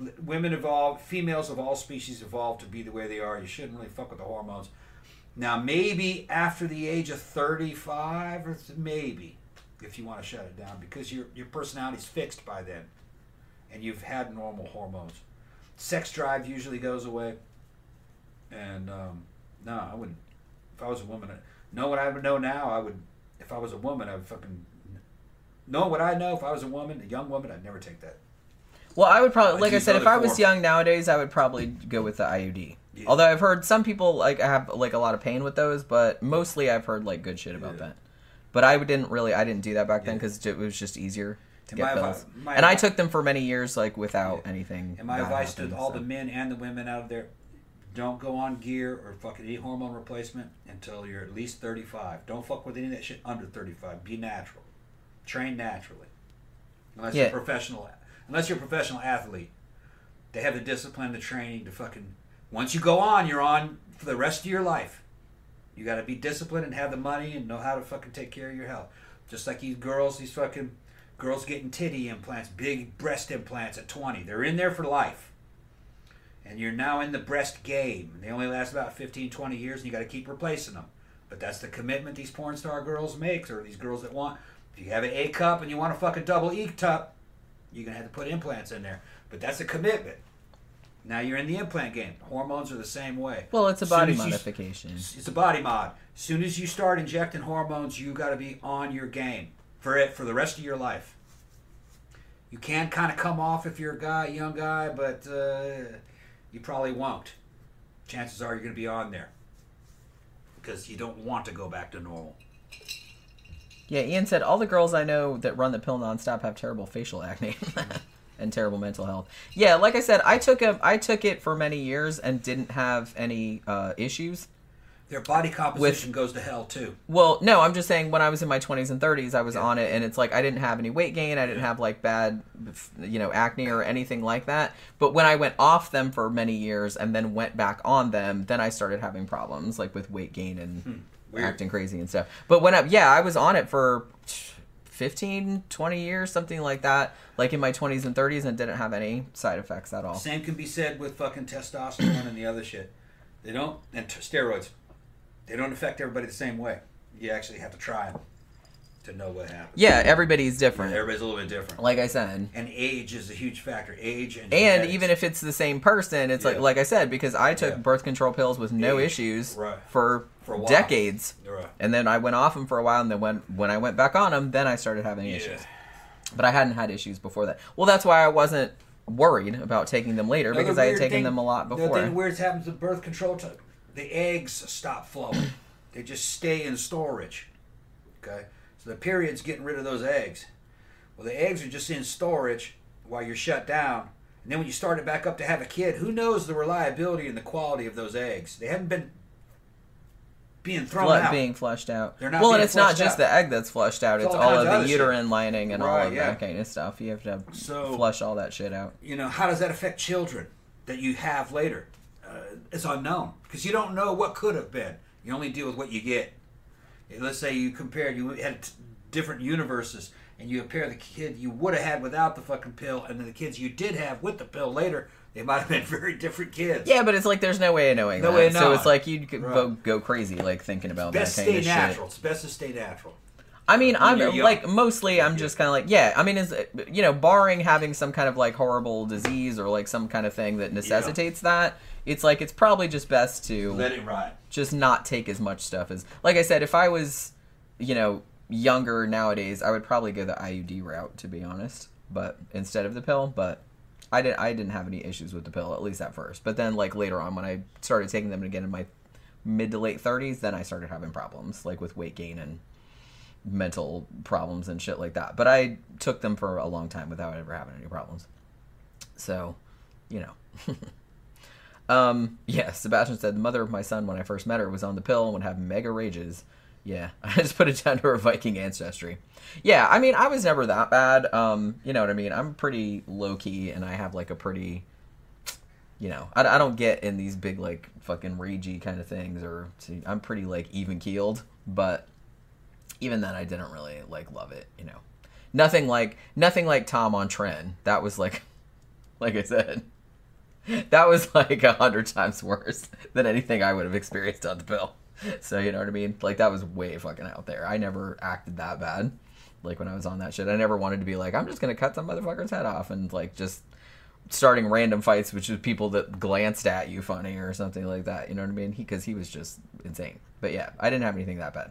Speaker 5: L- Women evolve, females of all species evolve to be the way they are. You shouldn't really fuck with the hormones. Now, maybe after the age of 35, or maybe, if you want to shut it down, because your, your personality's fixed by then and you've had normal hormones. Sex drive usually goes away. And um, no, I wouldn't. If I was a woman, know what I would know now. I would. If I was a woman, I would fucking know what I know. If I was a woman, a young woman, I'd never take that.
Speaker 4: Well, I would probably, like I
Speaker 5: use
Speaker 4: said, if I was young nowadays, I would probably go with the IUD.
Speaker 5: Yeah.
Speaker 4: Although I've heard some people like have like a lot of pain with those, but mostly I've heard like good shit about
Speaker 5: Yeah.
Speaker 4: that. But I didn't really, I didn't do that back then because it was just easier to
Speaker 5: And
Speaker 4: get
Speaker 5: my
Speaker 4: pills. and I took them for many years, like without
Speaker 5: Yeah.
Speaker 4: anything.
Speaker 5: And my advice to all
Speaker 4: so.
Speaker 5: the men and the women out there: don't go on gear or fucking any hormone replacement until you're at least 35. Don't fuck with any of that shit under 35. Be natural. Train naturally. Unless you're a professional, unless you're a professional athlete, they have the discipline, the training to fucking. Once you go on, you're on for the rest of your life. You got to be disciplined and have the money and know how to fucking take care of your health. Just like these girls, these fucking girls getting titty implants, big breast implants at 20. They're in there for life. And you're now in the breast game. They only last about 15, 20 years, and you got to keep replacing them. But that's the commitment these porn star girls make, or these girls that want. If you have an A cup and you want a fucking double E cup, you're gonna have to put implants in there. But that's a commitment. Now you're in the implant game. Hormones are the same way.
Speaker 4: Well, it's a body
Speaker 5: as you-
Speaker 4: modification.
Speaker 5: It's a body mod. As soon as you start injecting hormones, you got to be on your game for it for the rest of your life. You can kind of come off if you're a guy, young guy, but uh, you probably won't. Chances are you're going to be on there because you don't want to go back to normal.
Speaker 4: Yeah, Ian said all the girls I know that run the pill nonstop have terrible facial acne and terrible mental health. Yeah, like I said, I took a I took it for many years and didn't have any uh, issues.
Speaker 5: Their body composition goes to hell too.
Speaker 4: Well, no, I'm just saying when I was in my 20s and 30s, I was
Speaker 5: Yeah.
Speaker 4: on it, and it's like I didn't have any weight gain, I didn't have like bad, you know, acne or anything like that. But when I went off them for many years and then went back on them, then I started having problems like with weight gain and
Speaker 5: Hmm.
Speaker 4: Acting crazy and stuff. But when I, yeah, I was on it for 15, 20 years, something like that, like in my 20s and 30s, and didn't have any side effects at all.
Speaker 5: Same can be said with fucking testosterone and the other shit. They don't and t- steroids. They don't affect everybody the same way. You actually have to try them to know what happens.
Speaker 4: Yeah, everybody's different.
Speaker 5: Everybody's a little bit different.
Speaker 4: Like I said.
Speaker 5: and age is a huge factor. Age and
Speaker 4: And
Speaker 5: genetics.
Speaker 4: even if it's the same person, it's like
Speaker 5: Yeah.
Speaker 4: like I said, because I took
Speaker 5: Yeah.
Speaker 4: birth control pills with no
Speaker 5: Age.
Speaker 4: issues
Speaker 5: Right.
Speaker 4: for,
Speaker 5: For
Speaker 4: decades,
Speaker 5: Right.
Speaker 4: and then I went off them for a while, and then when when I went back on them, then I started having
Speaker 5: Yeah.
Speaker 4: issues. But I hadn't had issues before that. Well, that's why I wasn't worried about taking them later
Speaker 5: Another
Speaker 4: because I had taken
Speaker 5: thing-
Speaker 4: them a lot
Speaker 5: The
Speaker 4: before.
Speaker 5: thing weird happens with birth control, t- the eggs stop flowing. they just stay in storage. Okay, so the period's getting rid of those eggs. Well, the eggs are just in storage while you're shut down. And then when you start it back up to have a kid, who knows the reliability and the quality of those eggs? They haven't been being thrown
Speaker 4: Fle-
Speaker 5: out.
Speaker 4: being flushed out.
Speaker 5: They're not
Speaker 4: well, and it's not just
Speaker 5: out.
Speaker 4: the egg that's flushed out;
Speaker 5: It's
Speaker 4: it's,
Speaker 5: all
Speaker 4: all of
Speaker 5: of
Speaker 4: the
Speaker 5: other shit.
Speaker 4: uterine lining and all of
Speaker 5: yeah.
Speaker 4: that kind of stuff. You have to
Speaker 5: So-
Speaker 4: flush all that shit out.
Speaker 5: you know, how does that affect children that you have later? Uh, it's unknown because you don't know what could have been. You only deal with what you get. Let's say you compared, you had t- different universes, and you compare the kid you would have had without the fucking pill, and then the kids you did have with the pill later. They might have been very different kids.
Speaker 4: Yeah, but it's like there's no way of knowing
Speaker 5: No
Speaker 4: that.
Speaker 5: way of
Speaker 4: so it's like you'd go,
Speaker 5: Right.
Speaker 4: go crazy like thinking about
Speaker 5: best
Speaker 4: that kind
Speaker 5: stay
Speaker 4: of shit.
Speaker 5: natural. It's best to stay natural.
Speaker 4: I mean,
Speaker 5: uh, I'm
Speaker 4: like mostly I'm just kind of like yeah. I mean, is you know, barring having some kind of like horrible disease or like some kind of thing that necessitates that, it's like it's probably just best to
Speaker 5: Let it ride.
Speaker 4: just not take as much stuff as like I said. If I was, you know, younger nowadays, I would probably go the IUD route to be honest, but instead of the pill. But I didn't. I didn't have any issues with the pill at least at first. But then like later on when I started taking them again in my mid to late 30s, then I started having problems like with weight gain and mental problems and shit like that. But I took them for a long time without ever having any problems. So, you know. um, yeah, Sebastian said the mother of my son when I first met her was on the pill and would have mega rages. Yeah, I just put it down to her Viking ancestry. Yeah, I mean, I was never that bad. Um, you know what I mean? I'm pretty low key and I have like a pretty you know, I, I don't get in these big like fucking ragey kind of things or I'm pretty like even keeled, but even then I didn't really like love it, you know. Nothing like nothing like Tom on Tren. That was like like I said. That was like a hundred times worse than anything I would have experienced on the pill. So you know what I mean? Like that was way fucking out there. I never acted that bad. Like when I was on that shit. I never wanted to be like, I'm just gonna cut some motherfucker's head off and like just starting random fights which just people that glanced at you funny or something like that. You know what I mean? Because he, was just insane. But yeah, I didn't have anything that bad.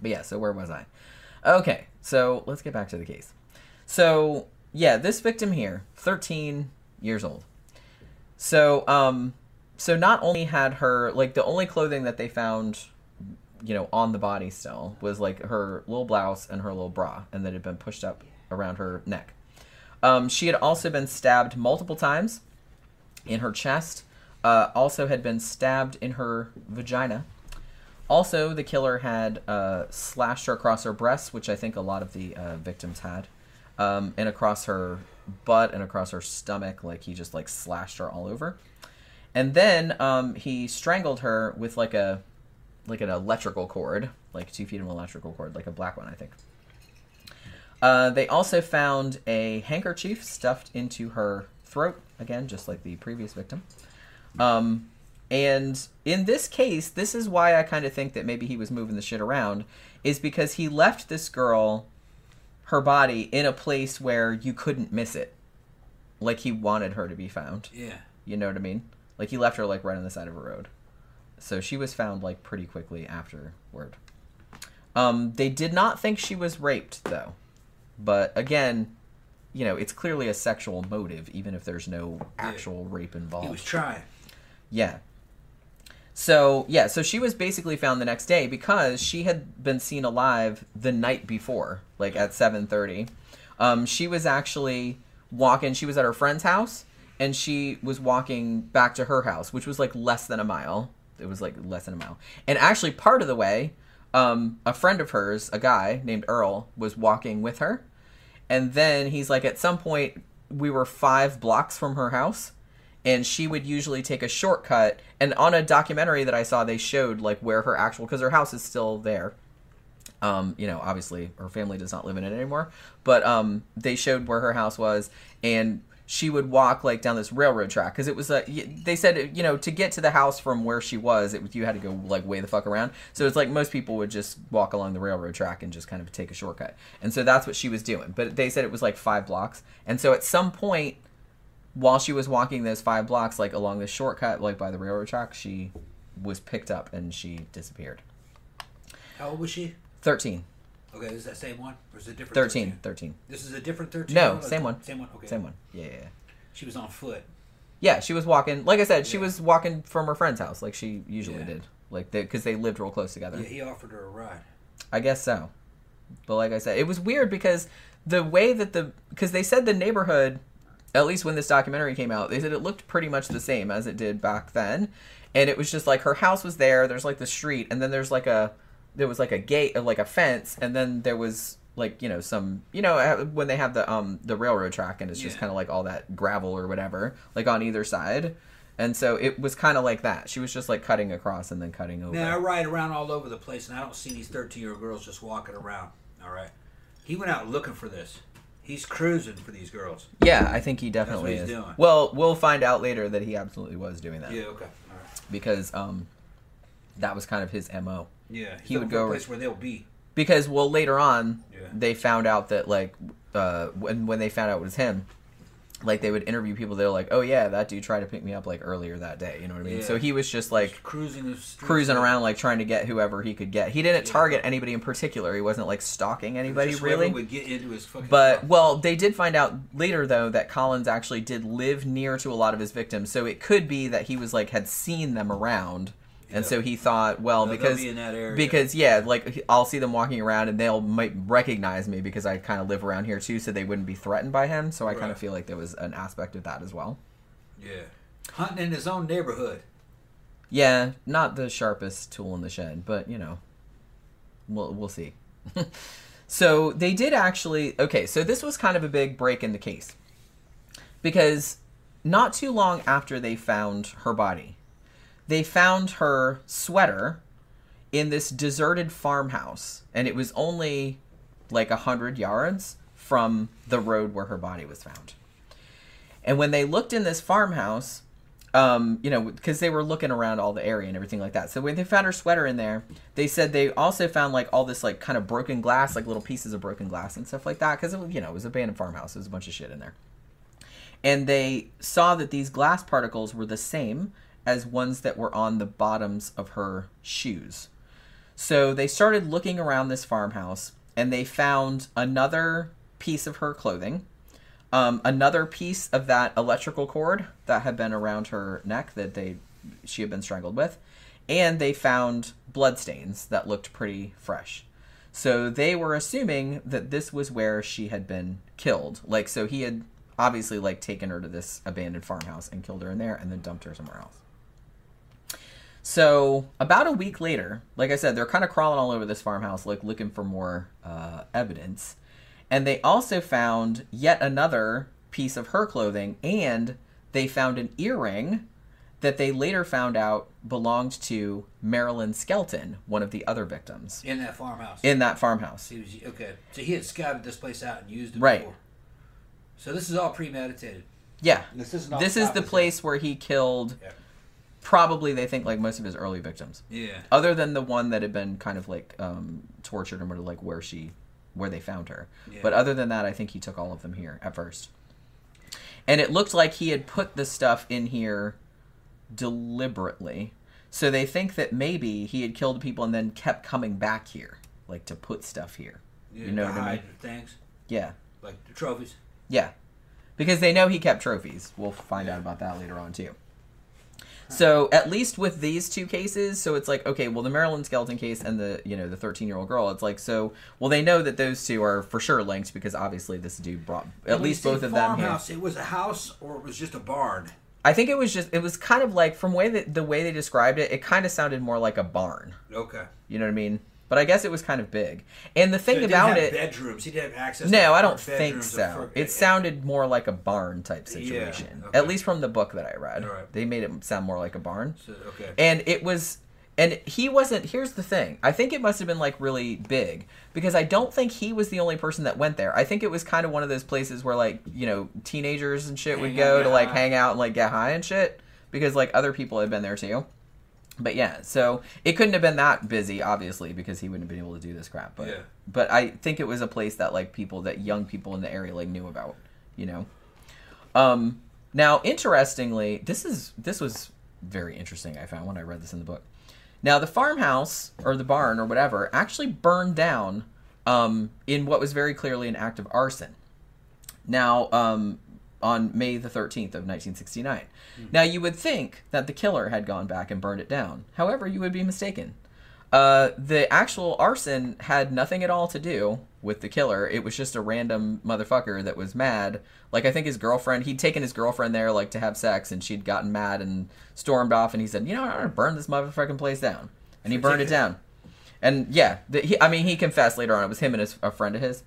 Speaker 4: But yeah, so where was I? Okay, so let's get back to the case. So yeah, this victim here, 13 years old. So um, so not only had her like the only clothing that they found, you know, on the body still was like her little blouse and her little bra, and that had been pushed up around her neck. Um, she had also been stabbed multiple times in her chest. Uh, also had been stabbed in her vagina. Also, the killer had uh, slashed her across her breasts, which I think a lot of the uh, victims had, um, and across her butt and across her stomach. Like he just like slashed her all over. And then um, he strangled her with like a like an electrical cord, like two feet of electrical cord, like a black one, I think. Uh, they also found a handkerchief stuffed into her throat, again, just like the previous victim. Um, and in this case, this is why I kind of think that maybe he was moving the shit around, is because he left this girl her body in a place where you couldn't miss it. Like he wanted her to be found.
Speaker 5: Yeah.
Speaker 4: You know what I mean? Like he left her like right on the side of a road. So she was found like pretty quickly afterward. Um, they did not think she was raped though. But again, you know, it's clearly a sexual motive, even if there's no actual rape involved.
Speaker 5: He was trying.
Speaker 4: Yeah. So yeah, so she was basically found the next day because she had been seen alive the night before, like at seven thirty. Um, she was actually walking. She was at her friend's house, and she was walking back to her house, which was like less than a mile. It was like less than a mile, and actually part of the way, um, a friend of hers, a guy named Earl, was walking with her, and then he's like, at some point, we were five blocks from her house and she would usually take a shortcut and on a documentary that i saw they showed like where her actual because her house is still there. Um, you know obviously her family does not live in it anymore but um, they showed where her house was and she would walk like down this railroad track because it was a they said you know to get to the house from where she was it you had to go like way the fuck around. So it's like most people would just walk along the railroad track and just kind of take a shortcut. And so that's what she was doing. But they said it was like five blocks. And so at some point while she was walking those five blocks, like along the shortcut, like by the railroad track, she was picked up and she disappeared.
Speaker 5: How old was she?
Speaker 4: 13.
Speaker 5: Okay, is that same one? Or is it a different
Speaker 4: 13. 13.
Speaker 5: This is a different 13?
Speaker 4: No,
Speaker 5: oh,
Speaker 4: same one.
Speaker 5: Same one? Okay.
Speaker 4: Same one. Yeah, yeah, yeah.
Speaker 5: She was on foot.
Speaker 4: Yeah, she was walking. Like I said, she
Speaker 5: Yeah.
Speaker 4: was walking from her friend's house, like she usually
Speaker 5: Yeah.
Speaker 4: did. Like, because they, lived real close together.
Speaker 5: Yeah, he offered her a ride.
Speaker 4: I guess so. But like I said, it was weird because the way that the because they said the neighborhood, at least when this documentary came out, they said it looked pretty much the same as it did back then, and it was just like her house was there. There's like the street, and then there's like a there was like a gate, like a fence, and then there was like you know some you know uh, when they have the um the railroad track and it's just
Speaker 5: Yeah.
Speaker 4: kind of like all that gravel or whatever like on either side. And so it was kind of like that. She was just like cutting across and then cutting over.
Speaker 5: Now I ride around all over the place, and I don't see these thirteen-year-old girls just walking around. All right, he went out looking for this. He's cruising for these girls.
Speaker 4: Yeah, I think he definitely is.
Speaker 5: doing.
Speaker 4: Well, we'll find out later that he absolutely was doing that
Speaker 5: Yeah. Okay. All right.
Speaker 4: because um, that was kind of his mo.
Speaker 5: Yeah.
Speaker 4: He would go-
Speaker 5: place where they'll be.
Speaker 4: Because well, later on,
Speaker 5: Yeah.
Speaker 4: they found out that like uh, when when they found out it was him, like they would interview people. They're like, "Oh yeah, that dude tried to pick me up like earlier that day." You know what I mean?
Speaker 5: Yeah.
Speaker 4: So he was just like
Speaker 5: Cruising the
Speaker 4: cruising around like trying to get whoever he could get. He didn't
Speaker 5: Yeah.
Speaker 4: target anybody in particular. He wasn't like stalking anybody
Speaker 5: Just
Speaker 4: really.
Speaker 5: would get into his fucking.
Speaker 4: But
Speaker 5: car.
Speaker 4: well, they did find out later though that Collins actually did live near to a lot of his victims, so it could be that he was like had seen them around, and
Speaker 5: Yeah.
Speaker 4: so he thought, well,
Speaker 5: They'll- they'll
Speaker 4: because
Speaker 5: be in that area.
Speaker 4: because yeah, like I'll see them walking around and they'll might recognize me because I kind of live around here too, so they wouldn't be threatened by him. So I kind of feel like there was an aspect of that as well.
Speaker 5: yeah, hunting in his own neighborhood.
Speaker 4: Yeah, not the sharpest tool in the shed, but you know, we'll we'll see. so they did actually okay. So this was kind of a big break in the case because not too long after they found her body, they found her sweater in this deserted farmhouse, and it was only like a hundred yards from the road where her body was found. And when they looked in this farmhouse, um, you know, because they were looking around all the area and everything like that. So when they found her sweater in there, they said they also found like all this like kind of broken glass, like little pieces of broken glass and stuff like that. Because you know, it was an abandoned farmhouse. There was a bunch of shit in there. And they saw that these glass particles were the same as ones that were on the bottoms of her shoes. So they started looking around this farmhouse and they found another piece of her clothing, um, another piece of that electrical cord that had been around her neck that they she had been strangled with, and they found bloodstains that looked pretty fresh. So they were assuming that this was where she had been killed. Like so he had obviously like taken her to this abandoned farmhouse and killed her in there and then dumped her somewhere else. So about a week later, like I said, they're kind of crawling all over this farmhouse, like looking for more uh, evidence, and they also found yet another piece of her clothing, and they found an earring that they later found out belonged to Maralynn Skelton, one of the other victims
Speaker 5: in that farmhouse.
Speaker 4: in that farmhouse.
Speaker 5: He was okay. So he had scouted this place out and used it
Speaker 4: Right.
Speaker 5: before. So this is all premeditated.
Speaker 4: Yeah,
Speaker 5: This is not
Speaker 4: this is the place where he killed.
Speaker 5: Yeah.
Speaker 4: Probably they think like most of his early victims.
Speaker 5: Yeah.
Speaker 4: other than the one that had been kind of like um, tortured and like where she where they found her.
Speaker 5: Yeah.
Speaker 4: But other than that, I think he took all of them here at first. And it looked like he had put the stuff in here deliberately. So they think that maybe he had killed people and then kept coming back here, like to put stuff here.
Speaker 5: Yeah,
Speaker 4: You know what I mean?
Speaker 5: things
Speaker 4: Yeah.
Speaker 5: like the trophies.
Speaker 4: Yeah. Because they know he kept trophies. We'll find out about that later on too. So at least with these two cases, so it's like okay, well the Maralynn Skelton case and the you know the thirteen year old girl, it's like so well they know that those two are for sure linked because obviously this dude brought at least both of them here.
Speaker 5: It was a house or it was just a barn.
Speaker 4: I think it was just it was kind of like from way that the way they described it, it kind of sounded more like a barn.
Speaker 5: Okay.
Speaker 4: You know what I mean? But I guess it was kind of big. And the thing
Speaker 5: So it didn't
Speaker 4: about
Speaker 5: have
Speaker 4: it,
Speaker 5: bedrooms. He didn't have access. to
Speaker 4: no, I don't think so. It sounded more like a barn type situation.
Speaker 5: okay.
Speaker 4: At least from the book that I read.
Speaker 5: Alright.
Speaker 4: They made it sound more like a barn.
Speaker 5: So, okay.
Speaker 4: And it was and he wasn't here's the thing. I think it must have been like really big because I don't think he was the only person that went there. I think it was kind of one of those places where like, you know, teenagers and shit would go
Speaker 5: out,
Speaker 4: to like
Speaker 5: high.
Speaker 4: hang out and like get high and shit because like other people had been there too. But yeah, so it couldn't have been that busy, obviously, because he wouldn't have been able to do this crap. But
Speaker 5: Yeah.
Speaker 4: but I think it was a place that like people that young people in the area like knew about, you know. Um, now, interestingly, this is this was very interesting. I found when I read this in the book. Now, the farmhouse or the barn or whatever actually burned down um, in what was very clearly an act of arson. Now, um, on May the 13th of 1969. Now, you would think that the killer had gone back and burned it down. However, you would be mistaken. Uh, the actual arson had nothing at all to do with the killer. It was just a random motherfucker that was mad. Like I think his girlfriend, he'd taken his girlfriend there like to have sex, and she'd gotten mad and stormed off. And he said, "You know, I'm gonna burn this motherfucking place down." And he burned it down. And yeah, the, he, I mean, he confessed later on it was him and his, a friend of his.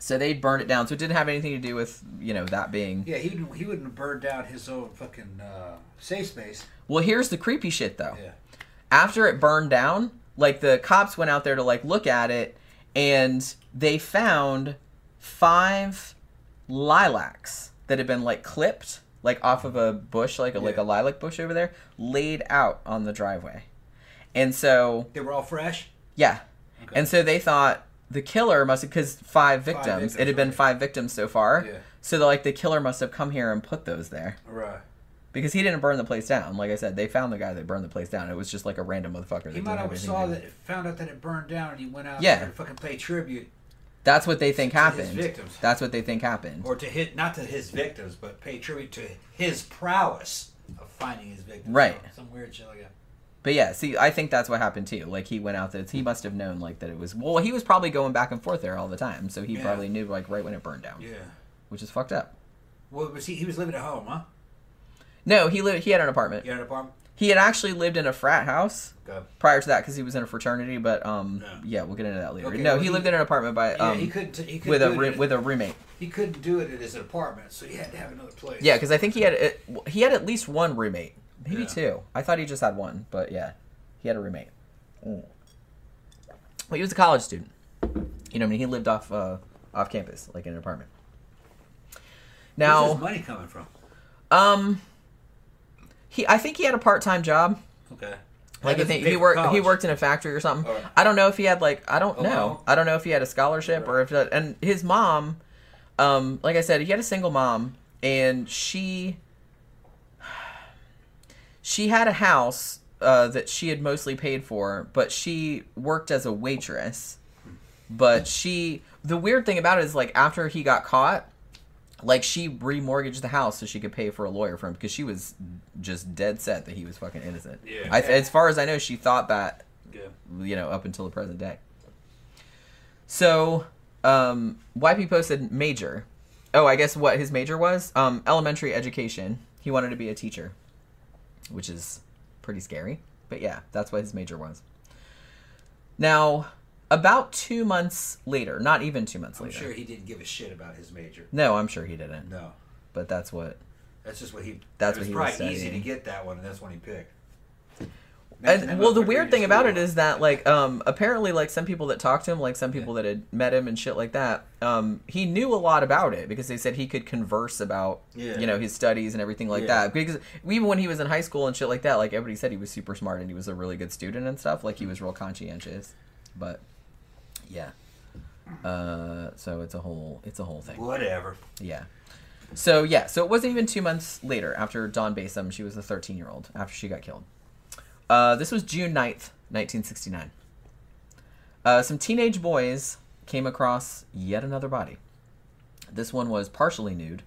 Speaker 4: So they'd burned it down. So it didn't have anything to do with you know that being.
Speaker 5: Yeah, he wouldn't, he wouldn't have burned down his own fucking uh, safe space.
Speaker 4: Well, here's the creepy shit though.
Speaker 5: Yeah.
Speaker 4: after it burned down, like the cops went out there to like look at it and they found five lilacs that had been like clipped like off of a bush like a like a lilac bush over there laid out on the driveway. And so,
Speaker 5: They were all fresh.
Speaker 4: yeah.
Speaker 5: Okay.
Speaker 4: And so they thought the killer must have cuz five victims,
Speaker 5: victims,
Speaker 4: it had been 5 victims so far.
Speaker 5: Yeah.
Speaker 4: So like the killer must have come here and put those there
Speaker 5: Right.
Speaker 4: because he didn't burn the place down. Like I said, they found the guy that burned the place down. It was just like a random motherfucker. that
Speaker 5: He might
Speaker 4: have
Speaker 5: saw that, found out that it burned down, and he went out
Speaker 4: Yeah.
Speaker 5: to fucking pay tribute,
Speaker 4: That's what they think
Speaker 5: To his
Speaker 4: happened.
Speaker 5: victims.
Speaker 4: That's what they think happened.
Speaker 5: or to hit not to his victims, but pay tribute to his prowess of finding his victims.
Speaker 4: Right.
Speaker 5: Some weird shit like that.
Speaker 4: But yeah, see, I think that's what happened too. Like he went out there, he must have known like that it was. Well, he was probably going back and forth there all the time, so he
Speaker 5: Yeah.
Speaker 4: probably knew like right when it burned down,
Speaker 5: Yeah.
Speaker 4: which is fucked up.
Speaker 5: Well, was he? He was living at home, huh?
Speaker 4: No, he lived. He had an apartment.
Speaker 5: You had an apartment.
Speaker 4: He had actually lived in a frat house
Speaker 5: Go.
Speaker 4: prior to that because he was in a fraternity. But um,
Speaker 5: Yeah.
Speaker 4: yeah, we'll get into that later.
Speaker 5: Okay,
Speaker 4: no,
Speaker 5: well,
Speaker 4: he,
Speaker 5: he-
Speaker 4: lived in an apartment by
Speaker 5: Yeah,
Speaker 4: um
Speaker 5: he couldn't. He couldn't
Speaker 4: with a
Speaker 5: do it.
Speaker 4: with a roommate.
Speaker 5: he couldn't do it at his apartment, so he had to have another place.
Speaker 4: Yeah, because I think he had it, he had at least one roommate, maybe
Speaker 5: Yeah.
Speaker 4: two. I thought he just had one, but yeah, he had a roommate. Mm. Well, he was a college student. You know, I mean, he lived off uh, off campus, like in an apartment.
Speaker 5: Where's
Speaker 4: Now,
Speaker 5: his money coming from?
Speaker 4: um, he I think he had a part time job.
Speaker 5: Okay.
Speaker 4: Like I think he worked he worked in a factory or something.
Speaker 5: Alright.
Speaker 4: I don't know if he had like I don't
Speaker 5: Oh,
Speaker 4: know.
Speaker 5: wow.
Speaker 4: I don't know if he had a scholarship or if that, and his mom um like I said, he had a single mom and she she had a house uh, that she had mostly paid for, but she worked as a waitress. But she the weird thing about it is like after he got caught, like she remortgaged the house so she could pay for a lawyer for him because she was just dead set that he was fucking innocent.
Speaker 5: Yeah.
Speaker 4: I, as far as I know, she thought that
Speaker 5: Good.
Speaker 4: you know up until the present day. So, um, YP posted major. Oh, I guess what his major was um, elementary education. He wanted to be a teacher, which is pretty scary. But yeah, that's what his major was. Now, about two months later, not even two months later.
Speaker 5: I'm sure he didn't give a shit about his major.
Speaker 4: No, I'm sure he didn't.
Speaker 5: No.
Speaker 4: But that's what.
Speaker 5: That's just what he.
Speaker 4: That's what
Speaker 5: was
Speaker 4: he was
Speaker 5: probably easy to get that one, and that's one he picked.
Speaker 4: And well, the weird thing about it is that, like, um, apparently, like some people that talked to him, like some people that had met him and shit like that, um, he knew a lot about it because they said he could converse about,
Speaker 5: Yeah.
Speaker 4: you know, his studies and everything like
Speaker 5: Yeah.
Speaker 4: that. Because even when he was in high school and shit like that, like everybody said he was super smart and he was a really good student and stuff. Like he was real conscientious, but yeah. Uh, so it's a whole it's a whole thing.
Speaker 5: Whatever.
Speaker 4: Yeah. So yeah, so it wasn't even two months later after Dawn Basom. She was a 13 year old after she got killed. Uh, this was June 9th, 1969. Uh, some teenage boys came across yet another body. This one was partially nude.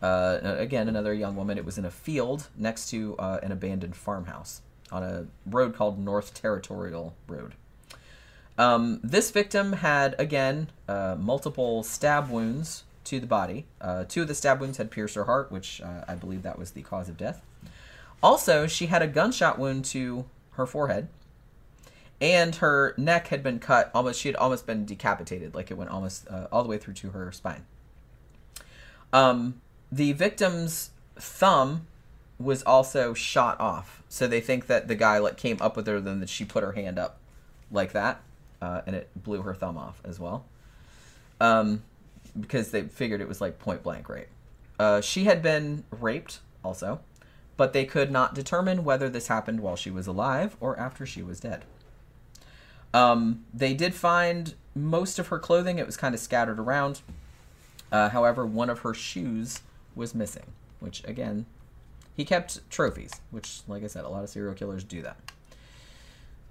Speaker 4: Uh, again, another young woman. It was in a field next to uh, an abandoned farmhouse on a road called North Territorial Road. Um, this victim had, again, uh, multiple stab wounds to the body. Uh, two of the stab wounds had pierced her heart, which I believe that was the cause of death. Also, she had a gunshot wound to her forehead, and her neck had been cut almost. She had almost been decapitated, like it went almost uh, all the way through to her spine. Um, the victim's thumb was also shot off, so they think that the guy like came up with her, then that she put her hand up like that, uh, and it blew her thumb off as well. Um, because they figured it was like point blank rape. Uh, she had been raped also, but they could not determine whether this happened while she was alive or after she was dead. Um, they did find most of her clothing, it was kind of scattered around. Uh, however, one of her shoes was missing, which again, he kept trophies, which, like I said, a lot of serial killers do that.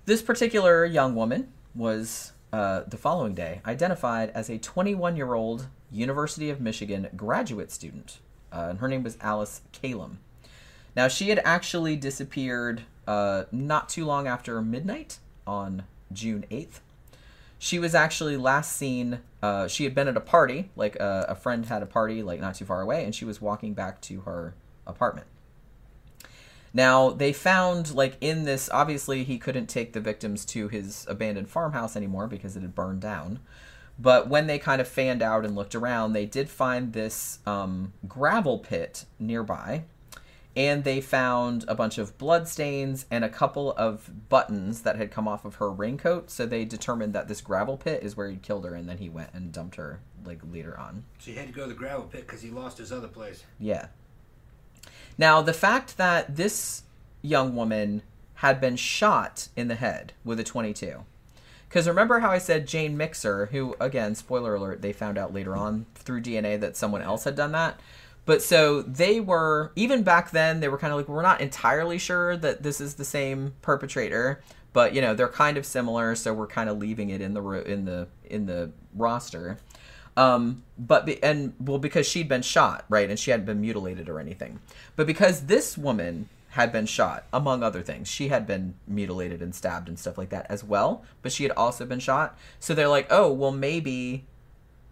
Speaker 4: This particular young woman was uh, the following day identified as a 21 year old University of Michigan graduate student. Uh, and her name was Alice Kalom. Now, she had actually disappeared uh, not too long after midnight on June 8th. She was actually last seen, uh, she had been at a party, like uh, a friend had a party, like not too far away, and she was walking back to her apartment. Now, they found, like, in this, obviously, he couldn't take the victims to his abandoned farmhouse anymore because it had burned down. But when they kind of fanned out and looked around, they did find this um, gravel pit nearby. And they found a bunch of blood stains and a couple of buttons that had come off of her raincoat. So they determined that this gravel pit is where he killed her, and then he went and dumped her like later on.
Speaker 5: So he had to go to the gravel pit because he lost his other place.
Speaker 4: Yeah. Now, the fact that this young woman had been shot in the head with a 22. Because remember how I said Jane Mixer, who, again, spoiler alert, they found out later on through DNA that someone else had done that. But so they were, even back then, they were kind of like, we're not entirely sure that this is the same perpetrator, but you know, they're kind of similar, so we're kind of leaving it in the ro- in the in the roster. Um, but be, and well, because she'd been shot, right, and she hadn't been mutilated or anything. But because this woman had been shot, among other things, she had been mutilated and stabbed and stuff like that as well. But she had also been shot, so they're like, oh, well, maybe,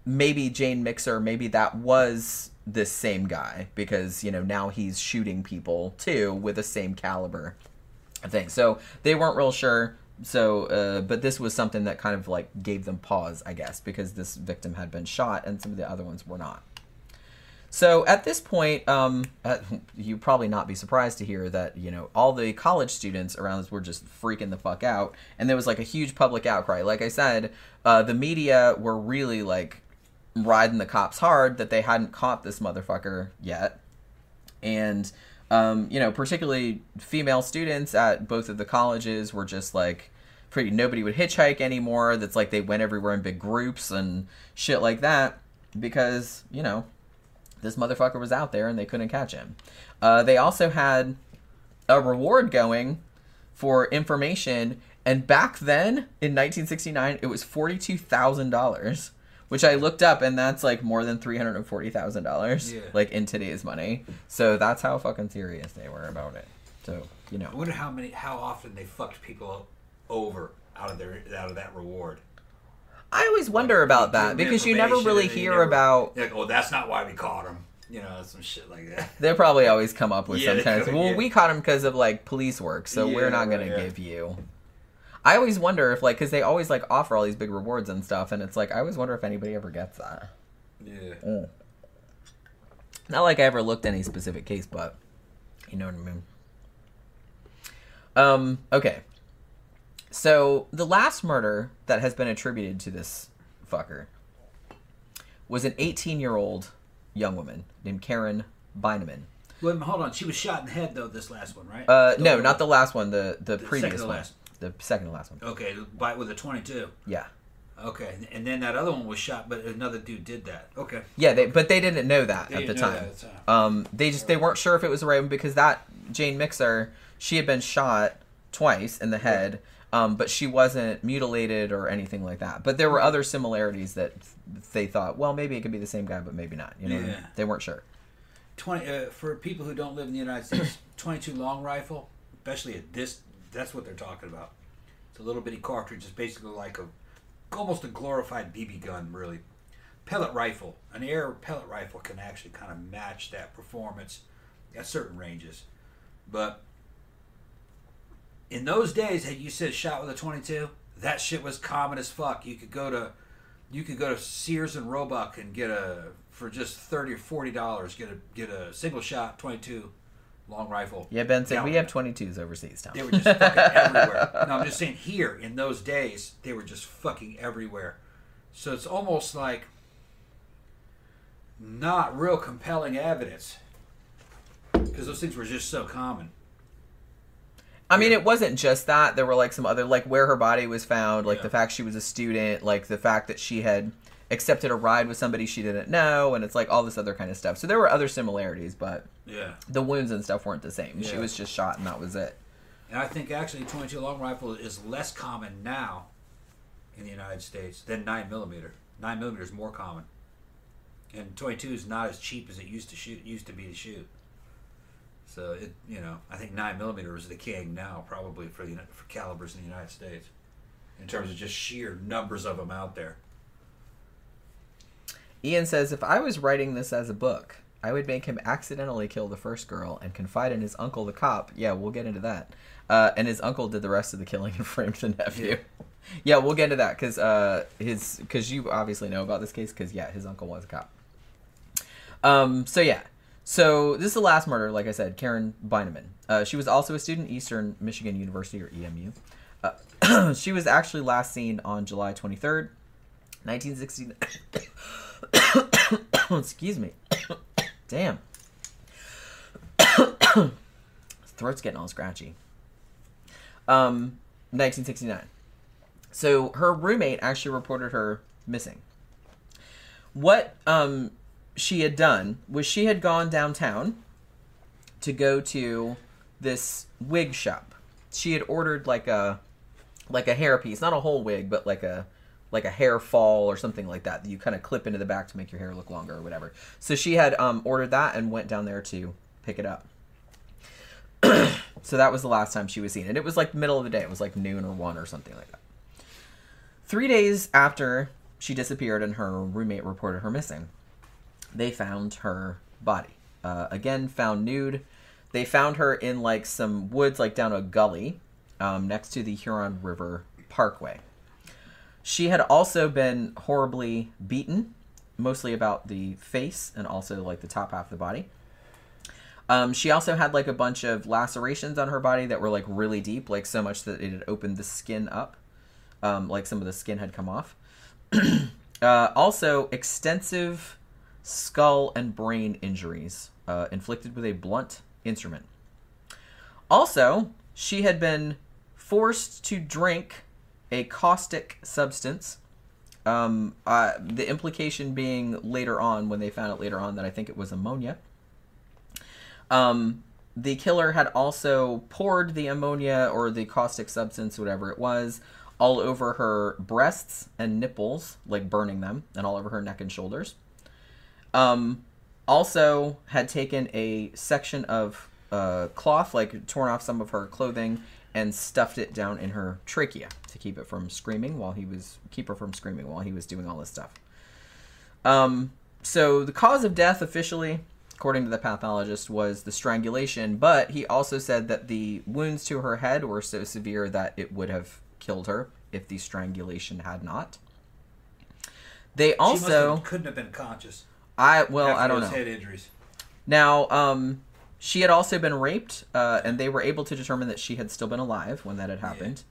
Speaker 4: maybe Jane Mixer, maybe that was this same guy because you know now he's shooting people too with the same caliber thing. So they weren't real sure. So uh, but this was something that kind of like gave them pause i guess because this victim had been shot and some of the other ones were not. So at this point um, uh, you probably not be surprised to hear that you know all the college students around us were just freaking the fuck out. And there was like a huge public outcry. Like i said uh, the media were really like riding the cops hard that they hadn't caught this motherfucker yet and um, you know, particularly female students at both of the colleges were just like pretty nobody would hitchhike anymore. That's like they went everywhere in big groups and shit like that because, you know, this motherfucker was out there and they couldn't catch him. Uh, they also had a reward going for information, and back then in 1969, it was $42,000 which I looked up, and that's like more than three hundred and forty thousand dollars, like in today's money. So that's how fucking serious they were about it. So you know, I
Speaker 5: wonder how many, how often they fucked people over out of their out of that reward.
Speaker 4: I always wonder about that because you never really hear
Speaker 5: never-
Speaker 4: about.
Speaker 5: Like, oh, that's not why we caught him. You know, some shit like that.
Speaker 4: They'll probably always come up with
Speaker 5: Yeah,
Speaker 4: some kind of. Well,
Speaker 5: yeah.
Speaker 4: we caught him because of like police work, so we're not gonna
Speaker 5: yeah.
Speaker 4: give you. I always wonder if like because they always like offer all these big rewards and stuff, and it's like I always wonder if anybody ever gets that.
Speaker 5: Yeah.
Speaker 4: Not like I ever looked any specific case, but you know what I mean. Um. Okay. So the last murder that has been attributed to this fucker was an 18-year-old young woman named Karen Beineman.
Speaker 5: Wait, hold on. She was shot in the head though. This last one, right?
Speaker 4: Uh,
Speaker 5: The
Speaker 4: no, not
Speaker 5: one.
Speaker 4: the last one. The the,
Speaker 5: The
Speaker 4: previous one.
Speaker 5: last.
Speaker 4: The second to last one.
Speaker 5: Okay, bite with a twenty-two.
Speaker 4: Yeah.
Speaker 5: Okay, and- then that other one was shot, but another dude did that. Okay.
Speaker 4: Yeah, they, but they didn't know that at the
Speaker 5: didn't know
Speaker 4: time.
Speaker 5: that at the time.
Speaker 4: Um, they just they weren't sure if it was the right one because that Jane Mixer she had been shot twice in the head, um, but she wasn't mutilated or anything like that. But there were other similarities that they thought, well, maybe it could be the same guy, but maybe not. You know, what I mean?
Speaker 5: Yeah.
Speaker 4: they weren't sure.
Speaker 5: Twenty uh, for people who don't live in the United States, twenty-two long rifle, especially at this. That's what they're talking about. It's a little bitty cartridge. It's basically like a, almost a glorified BB gun, really. Pellet rifle, an air pellet rifle can actually kind of match that performance at certain ranges, but in those days, had you said shot with a twenty-two, that shit was common as fuck. You could go to you could go to Sears and Roebuck and get a for just thirty or forty dollars get a get a single shot twenty two long rifle.
Speaker 4: Yeah, Ben said we have 22s overseas, Tom.
Speaker 5: They were just fucking everywhere. No, I'm just saying here in those days they were just fucking everywhere. So it's almost like not real compelling evidence because those things were just so common.
Speaker 4: I mean, it wasn't just that. There were like some other, like where her body was found, like
Speaker 5: Yeah.
Speaker 4: the fact she was a student, like the fact that she had accepted a ride with somebody she didn't know, and it's like all this other kind of stuff. So there were other similarities, but
Speaker 5: Yeah.
Speaker 4: the wounds and stuff weren't the same. She was just shot, and that was it.
Speaker 5: And I think actually 22 long rifle is less common now in the United States than 9 millimeter. 9 millimeter is more common, and 22 is not as cheap as it used to shoot used to be to shoot. So it you know I think 9 millimeter is the king now probably for the for calibers in the United States in terms of just sheer numbers of them out there.
Speaker 4: Ian says, if I was writing this as a book, I would make him accidentally kill the first girl and confide in his uncle, the cop. Yeah, we'll get into that. Uh, and his uncle did the rest of the killing and framed the nephew. Yeah, we'll get into that because uh, his because you obviously know about this case because yeah, his uncle was a cop. Um. So yeah. So this is the last murder, like I said, Karen Beineman. Uh, she was also a student at Eastern Michigan University or EMU. Uh, she was actually last seen on July twenty third, nineteen sixty. Excuse me. Damn. Throat's getting all scratchy. Um, 1969. So her roommate actually reported her missing. What um she had done was she had gone downtown to go to this wig shop. She had ordered like a like a hair piece, not a whole wig, but like a like a hair fall or something like that that you kind of clip into the back to make your hair look longer or whatever. So she had um, ordered that and went down there to pick it up. so that was the last time she was seen, and it was like middle of the day. It was like noon or one or something like that. Three days after she disappeared and her roommate reported her missing, they found her body. Uh, again, found nude. They found her in like some woods, like down a gully um, next to the Huron River Parkway. She had also been horribly beaten, mostly about the face and also like the top half of the body. Um, she also had like a bunch of lacerations on her body that were like really deep, like so much that it had opened the skin up. Um, like some of the skin had come off. uh, also, extensive skull and brain injuries uh, inflicted with a blunt instrument. Also, she had been forced to drink a caustic substance. Um, uh, the implication being later on, when they found it later on, that I think it was ammonia. Um, the killer had also poured the ammonia or the caustic substance, whatever it was, all over her breasts and nipples, like burning them, and all over her neck and shoulders. Um, also had taken a section of uh, cloth, like torn off some of her clothing, and stuffed it down in her trachea to keep it from screaming while he was keep her from screaming while he was doing all this stuff. Um, so the cause of death officially, according to the pathologist, was the strangulation, but he also said that the wounds to her head were so severe that it would have killed her if the strangulation had not. They also,
Speaker 5: have, couldn't have been conscious.
Speaker 4: I well, I don't know.
Speaker 5: head injuries.
Speaker 4: Now, um, she had also been raped, uh, and they were able to determine that she had still been alive when that had happened.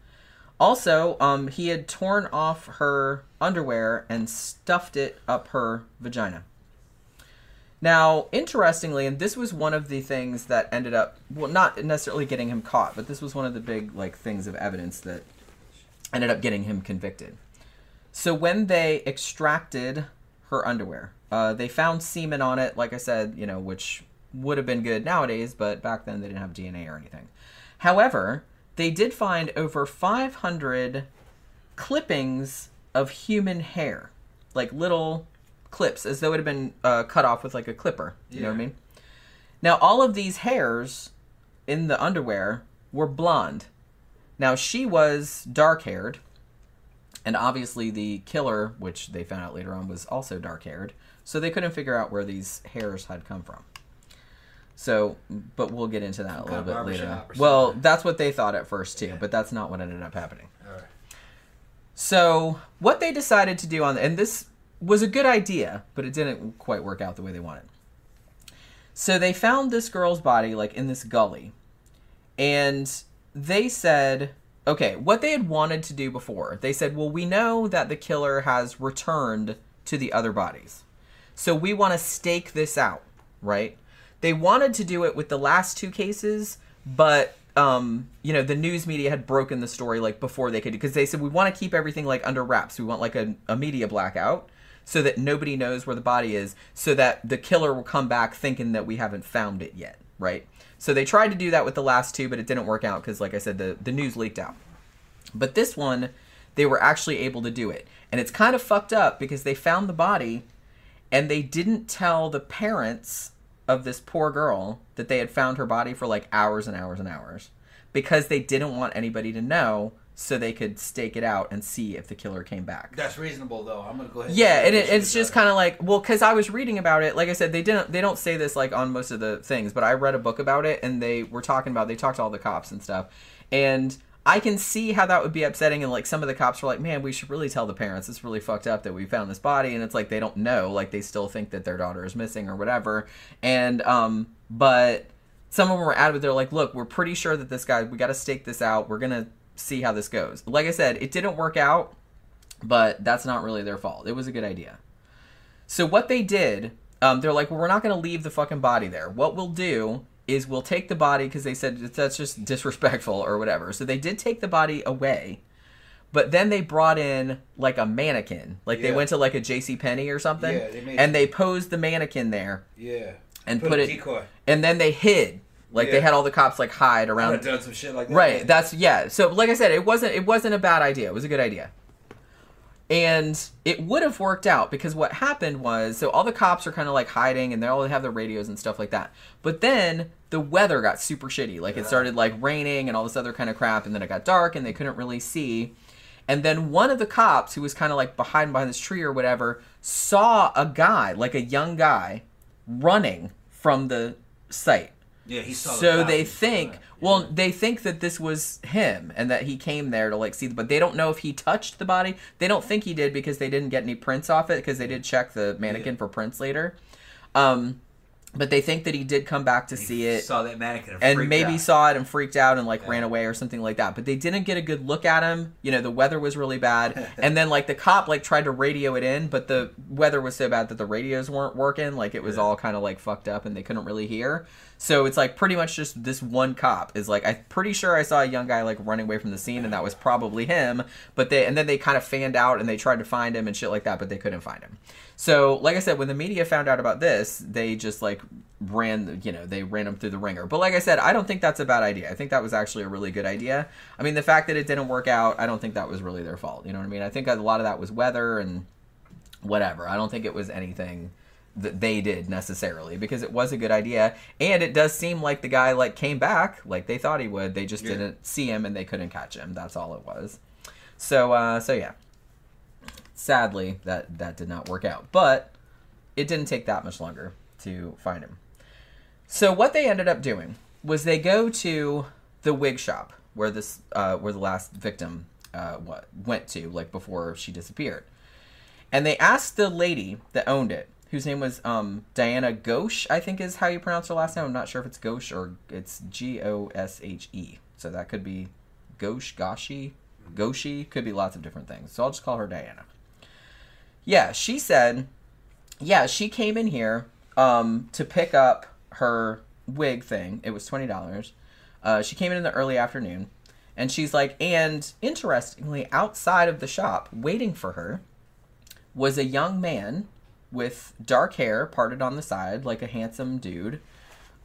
Speaker 4: Also, um, he had torn off her underwear and stuffed it up her vagina. Now, interestingly, and this was one of the things that ended up, well, not necessarily getting him caught, but this was one of the big like things of evidence that ended up getting him convicted. So when they extracted her underwear, uh, they found semen on it. Like I said, you know, which would have been good nowadays, but back then they didn't have DNA or anything. However, they did find over 500 clippings of human hair, like little clips, as though it had been uh, cut off with like a clipper. You know what I mean? Now, all of these hairs in the underwear were blonde. Now, she was dark haired, and obviously the killer, which they found out later on, was also dark haired. So they couldn't figure out where these hairs had come from. So, but we'll get into that a little bit later. Well, that's what they thought at first too,
Speaker 5: Yeah.
Speaker 4: but that's not what ended up happening.
Speaker 5: All right.
Speaker 4: So, what they decided to do on and this was a good idea, but it didn't quite work out the way they wanted. So they found this girl's body like in this gully. And they said, okay, what they had wanted to do before. They said, "Well, we know that the killer has returned to the other bodies. So we want to stake this out, right?" They wanted to do it with the last two cases, but um, you know, the news media had broken the story like before they could because they said we want to keep everything like under wraps. We want like a, a media blackout so that nobody knows where the body is, so that the killer will come back thinking that we haven't found it yet, right? So they tried to do that with the last two, but it didn't work out because, like I said, the, the news leaked out. But this one, they were actually able to do it. And it's kind of fucked up because they found the body and they didn't tell the parents of this poor girl that they had found her body for like hours and hours and hours because they didn't want anybody to know so they could stake it out and see if the killer came back.
Speaker 5: That's reasonable though. I'm gonna go ahead.
Speaker 4: Yeah, and it, it's just kind of like well, because I was reading about it. Like I said, they didn't they don't say this like on most of the things, but I read a book about it, and they were talking about they talked to all the cops and stuff, and I can see how that would be upsetting. And like some of the cops were like, "Man, we should really tell the parents. It's really fucked up that we found this body." And it's like they don't know, like they still think that their daughter is missing or whatever. And um, but some of them were adamant. They're like, "Look, we're pretty sure that this guy. We got to stake this out. We're gonna see how this goes." Like I said, it didn't work out but that's not really their fault. It was a good idea. So what they did, um, they're like, well, we're not going to leave the fucking body there. What we'll do is we'll take the body because they said that's just disrespectful or whatever. So they did take the body away, but then they brought in like a mannequin. Like they went to like a J.C. Penney or something,
Speaker 5: Yeah, they made-
Speaker 4: and they posed the mannequin there,
Speaker 5: yeah.
Speaker 4: and put
Speaker 5: a
Speaker 4: it-
Speaker 5: decoy.
Speaker 4: and then they hid. Like they had all the cops like hide around
Speaker 5: done some shit like that.
Speaker 4: Right. That's yeah. So like I said, it wasn't it wasn't a bad idea. It was a good idea. And it would have worked out because what happened was so all the cops are kind of like hiding and they all have their radios and stuff like that. But then the weather got super shitty. Like it started like raining and all this other kind of crap and then it got dark and they couldn't really see. And then one of the cops who was kind of like behind behind this tree or whatever saw a guy, like a young guy, running from the site
Speaker 5: Yeah, he saw.
Speaker 4: so they think
Speaker 5: that.
Speaker 4: well they think that this was him and that he came there to like see but they don't know if he touched the body they don't think he did because they didn't get any prints off it because they did check the mannequin
Speaker 5: Yeah.
Speaker 4: for prints later um but they think that he did come back to see it
Speaker 5: Saw that mannequin and,
Speaker 4: and maybe
Speaker 5: out.
Speaker 4: saw it and freaked out and like ran away or something like that. But they didn't get a good look at him. You know, the weather was really bad, and then like the cop like tried to radio it in, but the weather was so bad that the radios weren't working. Like it was
Speaker 5: Yeah.
Speaker 4: all kind of like fucked up, and they couldn't really hear. So it's like pretty much just this one cop is like I'm pretty sure I saw a young guy like running away from the scene, and that was probably him. But they and then they kind of fanned out and they tried to find him and shit like that, but they couldn't find him. So, like I said, when the media found out about this, they just like ran, you know, they ran him through the ringer. But like I said, I don't think that's a bad idea. I think that was actually a really good idea. I mean, the fact that it didn't work out, I don't think that was really their fault. You know what I mean? I think a lot of that was weather and whatever. I don't think it was anything that they did necessarily because it was a good idea. And it does seem like the guy like came back like they thought he would. They just
Speaker 5: Yeah.
Speaker 4: didn't see him and they couldn't catch him. That's all it was. So uh so yeah. Sadly that that did not work out. But it didn't take that much longer to find him. So what they ended up doing was they go to the wig shop where this uh where the last victim uh what went to like before she disappeared. And they asked the lady that owned it whose name was um Diana Ghosh I think is how you pronounce her last name. I'm not sure if it's Ghosh or it's G O S H E. So that could be Ghosh Goshi Goshi could be lots of different things. So I'll just call her Diana. Yeah she said yeah she came in here um to pick up her wig thing. It was $20 uh, she came in in the early afternoon And she's like, and interestingly, outside of the shop, waiting for her, was a young man with dark hair parted on the side, like a handsome dude.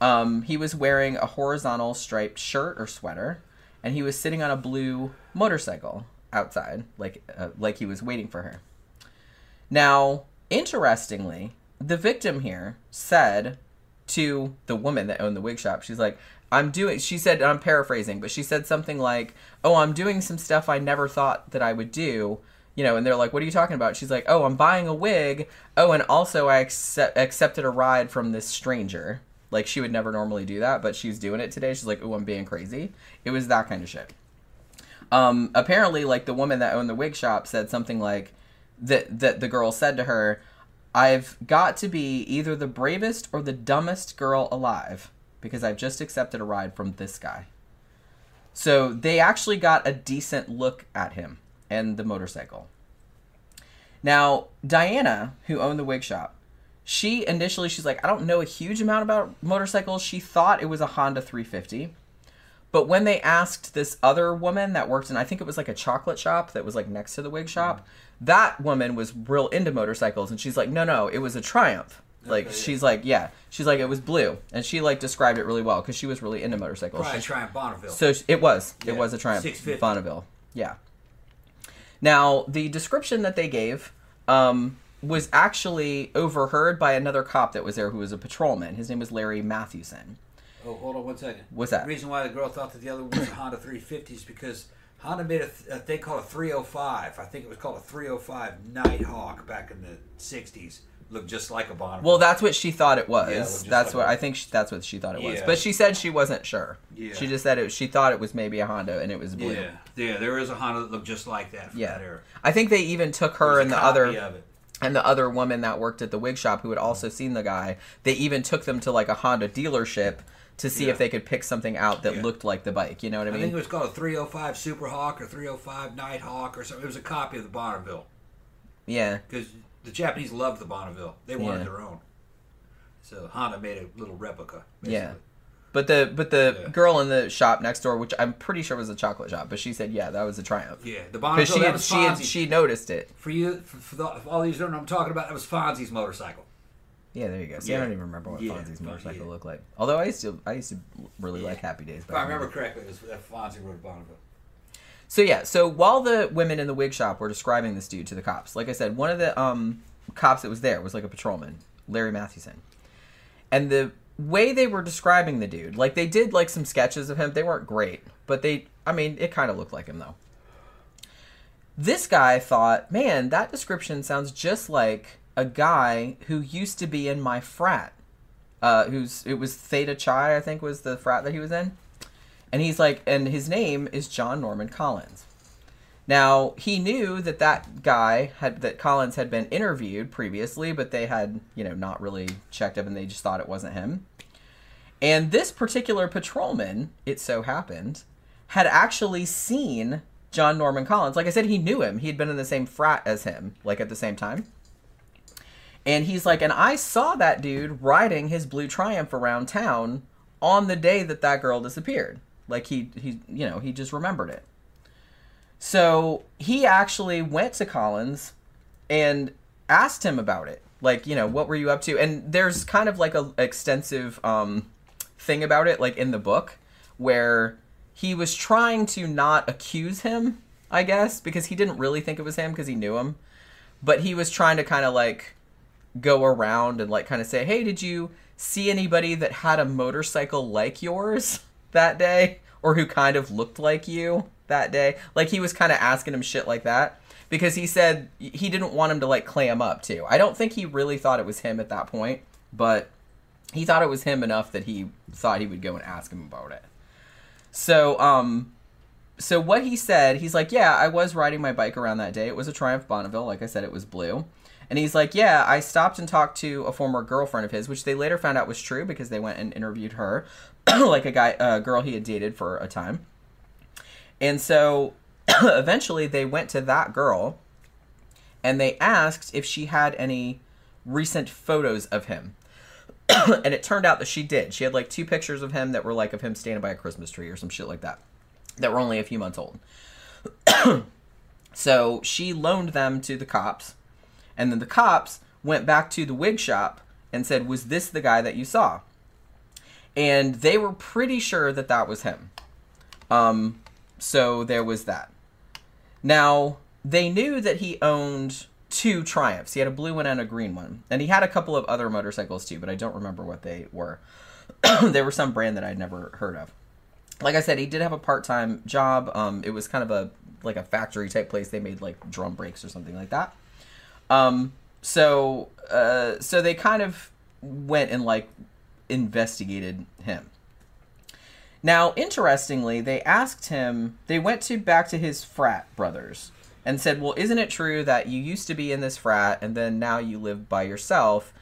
Speaker 4: Um, he was wearing a horizontal striped shirt or sweater, and he was sitting on a blue motorcycle outside, like uh, like he was waiting for her. Now, interestingly, the victim here said to the woman that owned the wig shop, she's like, I'm doing, she said, I'm paraphrasing, but she said something like, Oh, I'm doing some stuff I never thought that I would do. You know, and they're like, What are you talking about? She's like, Oh, I'm buying a wig. Oh, and also I accept, accepted a ride from this stranger. Like, she would never normally do that, but she's doing it today. She's like, Oh, I'm being crazy. It was that kind of shit. Um, apparently, like, the woman that owned the wig shop said something like, that, that the girl said to her, I've got to be either the bravest or the dumbest girl alive because I've just accepted a ride from this guy. So they actually got a decent look at him and the motorcycle. Now, Diana, who owned the wig shop, she initially she's like, I don't know a huge amount about motorcycles. She thought it was a Honda 350. But when they asked this other woman that worked in, I think it was like a chocolate shop that was like next to the wig shop, mm-hmm. that woman was real into motorcycles, and she's like, no, no, it was a Triumph. Like
Speaker 5: Okay, yeah.
Speaker 4: she's like, yeah, she's like, it was blue, and she like described it really well because she was really into motorcycles.
Speaker 5: Probably
Speaker 4: She-
Speaker 5: Triumph Bonneville.
Speaker 4: so it was. It was a Triumph
Speaker 5: 650.
Speaker 4: Bonneville. Yeah. Now the description that they gave um, was actually overheard by another cop that was there, who was a patrolman. His name was Larry Mathewson.
Speaker 5: oh, hold on one second.
Speaker 4: What's that?
Speaker 5: The reason why the girl thought that the other one was a Honda 350 is because Honda made a, th- a thing called a 305. I think it was called a 305 Nighthawk back in the 60s. Looked just like a Bonneville.
Speaker 4: Well, that's what she thought it was.
Speaker 5: Yeah, it
Speaker 4: that's
Speaker 5: like
Speaker 4: what
Speaker 5: a-
Speaker 4: I think. She, that's what she thought it was. But she said she wasn't sure.
Speaker 5: Yeah.
Speaker 4: She just said it. She thought it was maybe a Honda, and it was blue.
Speaker 5: yeah, yeah, there is a Honda that looked just like that
Speaker 4: Yeah.
Speaker 5: that era.
Speaker 4: I think they even took her and the other and the other woman that worked at the wig shop who had mm-hmm. also seen the guy. They even took them to like a Honda dealership to see
Speaker 5: Yeah.
Speaker 4: if they could pick something out that
Speaker 5: Yeah.
Speaker 4: looked like the bike. You know what I mean?
Speaker 5: I think it was called a 305 Super Hawk or 305 Nighthawk or something. It was a copy of the Bonneville
Speaker 4: yeah.
Speaker 5: because the Japanese loved the Bonneville. They wanted
Speaker 4: Yeah.
Speaker 5: their own. So Honda made a little replica.
Speaker 4: Yeah. But the but the
Speaker 5: Yeah.
Speaker 4: girl in the shop next door, which I'm pretty sure was a chocolate shop, but she said yeah, that was a Triumph.
Speaker 5: Yeah, the Bonneville.
Speaker 4: she had,
Speaker 5: was
Speaker 4: she had, she noticed it.
Speaker 5: For you, for, for, the, for all these don't know what I'm talking about, that was Fonzie's motorcycle.
Speaker 4: Yeah, there you go. See, I don't even remember what
Speaker 5: Yeah,
Speaker 4: Fonzie's motorcycle
Speaker 5: yeah.
Speaker 4: looked like. Although I used to I used to really
Speaker 5: Yeah.
Speaker 4: like Happy Days.
Speaker 5: If
Speaker 4: But
Speaker 5: I remember correctly, it was that Fonzie rode a Bonneville.
Speaker 4: So yeah, so while the women in the wig shop were describing this dude to the cops, like I said, one of the um, cops that was there was like a patrolman, Larry Mathewson, and the way they were describing the dude, like they did like some sketches of him. They weren't great, but they, I mean, it kind of looked like him though. This guy thought, man, that description sounds just like a guy who used to be in my frat. Uh, who's it was Theta Chi, I think, was the frat that he was in. And he's like, and his name is John Norman Collins. Now he knew that that guy had that Collins had been interviewed previously, but they had you know not really checked up, and they just thought it wasn't him. And this particular patrolman, it so happened, had actually seen John Norman Collins. Like I said, he knew him. He had been in the same frat as him, like at the same time. And he's like, and I saw that dude riding his blue Triumph around town on the day that that girl disappeared. Like he he you know, he just remembered it. So, he actually went to Collins and asked him about it. Like, you know, what were you up to? And there's kind of like a extensive um thing about it like in the book where he was trying to not accuse him, I guess, because he didn't really think it was him because he knew him. But he was trying to kind of like go around and like kind of say, "Hey, did you see anybody that had a motorcycle like yours that day or who kind of looked like you that day?" Like he was kind of asking him shit like that because he said he didn't want him to like clam up too. I don't think he really thought it was him at that point, but he thought it was him enough that he thought he would go and ask him about it. So, um, so what he said, he's like, yeah, I was riding my bike around that day. It was a Triumph Bonneville. Like I said, it was blue. And he's like, yeah, I stopped and talked to a former girlfriend of his, which they later found out was true because they went and interviewed her, like a guy, a girl he had dated for a time. And so eventually they went to that girl and they asked if she had any recent photos of him. and it turned out that she did. She had like two pictures of him that were like of him standing by a Christmas tree or some shit like that. that were only a few months old. so she loaned them to the cops, and then the cops went back to the wig shop and said, "Was this the guy that you saw?" And they were pretty sure that that was him. Um, so there was that. Now they knew that he owned two Triumphs. He had a blue one and a green one, and he had a couple of other motorcycles too, but I don't remember what they were. they were some brand that I'd never heard of. Like I said, he did have a part-time job. Um, it was kind of a like a factory type place. They made like drum brakes or something like that. Um, so uh, so they kind of went and like investigated him. Now, interestingly, they asked him. They went to back to his frat brothers and said, "Well, isn't it true that you used to be in this frat and then now you live by yourself?"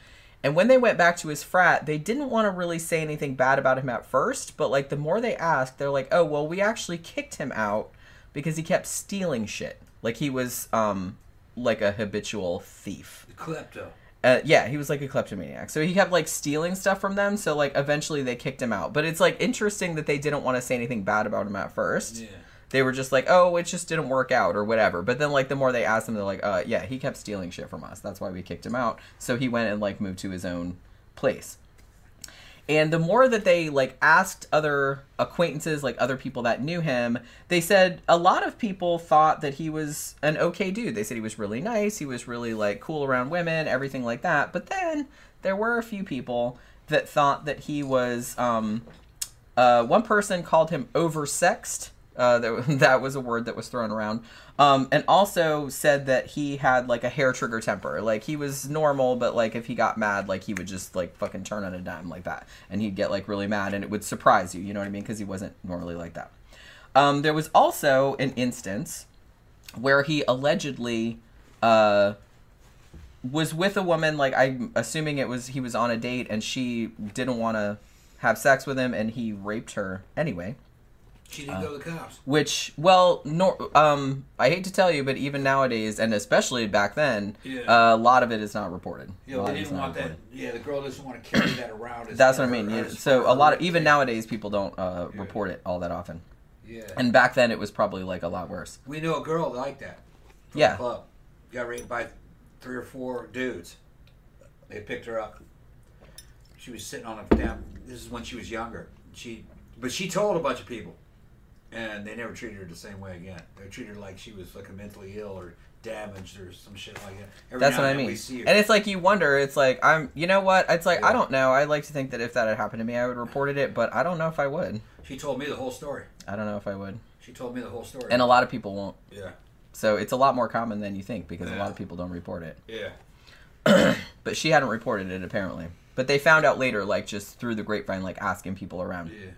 Speaker 4: And when they went back to his frat, they didn't want to really say anything bad about him at first, but like the more they asked, they're like, "Oh, well, we actually kicked him out because he kept stealing shit. Like he was um like a habitual thief."
Speaker 5: The klepto.
Speaker 4: Uh, yeah, he was like a kleptomaniac. So he kept like stealing stuff from them. So like eventually they kicked him out. But it's like interesting that they didn't want to say anything bad about him at first.
Speaker 5: Yeah.
Speaker 4: They were just like, oh, it just didn't work out or whatever. But then like the more they asked him, they're like, uh, yeah, he kept stealing shit from us. That's why we kicked him out. So he went and like moved to his own place. And the more that they like asked other acquaintances, like other people that knew him, they said a lot of people thought that he was an okay dude. They said he was really nice, he was really like cool around women, everything like that. But then there were a few people that thought that he was um uh one person called him oversexed. Uh, that, that was a word that was thrown around. Um, and also said that he had like a hair trigger temper. Like he was normal, but like if he got mad, like he would just like fucking turn on a dime like that, and he'd get like really mad, and it would surprise you. You know what I mean? Because he wasn't normally like that. Um, there was also an instance where he allegedly uh, was with a woman. Like I'm assuming it was he was on a date, and she didn't want to have sex with him, and he raped her anyway.
Speaker 5: She didn't go to the cops.
Speaker 4: Which, well, nor, um, I hate to tell you, but even nowadays, and especially back then,
Speaker 5: Yeah.
Speaker 4: uh, a lot of it is not reported.
Speaker 5: You
Speaker 4: A
Speaker 5: know,
Speaker 4: lot
Speaker 5: they didn't want that. Yeah, the girl doesn't want to carry that around. As
Speaker 4: That's what I mean. Yeah, so a lot of even nowadays, people don't uh,
Speaker 5: Yeah.
Speaker 4: report it all that often.
Speaker 5: Yeah.
Speaker 4: And back then, it was probably like a lot worse.
Speaker 5: we knew a girl like that. from
Speaker 4: Yeah.
Speaker 5: The club got raped by three or four dudes. They picked her up. She was sitting on a damn. This is when she was younger. She, but she told a bunch of people, and they never treated her the same way again. They treated her like she was fucking mentally ill or damaged or some shit like that. Every
Speaker 4: That's what I mean.
Speaker 5: We see her.
Speaker 4: And it's like you wonder. It's like I'm. You know what? It's like I don't know. I like to think that if that had happened to me, I would have reported it, but I don't know if I would.
Speaker 5: she told me the whole story.
Speaker 4: I don't know if I would.
Speaker 5: She told me the whole story.
Speaker 4: And a lot of people won't.
Speaker 5: yeah,
Speaker 4: So it's a lot more common than you think because a lot of people don't report it.
Speaker 5: yeah.
Speaker 4: But she hadn't reported it apparently. But they found out later, like just through the grapevine, like asking people around.
Speaker 5: Yeah.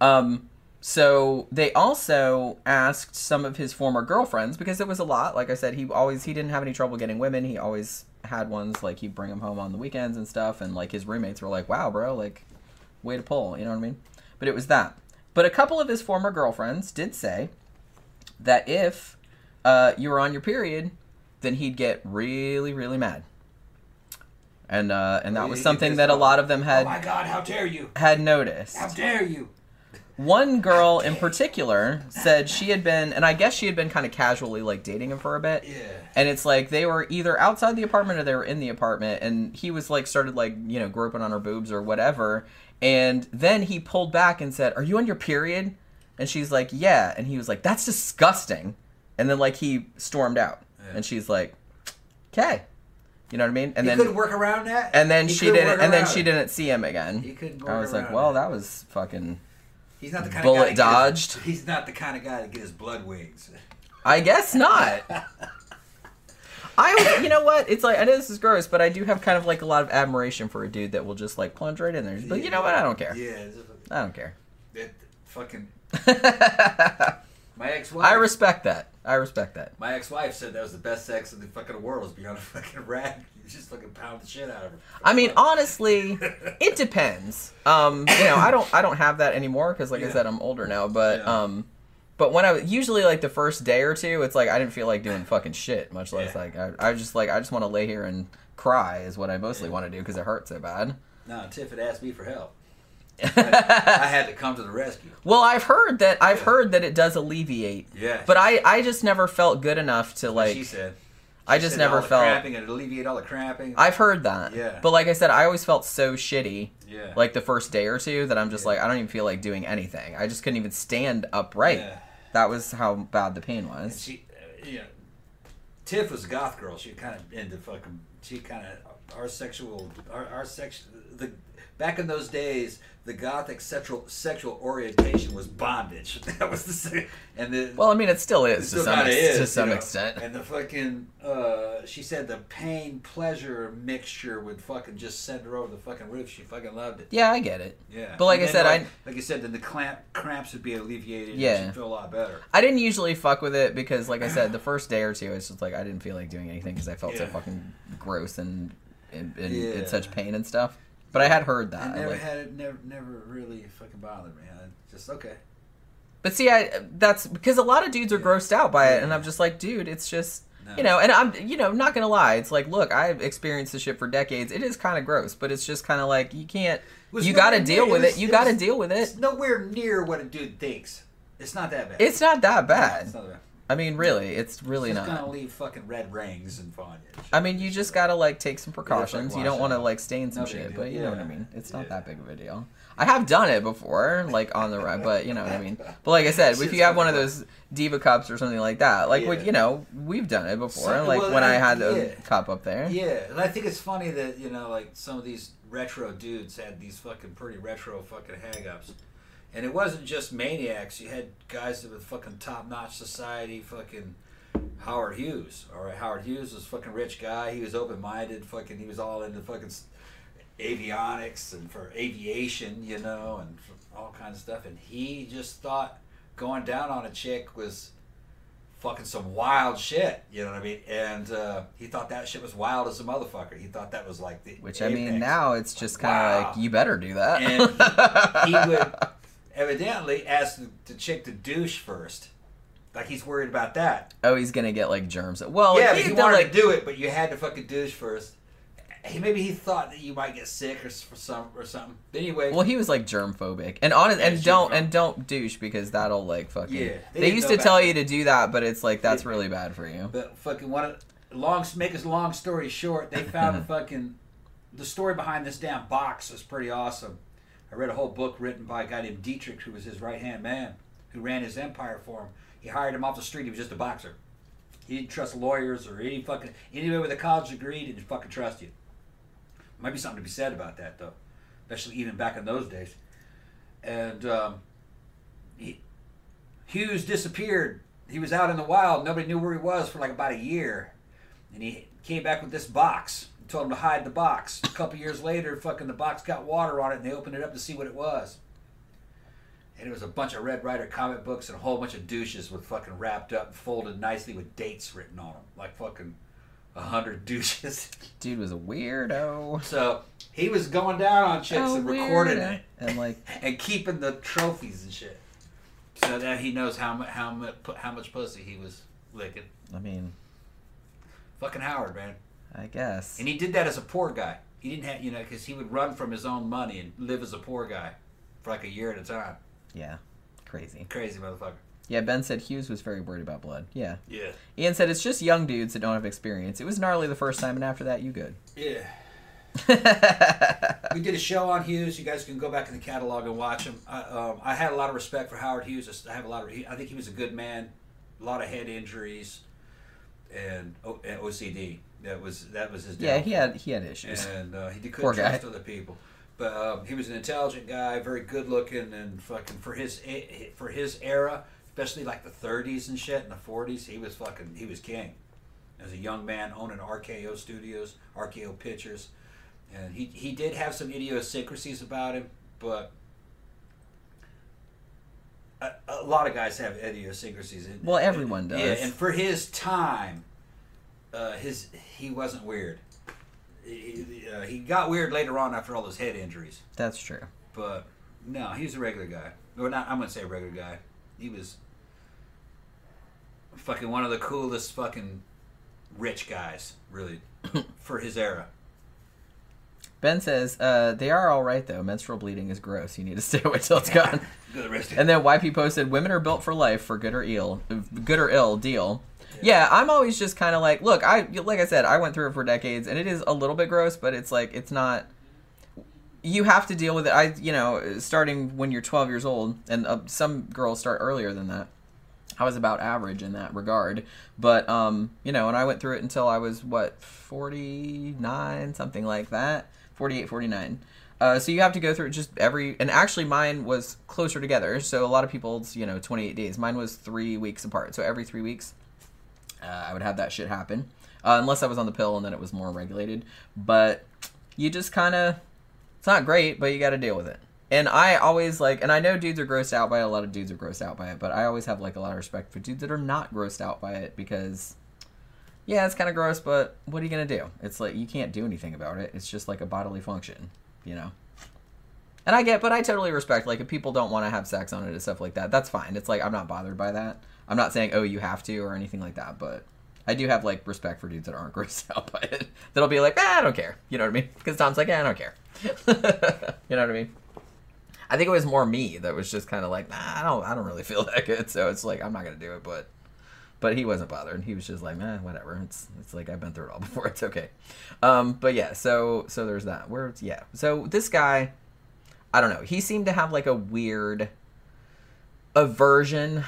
Speaker 4: Um, so they also asked some of his former girlfriends because it was a lot. Like I said, he always he didn't have any trouble getting women. He always had ones like he'd bring them home on the weekends and stuff. And like his roommates were like, "Wow, bro, like way to pull," you know what I mean? But it was that. But a couple of his former girlfriends did say that if uh, you were on your period, then he'd get really, really mad. And uh, and that was something that a lot of them
Speaker 5: Oh
Speaker 4: had
Speaker 5: my God! How dare you!
Speaker 4: had noticed.
Speaker 5: How dare you!
Speaker 4: One girl in particular said she had been, and I guess she had been kind of casually like dating him for a bit.
Speaker 5: Yeah.
Speaker 4: And it's like they were either outside the apartment or they were in the apartment, and he was like started like you know groping on her boobs or whatever, and then he pulled back and said, "Are you on your period?" And she's like, "Yeah," and he was like, "That's disgusting," and then like he stormed out,
Speaker 5: Yeah.
Speaker 4: and she's like, "Okay," you know what I mean? And
Speaker 5: he
Speaker 4: then
Speaker 5: couldn't work around that.
Speaker 4: and then
Speaker 5: He
Speaker 4: she didn't, and then she didn't see him again.
Speaker 5: He couldn't work
Speaker 4: I was like, "Well,
Speaker 5: it.
Speaker 4: that was fucking."
Speaker 5: He's not the kind
Speaker 4: bullet
Speaker 5: of guy to get his-
Speaker 4: dodged.
Speaker 5: he's not the kind of guy to get his blood wings.
Speaker 4: I guess not. I, you know what? It's like I know this is gross, but I do have kind of like a lot of admiration for a dude that will just like plunge right in there. But you know what? I don't care.
Speaker 5: Yeah.
Speaker 4: I don't care.
Speaker 5: That fucking my ex-wife.
Speaker 4: I respect that. I respect that.
Speaker 5: my ex-wife said that was the best sex in the fucking world. Was being on a fucking rag. Just fucking pound the shit out of her.
Speaker 4: I mean, honestly, it depends. Um, you know, I don't I don't have that anymore because, like I said, I'm older now. But
Speaker 5: Yeah.
Speaker 4: um, but when I was usually like the first day or two, it's like I didn't feel like doing fucking shit. Much less
Speaker 5: Yeah.
Speaker 4: like I, I just like I just want to lay here and cry is what I mostly
Speaker 5: Yeah.
Speaker 4: want to do because it hurts so bad.
Speaker 5: No, Tiff had asked me for help. I had to come to the rescue.
Speaker 4: Well, I've heard that I've
Speaker 5: Yeah.
Speaker 4: heard that it does alleviate.
Speaker 5: Yeah.
Speaker 4: But I I just never felt good enough to
Speaker 5: What she
Speaker 4: like
Speaker 5: said.
Speaker 4: I just never felt
Speaker 5: cramping and alleviate all the cramping.
Speaker 4: I've heard that.
Speaker 5: Yeah.
Speaker 4: But like I said, I always felt so shitty
Speaker 5: yeah.
Speaker 4: like the first day or two that I'm just
Speaker 5: Yeah.
Speaker 4: like I don't even feel like doing anything. I just couldn't even stand upright.
Speaker 5: Yeah.
Speaker 4: That was how bad the pain
Speaker 5: And
Speaker 4: was.
Speaker 5: she, uh, know, Tiff was a goth girl. She kind of into fucking. She kind of our sexual, our, our sex. The back in those days, the gothic sexual sexual orientation was bondage. That was the same. And the
Speaker 4: Well, I mean, it still
Speaker 5: it
Speaker 4: is
Speaker 5: still
Speaker 4: to some, ex-
Speaker 5: is,
Speaker 4: to some
Speaker 5: you know.
Speaker 4: extent.
Speaker 5: And the fucking, uh, she said the pain pleasure mixture would fucking just send her over the fucking roof. She fucking loved it.
Speaker 4: Yeah, I get it.
Speaker 5: Yeah.
Speaker 4: But like I said,
Speaker 5: like,
Speaker 4: I-
Speaker 5: like you said, then the clamp cramps would be alleviated.
Speaker 4: Yeah.
Speaker 5: and she'd feel a lot better.
Speaker 4: I didn't usually fuck with it because, like I said, the first day or two, it's just like I didn't feel like doing anything because I felt so fucking gross and in, in,
Speaker 5: Yeah.
Speaker 4: in such pain and stuff. But I had heard that.
Speaker 5: I never
Speaker 4: like-
Speaker 5: had it. Never, never really fucking bothered me. I just okay.
Speaker 4: But see, I that's because a lot of dudes are
Speaker 5: Yeah.
Speaker 4: grossed out by it, and I'm just like, dude, it's just
Speaker 5: No.
Speaker 4: you know, and I'm you know not gonna lie, it's like, look, I've experienced this shit for decades. It is kind of gross, but it's just kind of like you can't, you got to deal with
Speaker 5: it
Speaker 4: You got to deal with it.
Speaker 5: It's nowhere near what a dude thinks. It's not that bad.
Speaker 4: It's not that bad.
Speaker 5: It's not that bad.
Speaker 4: I mean, really, it's really
Speaker 5: it's just
Speaker 4: not.
Speaker 5: gonna leave fucking red rings and fun.
Speaker 4: I mean, you just gotta like take some precautions. You don't want to like stain some
Speaker 5: No
Speaker 4: shit, but you know what I mean. It's not
Speaker 5: Yeah.
Speaker 4: that big of a deal. I have done it before, like on the ride, but you know what I mean. But like I said, if you have one of those diva cups or something like that, like with
Speaker 5: Yeah.
Speaker 4: you know, we've done it before.
Speaker 5: So-
Speaker 4: like
Speaker 5: well,
Speaker 4: when I
Speaker 5: I-
Speaker 4: had the
Speaker 5: yeah.
Speaker 4: cup up there.
Speaker 5: Yeah, and I think it's funny that you know, like some of these retro dudes had these fucking pretty retro fucking hang ups. And it wasn't just maniacs. You had guys that were fucking top notch society, fucking Howard Hughes. All right, Howard Hughes was a fucking rich guy. He was open minded. Fucking, he was all into fucking avionics and for aviation, you know, and all kinds of stuff. And he just thought going down on a chick was fucking some wild shit. You know what I mean? And uh, he thought that shit was wild as a motherfucker. He thought that was like the
Speaker 4: Which I mean, now it's just kind of
Speaker 5: Wow.
Speaker 4: like you better do that.
Speaker 5: And he would evidently asked the, the chick to douche first. Like he's worried about that.
Speaker 4: oh, he's gonna get like germs. Well,
Speaker 5: yeah,
Speaker 4: he,
Speaker 5: but he wanted
Speaker 4: like,
Speaker 5: to do it, but you had to fucking douche first. He, maybe he thought that you might get sick or for some or something. Anyway,
Speaker 4: Well, he was like germ phobic, and honest, and don't and don't douche because that'll like fucking.
Speaker 5: Yeah,
Speaker 4: they
Speaker 5: they
Speaker 4: used to tell you to do that, but it's like that's really bad for you.
Speaker 5: But fucking one long make his long story short, they found a fucking the story behind this damn box was pretty awesome. I read a whole book written by a guy named Dietrich, who was his right hand man, who ran his empire for him. He hired him off the street. He was just a boxer. He didn't trust lawyers or any fucking anybody with a college degree didn't fucking trust you. Might be something to be said about that though, especially even back in those days. And um, he, Hughes disappeared. He was out in the wild. Nobody knew where he was for like about a year. And he came back with this box. Told him to hide the box. A couple years later, fucking the box got water on it, and they opened it up to see what it was. And it was a bunch of Red Ryder comic books and a whole bunch of douches with fucking wrapped up and folded nicely with dates written on them, like fucking a hundred douches.
Speaker 4: Dude was a weirdo.
Speaker 5: So he was going down on chicks
Speaker 4: Oh,
Speaker 5: and recording
Speaker 4: weirdo.
Speaker 5: it
Speaker 4: and like
Speaker 5: and keeping the trophies and shit. So that he knows how much how much how much pussy he was licking.
Speaker 4: I mean,
Speaker 5: Fucking Howard, man.
Speaker 4: I guess.
Speaker 5: And he did that as a poor guy. He didn't have, you know, because he would run from his own money and live as a poor guy for like a year at a time.
Speaker 4: Yeah, crazy.
Speaker 5: Crazy motherfucker.
Speaker 4: Yeah, Ben said Hughes was very worried about blood. Yeah.
Speaker 5: Yeah.
Speaker 4: Ian said it's just young dudes that don't have experience. It was gnarly the first time, and after that, you good.
Speaker 5: Yeah. We did a show on Hughes. You guys can go back in the catalog and watch him. I, um, I had a lot of respect for Howard Hughes. I have a lot of. I think he was a good man. A lot of head injuries, and, O- and OCD. That was that was his.
Speaker 4: yeah, he had he had issues.
Speaker 5: and uh, he
Speaker 4: Poor
Speaker 5: couldn't
Speaker 4: guy.
Speaker 5: trust other people. But um, he was an intelligent guy, very good looking, and fucking for his for his era, especially like the 30s and shit and the 40s, he was fucking he was king. As a young man owning RKO Studios, RKO Pictures, and he he did have some idiosyncrasies about him, but. A, a lot of guys have idiosyncrasies. And-
Speaker 4: Well, everyone
Speaker 5: Yeah,
Speaker 4: does.
Speaker 5: and for his time, uh, his he wasn't weird. He, uh, he got weird later on after all those head injuries,
Speaker 4: That's true.
Speaker 5: but no, he was a regular guy. Or not? I'm gonna say a regular guy. He was fucking one of the coolest fucking rich guys, really, for his era.
Speaker 4: Ben says, uh, they are all right though. Menstrual bleeding is gross. You need to stay away till it's gone. And then YP posted, "Women are built for life for good or ill, good or ill deal." Yeah, I'm always just kind of like, look, I like I said, I went through it for decades, and it is a little bit gross, but it's like it's not. You have to deal with it. I, you know, starting when you're 12 years old, and uh, some girls start earlier than that. I was about average in that regard, but um, you know, and I went through it until I was what 49, something like that, 48, 49. Uh, so you have to go through it just every, and actually mine was closer together. So a lot of people's, you know, 28 days. Mine was three weeks apart. So every three weeks, uh, I would have that shit happen. Uh, unless I was on the pill and then it was more regulated. But you just kind of, it's not great, but you got to deal with it. And I always like, and I know dudes are grossed out by it. A lot of dudes are grossed out by it, but I always have like a lot of respect for dudes that are not grossed out by it because, yeah, it's kind of gross, but what are you gonna do? It's like you can't do anything about it. It's just like a bodily function, you know. And I get, but I totally respect like if people don't want to have sex on it and stuff like that. That's fine. It's like I'm not bothered by that. I'm not saying oh you have to or anything like that, but I do have like respect for dudes that aren't grossed out by it. That'll be like, ah, I don't care. You know what I mean? Because Tom's like, yeah, I don't care. you know what I mean? I think it was more me that was just kind of like, nah, I don't, I don't really feel that good. So it's like I'm not gonna do it, but, but he wasn't bothered. He was just like, man, whatever. It's, it's like I've been through it all before. It's okay. Um, but yeah, so, so there's that. Where, yeah. So this guy, I don't know. He seemed to have like a weird aversion,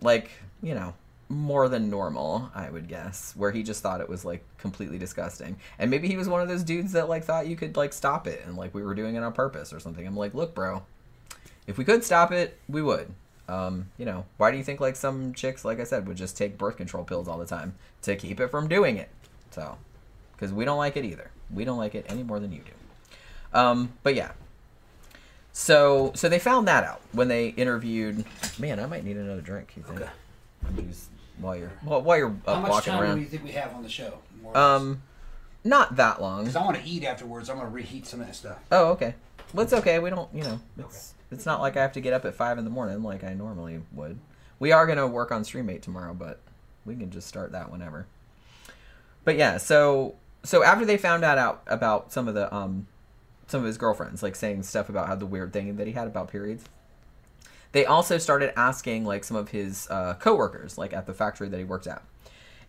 Speaker 4: like you know, more than normal, I would guess, where he just thought it was like completely disgusting. And maybe he was one of those dudes that like thought you could like stop it and like we were doing it on purpose or something. I'm like, look, bro, if we could stop it, we would. Um, you know, why do you think like some chicks, like I said, would just take birth control pills all the time to keep it from doing it? So, because we don't like it either. We don't like it any more than you do. Um, but yeah. So, so they found that out when they interviewed. Man, I might need another drink. You think?
Speaker 5: Okay.
Speaker 4: Use while you're well, while you're
Speaker 5: How
Speaker 4: uh,
Speaker 5: much
Speaker 4: walking
Speaker 5: time do you think we have on the show? More or less?
Speaker 4: Um, not that long.
Speaker 5: Because I want to eat afterwards. I'm going to reheat some of that stuff.
Speaker 4: Oh, okay. Well, it's okay. We don't, you know, it's it's not like I have to get up at five in the morning like I normally would. We are gonna work on StreamMate tomorrow, but we can just start that whenever. But yeah, so so after they found out out about some of the um some of his girlfriends like saying stuff about how the weird thing that he had about periods, they also started asking like some of his uh, coworkers like at the factory that he worked at,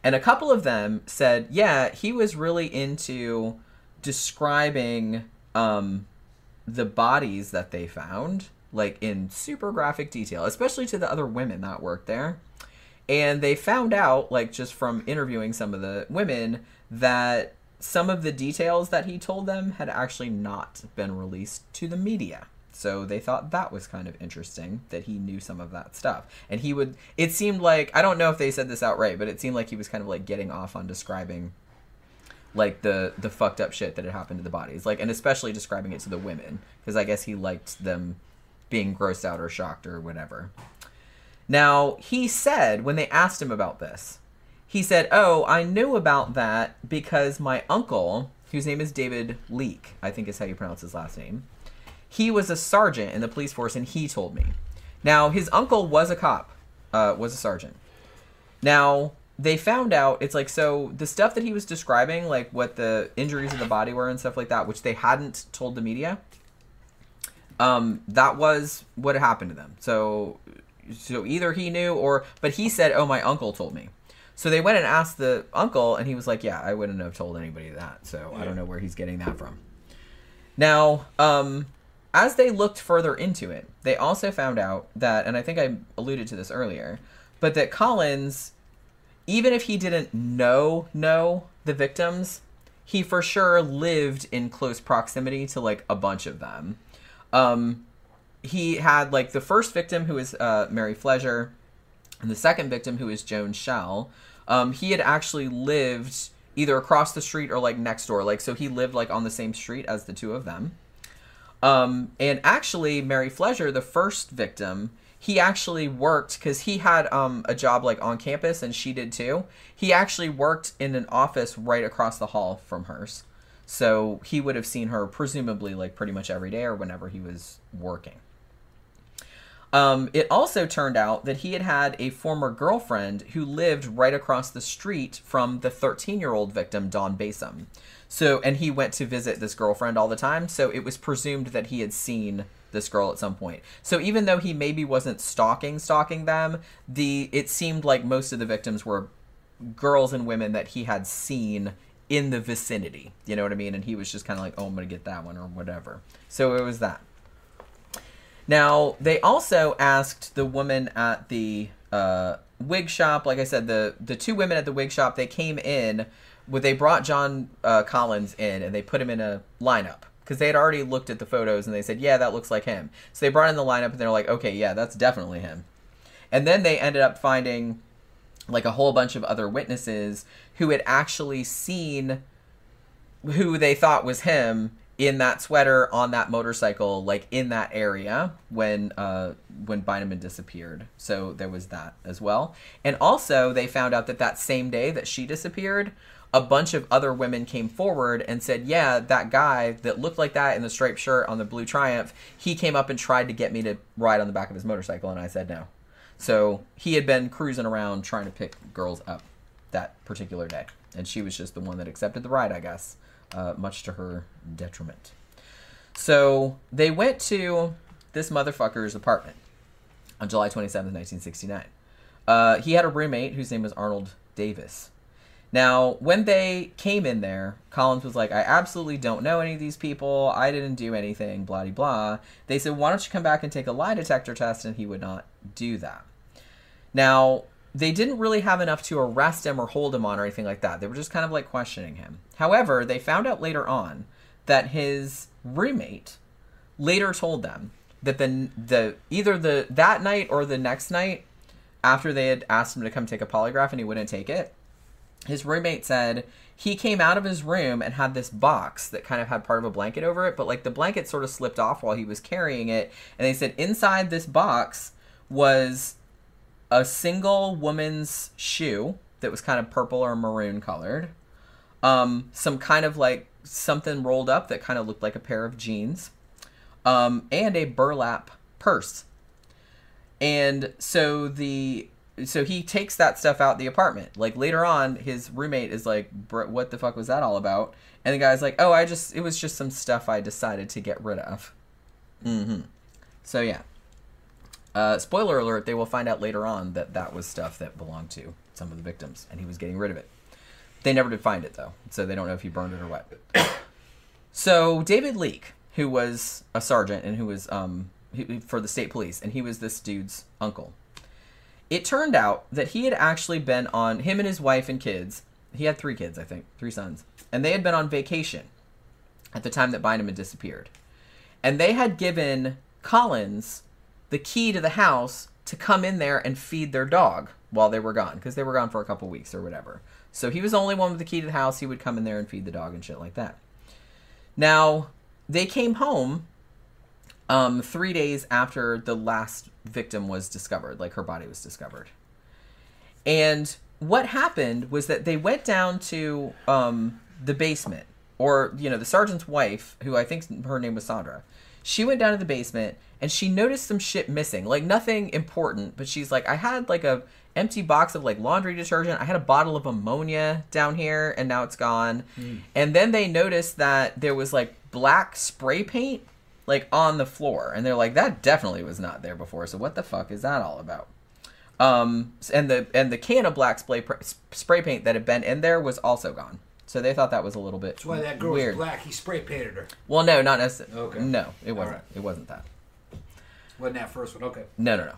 Speaker 4: and a couple of them said, yeah, he was really into describing um the bodies that they found like in super graphic detail especially to the other women that worked there. And they found out like just from interviewing some of the women that some of the details that he told them had actually not been released to the media. So they thought that was kind of interesting that he knew some of that stuff. And he would it seemed like i don't know if they said this outright but it seemed like he was kind of like getting off on describing like the the fucked up shit that had happened to the bodies. Like and especially describing it to the women because i guess he liked them being grossed out or shocked or whatever. Now he said when they asked him about this he said oh i knew about that because my uncle whose name is david leik i think is how you pronounce his last name he was a sergeant in the police force and he told me now his uncle was a cop uh, was a sergeant now they found out it's like so the stuff that he was describing, like what the injuries of the body were and stuff like that, which they hadn't told the media. Um, that was what happened to them. So, so either he knew or, but he said, "Oh, my uncle told me." So they went and asked the uncle, and he was like, "Yeah, I wouldn't have told anybody that." So I don't know where he's getting that from. Now, um, as they looked further into it, they also found out that, and I think I alluded to this earlier, but that Collins even if he didn't know know the victims, he for sure lived in close proximity to like a bunch of them. Um, he had like the first victim who was uh, Mary Fleszar, and the second victim who is Joan Schell. Um, he had actually lived either across the street or like next door, like so he lived like on the same street as the two of them. Um, and actually, Mary Fleszar, the first victim, he actually worked because he had um, a job like on campus and she did too. He actually worked in an office right across the hall from hers. So he would have seen her presumably like pretty much every day or whenever he was working. Um, it also turned out that he had had a former girlfriend who lived right across the street from the 13 year old victim, Dawn Basom. So, and he went to visit this girlfriend all the time. So it was presumed that he had seen this girl at some point. So even though he maybe wasn't stalking stalking them, the it seemed like most of the victims were girls and women that he had seen in the vicinity. You know what I mean? And he was just kind of like, "Oh, I'm going to get that one or whatever." So it was that. Now, they also asked the woman at the uh, wig shop, like I said, the the two women at the wig shop, they came in, well, they brought John uh, Collins in and they put him in a lineup because they had already looked at the photos and they said, yeah, that looks like him. So they brought in the lineup and they're like, okay, yeah, that's definitely him. And then they ended up finding like a whole bunch of other witnesses who had actually seen who they thought was him in that sweater on that motorcycle like in that area when uh when Beineman disappeared. So there was that as well. And also they found out that that same day that she disappeared a bunch of other women came forward and said yeah that guy that looked like that in the striped shirt on the blue triumph he came up and tried to get me to ride on the back of his motorcycle and I said no. So he had been cruising around trying to pick girls up that particular day and she was just the one that accepted the ride I guess uh, much to her detriment. So they went to this motherfucker's apartment on July 27th, 1969. Uh, he had a roommate whose name was Arnold Davis. Now, when they came in there, Collins was like, I absolutely don't know any of these people. I didn't do anything, blah, blah, blah. They said, Why don't you come back and take a lie detector test? And he would not do that. Now, they didn't really have enough to arrest him or hold him on or anything like that. They were just kind of like questioning him. However, they found out later on that his roommate later told them that the the either the that night or the next night after they had asked him to come take a polygraph and he wouldn't take it, his roommate said he came out of his room and had this box that kind of had part of a blanket over it, but like the blanket sort of slipped off while he was carrying it, and they said inside this box was a single woman's shoe that was kind of purple or maroon colored. Um, some kind of like something rolled up that kind of looked like a pair of jeans. Um, and a burlap purse. And so the so he takes that stuff out the apartment. Like later on, his roommate is like, "What the fuck was that all about?" And the guy's like, "Oh, I just it was just some stuff I decided to get rid of." Mm-hmm. So yeah, uh, spoiler alert, they will find out later on that that was stuff that belonged to some of the victims, and he was getting rid of it. They never did find it, though, so they don't know if he burned it or what. so, David Leik, who was a sergeant and who was um, for the state police, and he was this dude's uncle. It turned out that he had actually been on, him and his wife and kids, he had three kids, I think, three sons, and they had been on vacation at the time that Beineman had disappeared. And they had given Collins the key to the house to come in there and feed their dog while they were gone because they were gone for a couple weeks or whatever. So he was the only one with the key to the house. He would come in there and feed the dog and shit like that. Now, they came home um, three days after the last victim was discovered, like her body was discovered. And what happened was that they went down to um, the basement, or, you know, the sergeant's wife, who I think her name was Sandra, she went down to the basement and she noticed some shit missing. Like nothing important, but she's like, I had like a empty box of like laundry detergent. I had a bottle of ammonia down here and now it's gone. Mm. And then they noticed that there was like black spray paint like on the floor and they're like that definitely was not there before. So what the fuck is that all about? Um and the and the can of black spray spray paint that had been in there was also gone. So they thought that was a little bit
Speaker 5: That's why that girl
Speaker 4: weird.
Speaker 5: was black. He spray painted her.
Speaker 4: Well, no, not necessarily.
Speaker 5: Okay.
Speaker 4: No, it wasn't.
Speaker 5: right.
Speaker 4: It wasn't that.
Speaker 5: Wasn't that first one? Okay.
Speaker 4: No, no, no.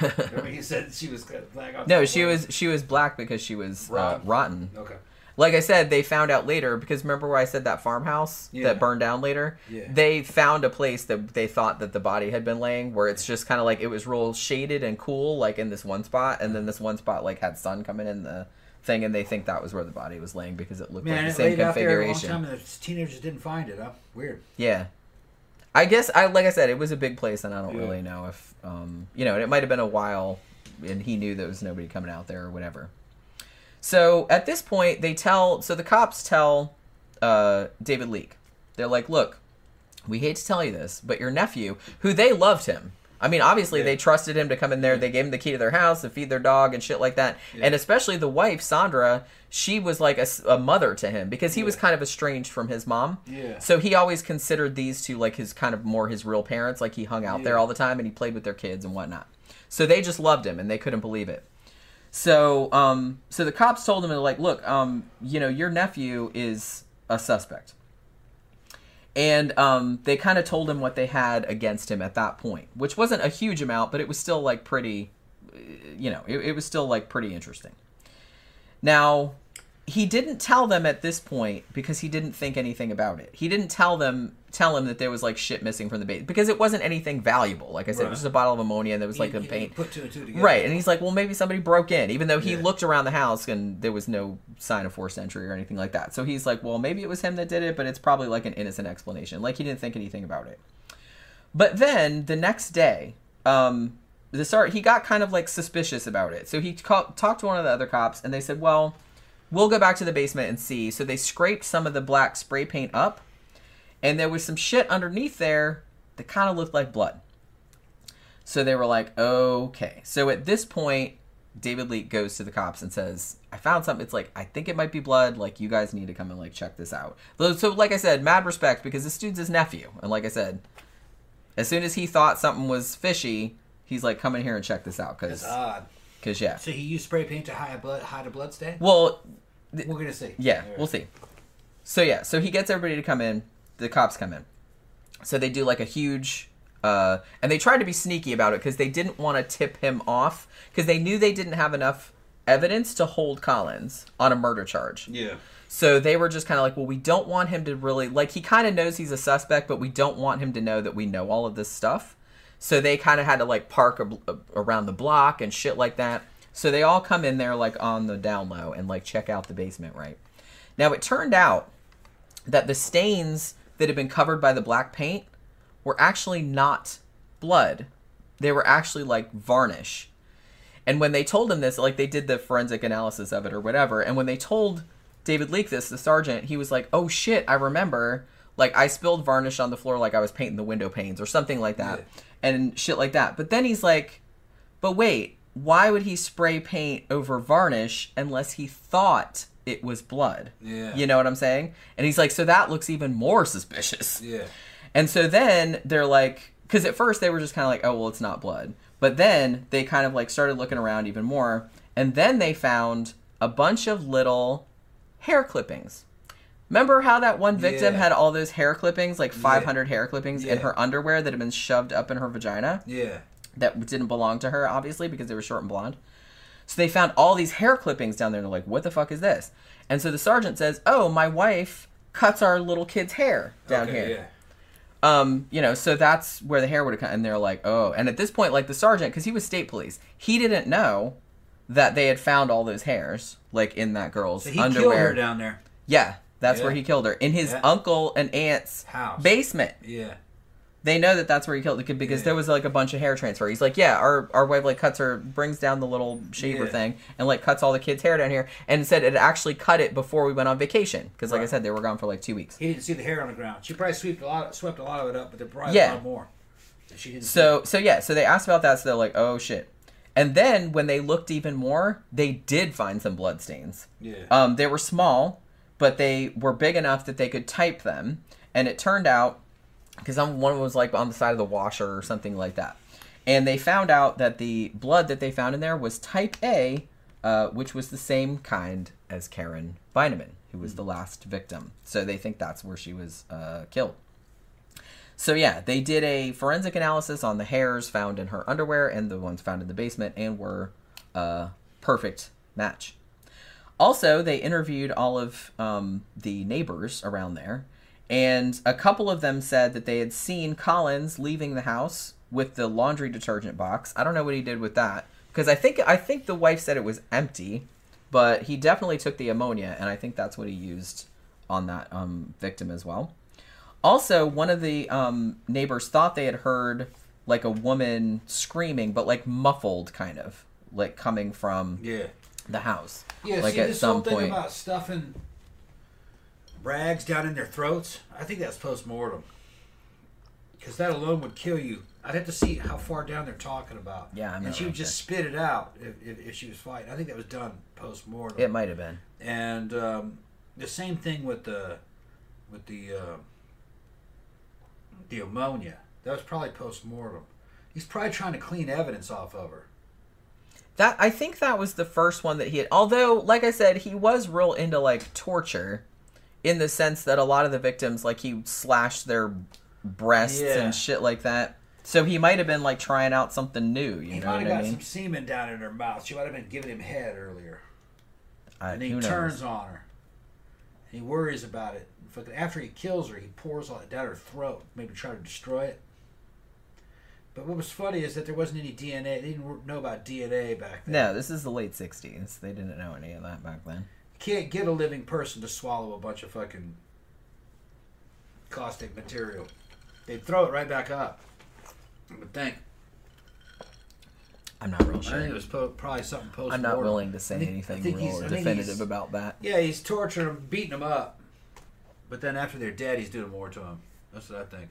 Speaker 5: Remember he said she was black.
Speaker 4: no, she was she was black because she was rotten.
Speaker 5: Rotten.
Speaker 4: Uh, rotten.
Speaker 5: Okay.
Speaker 4: Like I said, they found out later because remember where I said that farmhouse
Speaker 5: Yeah.
Speaker 4: that burned down later?
Speaker 5: Yeah.
Speaker 4: They found a place that they thought that the body had been laying where it's just kind of like it was real shaded and cool like in this one spot and then this one spot like had sun coming in the thing and they think that was where the body was laying because it looked
Speaker 5: Man,
Speaker 4: like the same
Speaker 5: laid out there a long
Speaker 4: configuration.
Speaker 5: time and the teenagers didn't find it. Huh? Weird.
Speaker 4: Yeah. I guess I like I said, it was a big place and I don't
Speaker 5: Yeah.
Speaker 4: really know if um you know, and it might have been a while and he knew there was nobody coming out there or whatever. So at this point they tell so the cops tell uh David Leik. They're like, Look, we hate to tell you this, but your nephew, who they loved him. I mean, obviously
Speaker 5: Yeah.
Speaker 4: they trusted him to come in there. They gave him the key to their house to feed their dog and shit like that. And especially the wife, Sandra, she was like a mother to him because he was kind of estranged from his mom.
Speaker 5: Yeah.
Speaker 4: So he always considered these two like his kind of more his real parents. Like he hung out there all the time and he played with their kids and whatnot. So they just loved him and they couldn't believe it. So, um, so the cops told him, like, look, um, you know, your nephew is a suspect. And um, they kind of told him what they had against him at that point, which wasn't a huge amount, but it was still like pretty, uh, you know, it, it was still like pretty interesting. Now, he didn't tell them at this point because he didn't think anything about it. He didn't tell them tell him that there was like shit missing from the base because it wasn't anything valuable. Like I said, it was just a bottle of ammonia and there was like
Speaker 5: He-
Speaker 4: a paint.
Speaker 5: Put two and two together.
Speaker 4: Right, and he's like, well, maybe somebody broke in, even though he
Speaker 5: Yeah.
Speaker 4: looked around the house and there was no sign of forced entry or anything like that. So he's like, well, maybe it was him that did it, but it's probably like an innocent explanation. Like he didn't think anything about it. But then the next day, um, the start he got kind of like suspicious about it. So he talked to one of the other cops, and they said, well, we'll go back to the basement and see. So they scraped some of the black spray paint up, and there was some shit underneath there that kind of looked like blood. So they were like, okay. So at this point, David Leik goes to the cops and says, I found something. It's like, I think it might be blood. Like, you guys need to come and, like, check this out. So, like I said, mad respect because this dude's his nephew. And like I said, as soon as he thought something was fishy, he's like, come in here and check this out. Because,
Speaker 5: odd.
Speaker 4: cause, yeah.
Speaker 5: So he used spray paint to hide a blood, hide a blood stain.
Speaker 4: Well,
Speaker 5: We're gonna see.
Speaker 4: yeah,
Speaker 5: right.
Speaker 4: we'll see. So yeah, so he gets everybody to come in. The cops come in. So they do like a huge, uh, and they tried to be sneaky about it because they didn't want to tip him off because they knew they didn't have enough evidence to hold Collins on a murder charge.
Speaker 5: Yeah.
Speaker 4: So they were just kind of like, well, we don't want him to really like. He kind of knows he's a suspect, but we don't want him to know that we know all of this stuff. So they kind of had to like park a, a- around the block and shit like that. So they all come in there like on the down low and like check out the basement, right? Now it turned out that the stains that had been covered by the black paint were actually not blood. They were actually like varnish. And when they told him this, like they did the forensic analysis of it or whatever, and when they told David Leik this, the sergeant, he was like, "Oh shit, I remember. Like I spilled varnish on the floor like I was painting the window panes or something like that."
Speaker 5: Yeah.
Speaker 4: And shit like that. But then he's like, "But wait, why would he spray paint over varnish unless he thought it was blood?"
Speaker 5: Yeah.
Speaker 4: You know what I'm saying? And he's like, "So that looks even more suspicious."
Speaker 5: Yeah.
Speaker 4: And so then they're like, because at first they were just kind of like, oh, well, it's not blood. But then they kind of like started looking around even more. And then they found a bunch of little hair clippings. Remember how that one victim
Speaker 5: Yeah.
Speaker 4: had all those hair clippings, like 500 hair clippings in her underwear that had been shoved up in her vagina?
Speaker 5: Yeah.
Speaker 4: that didn't belong to her, obviously, because they were short and blonde. So they found all these hair clippings down there, and they're like, "What the fuck is this?" And so the sergeant says, "Oh, my wife cuts our little kid's hair down
Speaker 5: okay,
Speaker 4: here."
Speaker 5: Yeah.
Speaker 4: Um, you know, so that's where the hair would have come. And they're like, "Oh," and at this point, like the sergeant, because he was state police, he didn't know that they had found all those hairs, like in that girl's
Speaker 5: So he
Speaker 4: underwear.
Speaker 5: killed her down there.
Speaker 4: Yeah, that's where he killed her in his
Speaker 5: Yeah.
Speaker 4: uncle and aunt's
Speaker 5: House.
Speaker 4: basement.
Speaker 5: Yeah.
Speaker 4: They know that that's where he killed the kid because
Speaker 5: Yeah.
Speaker 4: there was like a bunch of hair transfer. He's like, yeah, our our wife like cuts her, brings down the little shaver
Speaker 5: Yeah.
Speaker 4: thing, and like cuts all the kids' hair down here, and said it actually cut it before we went on vacation because, like I said, they were gone for like two weeks.
Speaker 5: He didn't see the hair on the ground. She probably swept a lot, swept a lot of it up, but there probably
Speaker 4: Yeah.
Speaker 5: a lot more. She didn't.
Speaker 4: So so yeah, so they asked about that, so they're like, oh shit. And then when they looked even more, they did find some blood stains.
Speaker 5: Yeah.
Speaker 4: Um, they were small, but they were big enough that they could type them. And it turned out, because one was like on the side of the washer or something like that. And they found out that the blood that they found in there was type A, uh, which was the same kind as Karen Beineman, who was the last victim. So they think that's where she was uh, killed. So yeah, they did a forensic analysis on the hairs found in her underwear and the ones found in the basement, and were a perfect match. Also, they interviewed all of um, the neighbors around there, and a couple of them said that they had seen Collins leaving the house with the laundry detergent box. I don't know what he did with that because I think I think the wife said it was empty, but he definitely took the ammonia, and I think that's what he used on that um, victim as well. Also, one of the um, neighbors thought they had heard like a woman screaming, but like muffled, kind of like coming from
Speaker 5: yeah.
Speaker 4: the house.
Speaker 5: Yeah.
Speaker 4: like
Speaker 5: see
Speaker 4: at
Speaker 5: this
Speaker 4: some
Speaker 5: whole thing
Speaker 4: point.
Speaker 5: about stuffing rags down in their throats. I think that's post mortem. Because that alone would kill you I'd have to see how far down they're talking about.
Speaker 4: Yeah, I'm
Speaker 5: and she would just spit it out if, if, if she was fighting. I think that was done post mortem.
Speaker 4: It might have been.
Speaker 5: And um, the same thing with the with the uh, the ammonia. That was probably post mortem. He's probably trying to clean evidence off of her.
Speaker 4: That I think that was the first one that he had. Although, like I said, he was real into like torture, in the sense that a lot of the victims, like he slashed their breasts
Speaker 5: Yeah.
Speaker 4: and shit like that. So he might have been like trying out something new. You
Speaker 5: He
Speaker 4: know
Speaker 5: might have
Speaker 4: I
Speaker 5: got
Speaker 4: mean?
Speaker 5: some semen down in her mouth. She might have been giving him head earlier.
Speaker 4: I-
Speaker 5: and he
Speaker 4: who knows?
Speaker 5: turns on her. And he worries about it. Fucking after he kills her, he pours all it down her throat, maybe try to destroy it. But what was funny is that there wasn't any DNA. They didn't know about DNA back then.
Speaker 4: No, this is the late '60s. They didn't know any of that back then.
Speaker 5: Can't get a living person to swallow a bunch of fucking caustic material. They'd throw it right back up. I would think.
Speaker 4: I'm not real sure.
Speaker 5: I think it was po- probably something post.
Speaker 4: I'm not willing to say
Speaker 5: think-
Speaker 4: anything real or definitive about that.
Speaker 5: Yeah, he's torturing them, beating them up. But then after they're dead, he's doing more to them. That's what I think.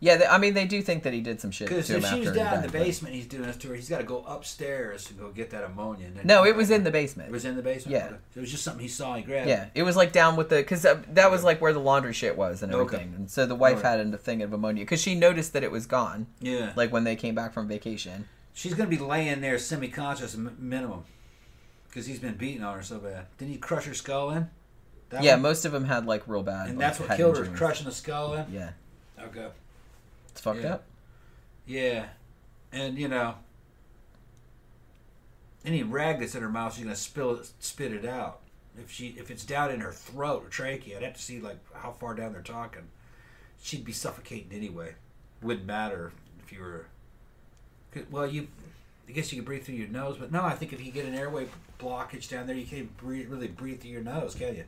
Speaker 4: Yeah, they, I mean, they do think that he did some shit to
Speaker 5: Because
Speaker 4: him
Speaker 5: if
Speaker 4: after
Speaker 5: she was
Speaker 4: he
Speaker 5: down in the basement, he's doing this to her. He's got to go upstairs to go get that ammonia. And then
Speaker 4: No, it was in the basement.
Speaker 5: It was in the basement.
Speaker 4: Yeah.
Speaker 5: Okay. It was just something he saw. He grabbed.
Speaker 4: Yeah, it was like down with the because uh, that was like where the laundry shit was and
Speaker 5: Okay.
Speaker 4: everything. And so the wife
Speaker 5: Alright.
Speaker 4: had a thing of ammonia because she noticed that it was gone,
Speaker 5: Yeah.
Speaker 4: like when they came back from vacation.
Speaker 5: She's gonna be laying there semi-conscious m- minimum, because he's been beating on her so bad. Didn't he crush her skull in? That
Speaker 4: yeah,
Speaker 5: one?
Speaker 4: most of them had like real bad.
Speaker 5: and
Speaker 4: like,
Speaker 5: that's what killed her, crushing the skull in.
Speaker 4: Yeah,
Speaker 5: Okay.
Speaker 4: It's fucked
Speaker 5: Yeah.
Speaker 4: up.
Speaker 5: Yeah, and you know, any rag that's in her mouth, she's gonna spill it, spit it out. If she, if it's down in her throat or trachea, I'd have to see like how far down they're talking. She'd be suffocating anyway. Wouldn't matter if you were. Well, you, I guess you could breathe through your nose, but no, I think if you get an airway blockage down there, you can't breathe, really breathe through your nose, can you?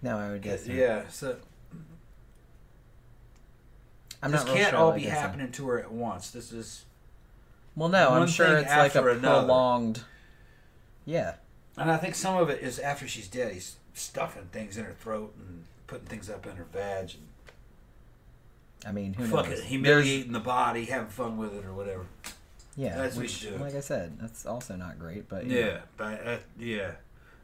Speaker 4: No, I would guess. Uh,
Speaker 5: yeah, so
Speaker 4: I'm
Speaker 5: this can't
Speaker 4: sure,
Speaker 5: all be happening to her at once. This is.
Speaker 4: Well, no, I'm sure it's like a
Speaker 5: another.
Speaker 4: prolonged. Yeah,
Speaker 5: And I think some of it is after she's dead. He's stuffing things in her throat and putting things up in her vag and
Speaker 4: I mean, who
Speaker 5: fuck
Speaker 4: knows?
Speaker 5: it, humiliating the body, having fun with it or whatever.
Speaker 4: Yeah,
Speaker 5: That's what
Speaker 4: which,
Speaker 5: do.
Speaker 4: like I said, that's also not great. But
Speaker 5: Yeah,
Speaker 4: know.
Speaker 5: but uh, yeah,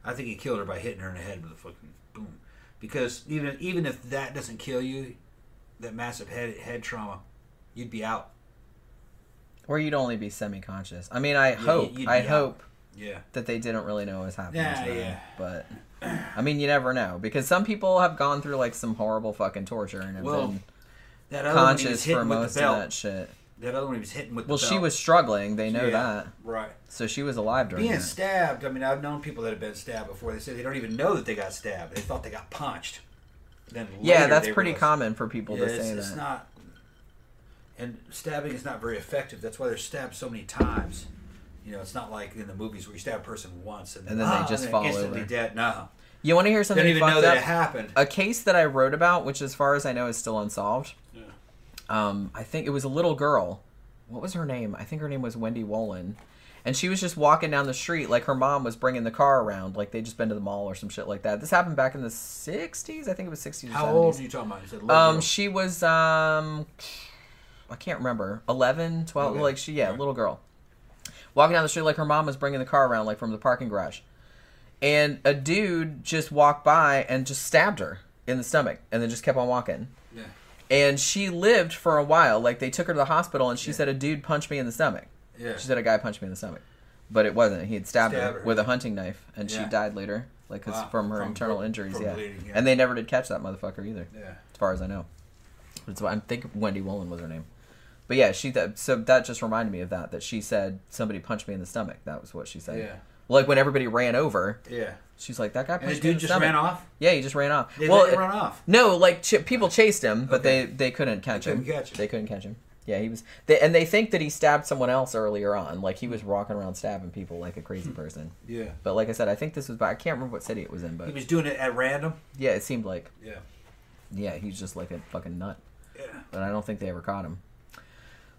Speaker 5: I think he killed her by hitting her in the head with a fucking boom. Because even even if that doesn't kill you, that massive head head trauma, you'd be out.
Speaker 4: or you'd only be semi-conscious. I mean, I
Speaker 5: Yeah,
Speaker 4: hope, I
Speaker 5: out.
Speaker 4: hope
Speaker 5: Yeah,
Speaker 4: that they didn't really know what was happening
Speaker 5: Yeah,
Speaker 4: to them.
Speaker 5: yeah.
Speaker 4: But I mean, you never know because some people have gone through like some horrible fucking torture and have
Speaker 5: Well,
Speaker 4: been
Speaker 5: that other one he was
Speaker 4: conscious for most of that shit.
Speaker 5: That other one he was hitting with
Speaker 4: Well, she was struggling. They know
Speaker 5: Yeah,
Speaker 4: that,
Speaker 5: right.
Speaker 4: so she was alive during
Speaker 5: Being
Speaker 4: that.
Speaker 5: stabbed, I mean, I've known people that have been stabbed before. They say they don't even know that they got stabbed. They thought they got punched. Then
Speaker 4: yeah, that's
Speaker 5: they
Speaker 4: pretty
Speaker 5: realized-
Speaker 4: common for people
Speaker 5: Yeah,
Speaker 4: to
Speaker 5: it's,
Speaker 4: say
Speaker 5: it's
Speaker 4: that.
Speaker 5: not. And stabbing is not very effective. That's why they're stabbed so many times. You know, it's not like in the movies where you stab a person once and then,
Speaker 4: And then they
Speaker 5: ah,
Speaker 4: just
Speaker 5: they're
Speaker 4: fall
Speaker 5: instantly
Speaker 4: over.
Speaker 5: dead. No,
Speaker 4: You want to hear something
Speaker 5: don't even know that
Speaker 4: up?
Speaker 5: it happened.
Speaker 4: a case that I wrote about, which as far as I know is still unsolved.
Speaker 5: Yeah.
Speaker 4: Um, I think it was a little girl. What was her name? I think her name was Wendy Wolin. And she was just walking down the street like her mom was bringing the car around, like they'd just been to the mall or some shit like that. This happened back in the 60s. I think it was 60s or
Speaker 5: How
Speaker 4: 70s.
Speaker 5: old are you talking about? You said
Speaker 4: Um, she was um, I can't remember, 11, 12,
Speaker 5: Okay.
Speaker 4: like she, yeah,
Speaker 5: Okay.
Speaker 4: little girl, walking down the street like her mom was bringing the car around, like from the parking garage, and a dude just walked by and just stabbed her in the stomach, and then just kept on walking.
Speaker 5: Yeah.
Speaker 4: And she lived for a while. Like they took her to the hospital, and she said a dude punched me in the stomach.
Speaker 5: Yeah.
Speaker 4: She said a guy punched me in the stomach, but it wasn't. He had stabbed,
Speaker 5: Stabbed
Speaker 4: her,
Speaker 5: her.
Speaker 4: with a hunting knife, and she died later, like 'cause
Speaker 5: Wow.
Speaker 4: from her
Speaker 5: From
Speaker 4: internal
Speaker 5: bro-
Speaker 4: injuries. yeah.
Speaker 5: bleeding, yeah.
Speaker 4: and they never did catch that motherfucker either
Speaker 5: Yeah.
Speaker 4: as far as I know. It's, I think Wendy Wolin was her name. But yeah, she that so that just reminded me of that. That she said somebody punched me in the stomach. That was what she said.
Speaker 5: Yeah.
Speaker 4: Like when everybody ran over,
Speaker 5: Yeah.
Speaker 4: she's like, "That guy
Speaker 5: And
Speaker 4: punched
Speaker 5: the
Speaker 4: me in
Speaker 5: dude
Speaker 4: the
Speaker 5: just
Speaker 4: stomach."
Speaker 5: ran off.
Speaker 4: Yeah, he just ran off.
Speaker 5: They
Speaker 4: well,
Speaker 5: him run off.
Speaker 4: no, like ch- people chased him, but
Speaker 5: Okay.
Speaker 4: they they couldn't catch
Speaker 5: They
Speaker 4: him.
Speaker 5: couldn't catch him.
Speaker 4: They couldn't catch him. Yeah, he was. They, and they think that he stabbed someone else earlier on. Like he was walking around stabbing people like a
Speaker 5: Hmm.
Speaker 4: crazy person.
Speaker 5: Yeah.
Speaker 4: But like I said, I think this was. By, I can't remember what city it was in, but He
Speaker 5: was doing it at random.
Speaker 4: yeah, it seemed like.
Speaker 5: Yeah.
Speaker 4: Yeah, he's just like a fucking nut.
Speaker 5: Yeah.
Speaker 4: but I don't think they ever caught him.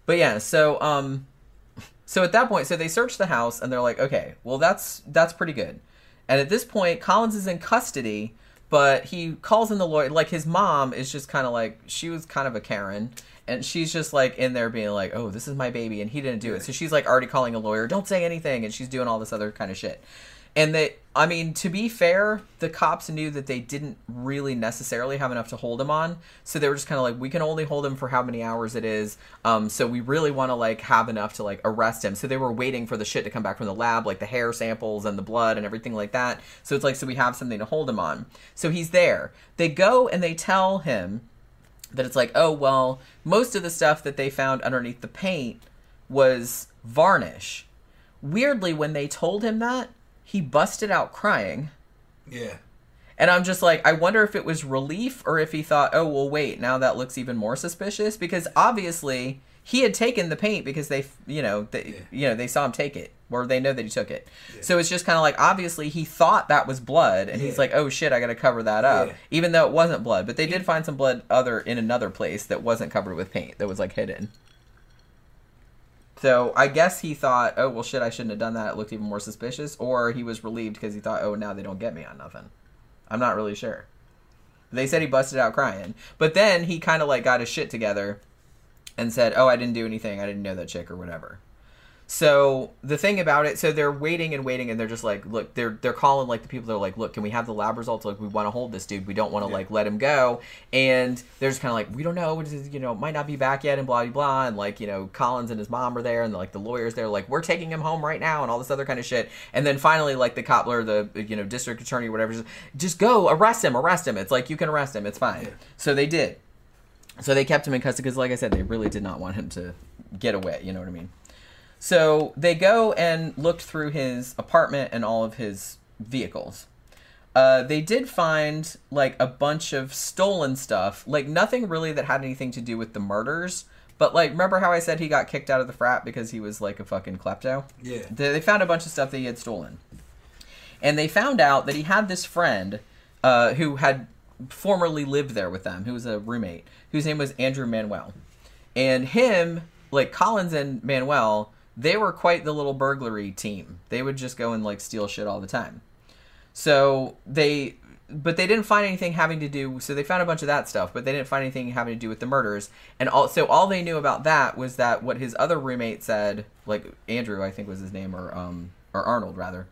Speaker 4: But yeah, so um, so at that point, so they search the house and they're like, okay, well that's that's pretty good. And at this point, Collins is in custody, but he calls in the lawyer. Like his mom is just kind of like she was kind of a Karen, and she's just like in there being like, "Oh, this is my baby," and he didn't do it. So she's like already calling a lawyer. Don't say anything, and she's doing all this other kind of shit. And they, I mean, to be fair, the cops knew that they didn't really necessarily have enough to hold him on, so they were just kind of like, we can only hold him for how many hours it is. Um, so we really want to like have enough to like arrest him. So they were waiting for the shit to come back from the lab, like the hair samples and the blood and everything like that. So it's like, so we have something to hold him on. So he's there. They go and they tell him that it's like, oh well, most of the stuff that they found underneath the paint was varnish. Weirdly, when they told him that, he busted out crying.
Speaker 5: Yeah.
Speaker 4: And I'm just like, I wonder if it was relief or if he thought, oh, well, wait, now that looks even more suspicious because obviously he had taken the paint because they, you know, they,
Speaker 5: Yeah.
Speaker 4: you know, they saw him take it or they know that he took it. So it's just kind of like, obviously he thought that was blood and he's like, oh shit, I got to cover that up,
Speaker 5: Yeah.
Speaker 4: even though it wasn't blood. But they did find some blood other in another place that wasn't covered with paint that was like hidden. So I guess he thought, oh well, shit, I shouldn't have done that. It looked even more suspicious, or he was relieved because he thought, oh, now they don't get me on nothing. I'm not really sure. They said he busted out crying, but then he kind of like got his shit together and said, "Oh, I didn't do anything. I didn't know that chick or whatever." So the thing about it, so they're waiting and waiting, and they're just like, look, they're they're calling like the people. They're like, look, can we have the lab results? Like, we want to hold this dude. We don't want to
Speaker 5: Yeah.
Speaker 4: like let him go. And they're just kind of like, we don't know. You know, might not be back yet, and blah blah blah. And like, you know, Collins and his mom are there, and like the lawyers there, like, we're taking him home right now, and all this other kind of shit. And then finally, like the cop or the you know district attorney or whatever, just, just go arrest him, arrest him. It's like you can arrest him. It's fine.
Speaker 5: Yeah.
Speaker 4: So they did. So they kept him in custody because, like I said, they really did not want him to get away. You know what I mean? So they go and looked through his apartment and all of his vehicles. Uh, they did find like a bunch of stolen stuff, like nothing really that had anything to do with the murders. But like, remember how I said he got kicked out of the frat because he was like a fucking klepto?
Speaker 5: Yeah.
Speaker 4: They, they found a bunch of stuff that he had stolen, and they found out that he had this friend uh, who had formerly lived there with them, who was a roommate, whose name was Andrew Manuel, and him, like Collins and Manuel, they were quite the little burglary team. They would just go and like steal shit all the time. So they, but they didn't find anything having to do. So they found a bunch of that stuff, but they didn't find anything having to do with the murders. And also, all they knew about that was that what his other roommate said, like Andrew, I think was his name, or um, or Arnold rather,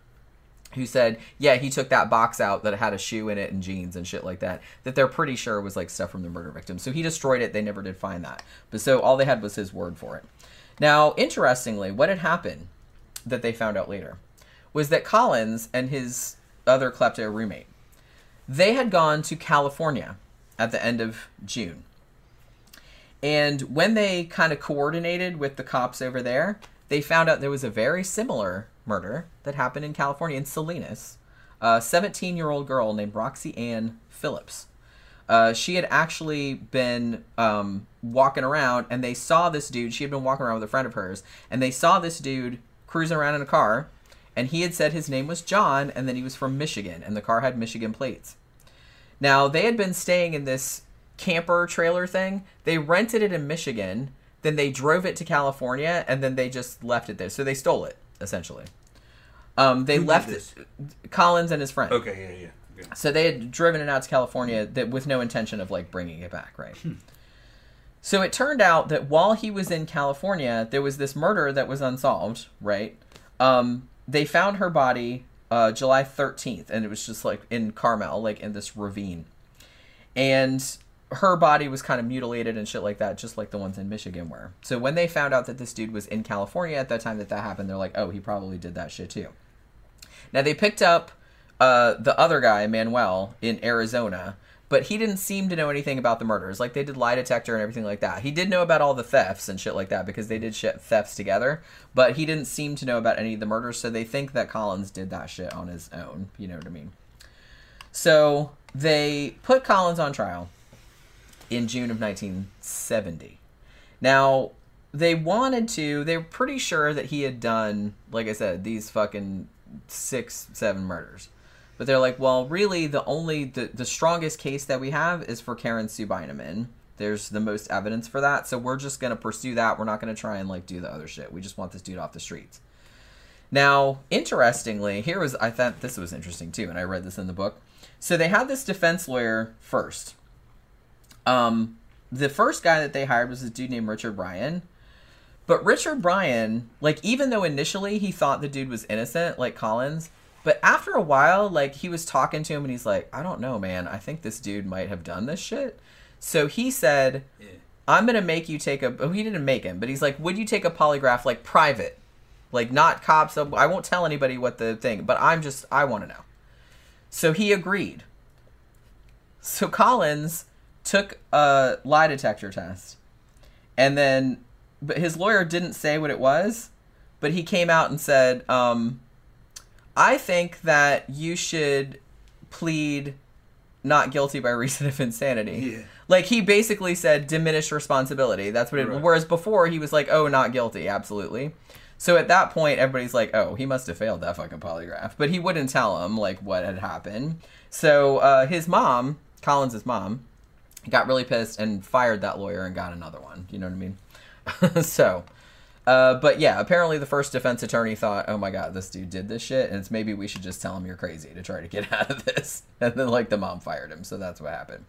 Speaker 4: who said, yeah, he took that box out that had a shoe in it and jeans and shit like that. That they're pretty sure was like stuff from the murder victim. So he destroyed it. They never did find that. But so all they had was his word for it. Now, interestingly, what had happened that they found out later was that Collins and his other klepto roommate, they had gone to California at the end of June. And when they kind of coordinated with the cops over there, they found out there was a very similar murder that happened in California in Salinas. A 17 year old girl named Roxie Ann Phillips. Uh, she had actually been um, walking around and they saw this dude. She had been walking around with a friend of hers and they saw this dude cruising around in a car and he had said his name was John and that he was from Michigan and the car had Michigan plates. Now, they had been staying in this camper trailer thing. They rented it in Michigan, then they drove it to California, and then they just left it there. So they stole it, essentially. Um, they
Speaker 5: Who
Speaker 4: left? Collins and his friend.
Speaker 5: Okay, yeah, yeah. Okay.
Speaker 4: So they had driven it out to California that with no intention of like bringing it back, right? So it turned out that while he was in California, there was this murder that was unsolved, right? Um, they found her body uh, July 13th, and it was just like in Carmel, like in this ravine. And her body was kind of mutilated and shit like that, just like the ones in Michigan were. So when they found out that this dude was in California at that time that that happened, they're like, oh, he probably did that shit too. Now they picked up uh, the other guy, Manuel, in Arizona, but he didn't seem to know anything about the murders. Like they did lie detector and everything like that. He did know about all the thefts and shit like that because they did shit thefts together, but he didn't seem to know about any of the murders. So they think that Collins did that shit on his own. You know what I mean? So they put Collins on trial in June of 1970. Now, they wanted to, they were pretty sure that he had done, like I said, these fucking six, seven murders. But they're like, well, really, the only, the, the strongest case that we have is for Karen Sue Beineman. There's the most evidence for that. So we're just to pursue that. We're not to try and, like, do the other shit. We just want this dude off the streets. Now, interestingly, here was, I thought this was interesting too, and I read this in the book. So they had this defense lawyer first. Um, the first guy that they hired was this dude named Richard Bryan. But Richard Bryan, like, even though initially he thought the dude was innocent, like Collins, but after a while, like, he was talking to him and he's like, I don't know, man. I think this dude might have done this shit. So he said,
Speaker 5: Yeah.
Speaker 4: I'm gonna make you take a. Oh, he didn't make him, but he's like, would you take a polygraph like private, like not cops? Uh, I won't tell anybody what the thing, but I'm just I want to know. So he agreed. So Collins took a lie detector test, and then, but his lawyer didn't say what it was, but he came out and said, um, "I think that you should plead not guilty by reason of insanity."
Speaker 5: Yeah.
Speaker 4: Like he basically said diminished responsibility. That's what it
Speaker 5: Right.
Speaker 4: whereas before he was like, "Oh, not guilty, absolutely." So at that point everybody's like, "Oh, he must have failed that fucking polygraph." But he wouldn't tell him like what had happened. So uh, his mom, Collins's mom, got really pissed and fired that lawyer and got another one. You know what I mean? so uh, but yeah, apparently the first defense attorney thought, "Oh my god, this dude did this shit, and it's maybe we should just tell him you're crazy to try to get out of this." And then like the mom fired him, so that's what happened.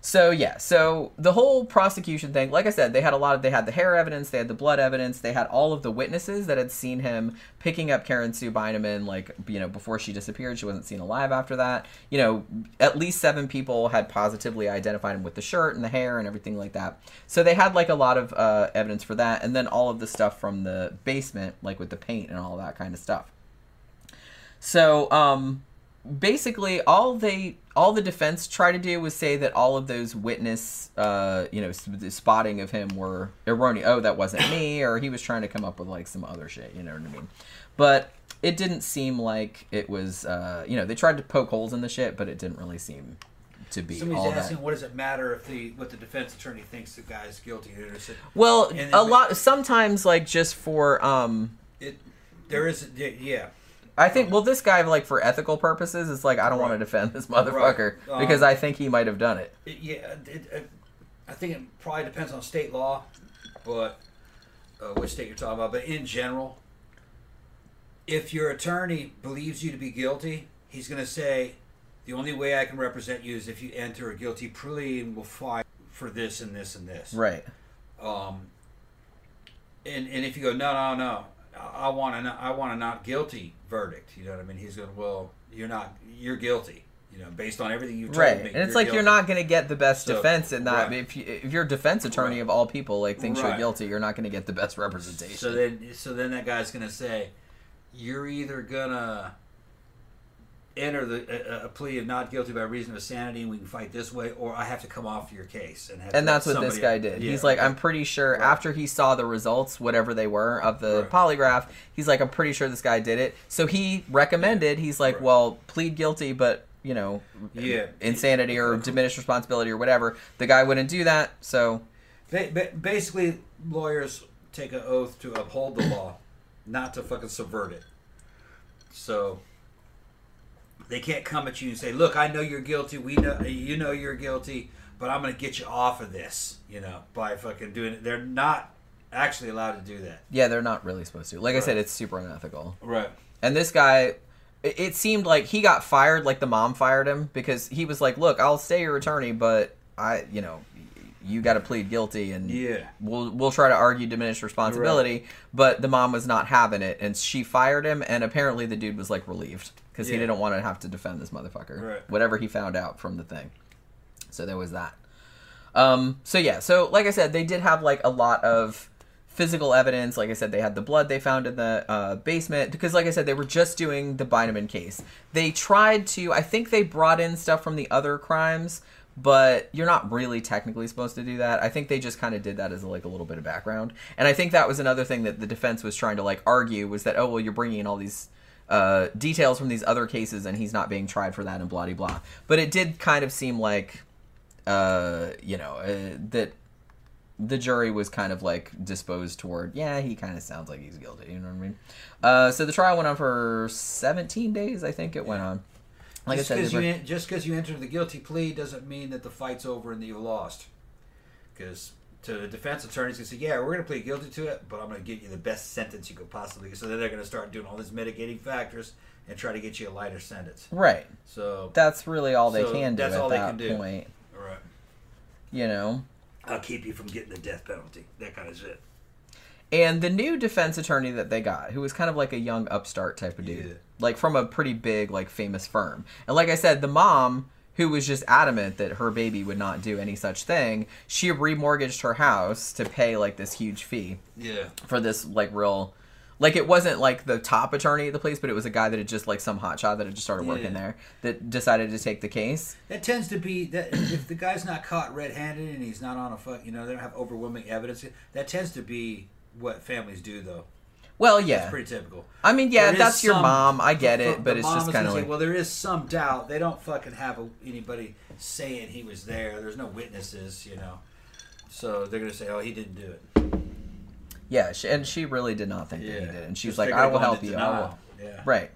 Speaker 4: So yeah, so the whole prosecution thing, like I said, they had a lot of they had the hair evidence, they had the blood evidence, they had all of the witnesses that had seen him picking up Karen Sue Beineman, like you know before she disappeared, she wasn't seen alive after that. You know, at least seven people had positively identified him with the shirt and the hair and everything like that. So they had like a lot of uh, evidence for that, and then all of the stuff from the basement, like with the paint and all that kind of stuff. So, um, basically, all they all the defense tried to do was say that all of those witness, uh, you know, the spotting of him were erroneous. Oh, that wasn't me, or he was trying to come up with like some other shit. You know what I mean? But it didn't seem like it was. Uh, you know, they tried to poke holes in the shit, but it didn't really seem to be
Speaker 5: Somebody's asking,
Speaker 4: that.
Speaker 5: what does it matter if the what the defense attorney thinks the guy's guilty or innocent?
Speaker 4: Well, a lot sometimes like just for um
Speaker 5: It there is yeah.
Speaker 4: I think well this guy like for ethical purposes it's like I don't want to defend this motherfucker
Speaker 5: Right.
Speaker 4: because
Speaker 5: Um,
Speaker 4: I think he might have done it.
Speaker 5: It, yeah, it, it, I think it probably depends on state law, but uh, which state you're talking about. But in general, if your attorney believes you to be guilty, he's going to say, "The only way I can represent you is if you enter a guilty plea and we'll fight for this and this and this."
Speaker 4: Right.
Speaker 5: Um, and and if you go, no, no, no, I- want a, I want a not guilty verdict. You know what I mean? He's going, well, you're not, you're guilty. You know, based on everything you've told
Speaker 4: Right.
Speaker 5: me.
Speaker 4: And it's like you're not going to get the best
Speaker 5: So,
Speaker 4: defense in that
Speaker 5: right.
Speaker 4: if you, if your defense attorney
Speaker 5: Right.
Speaker 4: of all people like thinks you're guilty, you're not going to get the best representation.
Speaker 5: So then, so then that guy's gonna say, "You're either gonna enter the a, a plea of not guilty by reason of insanity, and we can fight this way, or I have to come off your case." And have
Speaker 4: and that's what this guy did.
Speaker 5: Yeah.
Speaker 4: He's like, I'm pretty sure
Speaker 5: Right.
Speaker 4: after he saw the results, whatever they were of the
Speaker 5: Right.
Speaker 4: polygraph, he's like, I'm pretty sure this guy did it. So he recommended. He's like,
Speaker 5: Right.
Speaker 4: well, plead guilty, but you know,
Speaker 5: Yeah.
Speaker 4: insanity or diminished responsibility or whatever. The guy wouldn't do that. So
Speaker 5: Ba- ba- basically, lawyers take an oath to uphold the law, not to fucking subvert it. So they can't come at you and say, "Look, I know you're guilty. We know you know you're guilty, but I'm going to get you off of this." You know, by fucking doing it. They're not actually allowed to do that.
Speaker 4: yeah, they're not really supposed to. Like I said, it's super unethical.
Speaker 5: Right.
Speaker 4: And this guy, it, seemed like he got fired, like the mom fired him because he was like, "Look, I'll stay your attorney, but I, you know, you got to plead guilty, and
Speaker 5: Yeah.
Speaker 4: we'll we'll try to argue diminished responsibility." But the mom was not having it, and she fired him. And apparently, the dude was like relieved because he didn't want to have to defend this motherfucker,
Speaker 5: Right.
Speaker 4: whatever he found out from the thing. So there was that. Um, so yeah, so like I said, they did have like a lot of physical evidence. Like I said, they had the blood they found in the uh, basement because, like I said, they were just doing the Beineman case. They tried to, I think they brought in stuff from the other crimes, but you're not really technically supposed to do that. I think they just kind of did that as like a little bit of background, and I think that was another thing that the defense was trying to like argue was that oh well, you're bringing in all these. Uh, details from these other cases, and he's not being tried for that, and blah blah. But it did kind of seem like uh, you know, uh, that the jury was kind of like disposed toward, yeah, he kind of sounds like he's guilty. You know what I mean? Uh, so the trial went on for 17 days, I think it went on. Like
Speaker 5: just
Speaker 4: I
Speaker 5: because you en- just because you entered the guilty plea doesn't mean that the fight's over and that you lost. Because to the defense attorneys can say, "Yeah, we're going to plead guilty to it, but I'm going to give you the best sentence you could possibly." Get so then they're going to start doing all these mitigating factors, and try to get you a lighter sentence.
Speaker 4: Right.
Speaker 5: So,
Speaker 4: That's really all they
Speaker 5: So
Speaker 4: can do
Speaker 5: that's
Speaker 4: at
Speaker 5: all they
Speaker 4: that
Speaker 5: can do.
Speaker 4: point.
Speaker 5: all right,
Speaker 4: You know.
Speaker 5: I'll keep you from getting the death penalty. That kind of shit.
Speaker 4: And the new defense attorney that they got, who was kind of like a young upstart type of dude,
Speaker 5: Yeah.
Speaker 4: like from a pretty big, like famous firm. And like I said, the mom, who was just adamant that her baby would not do any such thing, she remortgaged her house to pay like this huge fee
Speaker 5: Yeah.
Speaker 4: for this like real. Like it wasn't like the top attorney at the place, but it was a guy that had just like some hotshot that had just started working
Speaker 5: Yeah.
Speaker 4: there that decided to take the case.
Speaker 5: That tends to be that if the guy's not caught red-handed and he's not on a fuck, you know, they don't have overwhelming evidence. That tends to be what families do, though.
Speaker 4: Well,
Speaker 5: That's
Speaker 4: yeah.
Speaker 5: pretty typical.
Speaker 4: I mean, yeah,
Speaker 5: There
Speaker 4: that's your
Speaker 5: some-
Speaker 4: mom. I get it, but it's just kind of like
Speaker 5: well, there is some doubt. They don't fucking have a, anybody saying he was there. There's no witnesses, you know. So they're gonna say, oh, he didn't do it.
Speaker 4: yeah, she, and she really did not think that he did, and she was
Speaker 5: Just
Speaker 4: like, "I will help you." I will.
Speaker 5: Yeah.
Speaker 4: Right.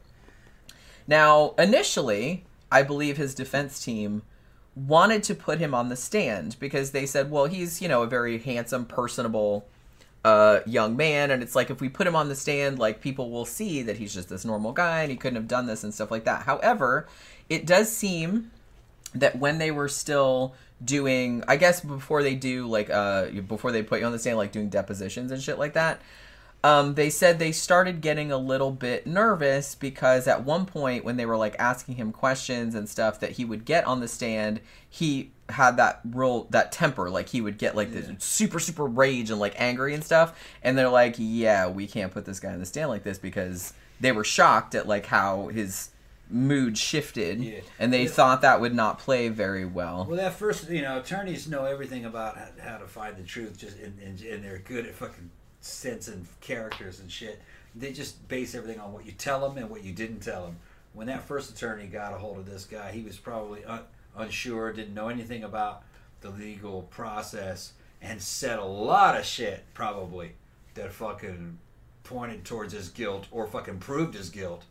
Speaker 4: Now, initially, I believe his defense team wanted to put him on the stand because they said, well, he's, you know, a very handsome, personable uh, young man. And it's like, if we put him on the stand, like, people will see that he's just this normal guy and he couldn't have done this and stuff like that. However, it does seem that when they were still doing i guess before they do like uh before they put you on the stand like doing depositions and shit like that um, they said they started getting a little bit nervous because at one point when they were like asking him questions and stuff that he would get on the stand he had that real that temper. Like he would get like this super super rage and like angry and stuff. And they're like yeah we can't put this guy on the stand like this because they were shocked at like how his mood shifted.
Speaker 5: Yeah.
Speaker 4: and they
Speaker 5: Yeah.
Speaker 4: thought that would not play very well.
Speaker 5: Well, that first, you know, attorneys know everything about how, how to find the truth, just and, and, and they're good at fucking sensing characters and shit. They just base everything on what you tell them and what you didn't tell them. When that first attorney got a hold of this guy, he was probably un, unsure, didn't know anything about the legal process, and said a lot of shit probably that fucking pointed towards his guilt or fucking proved his guilt.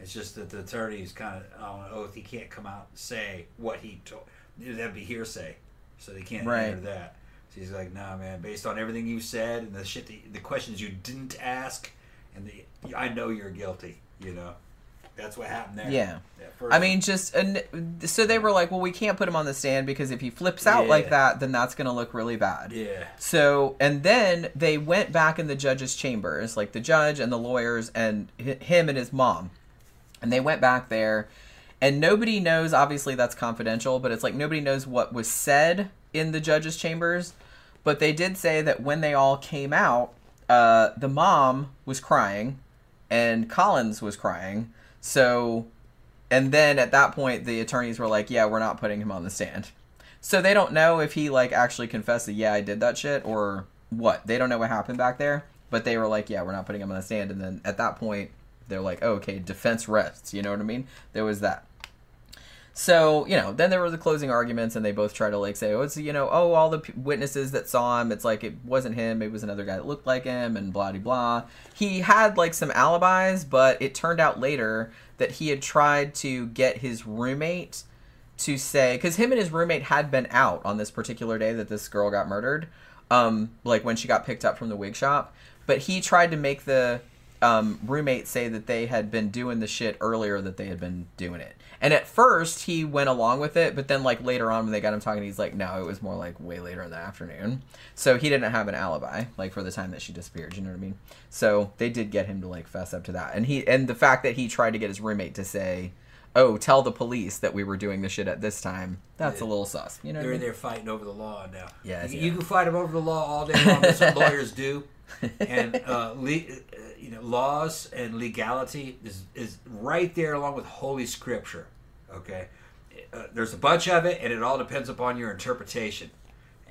Speaker 5: It's just that the attorney's kind of on an oath. He can't come out and say what he told. That'd be hearsay, so they can't
Speaker 4: Right.
Speaker 5: enter that. He's like, "Nah, man. Based on everything you said and the shit, that, the questions you didn't ask, and the I know you're guilty. You know, that's what happened there.
Speaker 4: Yeah. I mean, just and so they were like, well, we can't put him on the stand because if he flips out
Speaker 5: Yeah.
Speaker 4: like that, then that's going to look really bad.
Speaker 5: yeah,
Speaker 4: So, and then they went back in the judge's chambers, like the judge and the lawyers and him and his mom. And they went back there, and nobody knows, obviously that's confidential, but it's like nobody knows what was said in the judge's chambers. But they did say that when they all came out, uh, the mom was crying and Collins was crying. So, and then at that point, the attorneys were like, yeah, we're not putting him on the stand. So they don't know if he like actually confessed that yeah I did that shit or what. They don't know what happened back there. But they were like yeah we're not putting him on the stand. And then at that point they're like oh, okay defense rests. You know what I mean? There was that. So you know then there were the closing arguments and they both try to like say oh it's you know oh all the p- witnesses that saw him it's like it wasn't him it was another guy that looked like him and blah de blah. He had like some alibis but it turned out later that he had tried to get his roommate to say because him and his roommate had been out on this particular day that this girl got murdered um like when she got picked up from the wig shop but he tried to make the um, roommate say that they had been doing the shit earlier that they had been doing it and at first he went along with it but then like later on when they got him talking he's like no it was more like way later in the afternoon so he didn't have an alibi like for the time that she disappeared you know what i mean so they did get him to like fess up to that and he and the fact that he tried to get his roommate to say oh, tell the police that we were doing the shit at this time. That's a little sus. You know what I
Speaker 5: they're
Speaker 4: mean?
Speaker 5: they're fighting over the law now.
Speaker 4: Yeah,
Speaker 5: you,
Speaker 4: yeah.
Speaker 5: you can fight them over the law all day long. That's what lawyers do. And uh, le- uh, you know, laws and legality is is right there along with holy scripture. Okay, uh, there's a bunch of it, and it all depends upon your interpretation.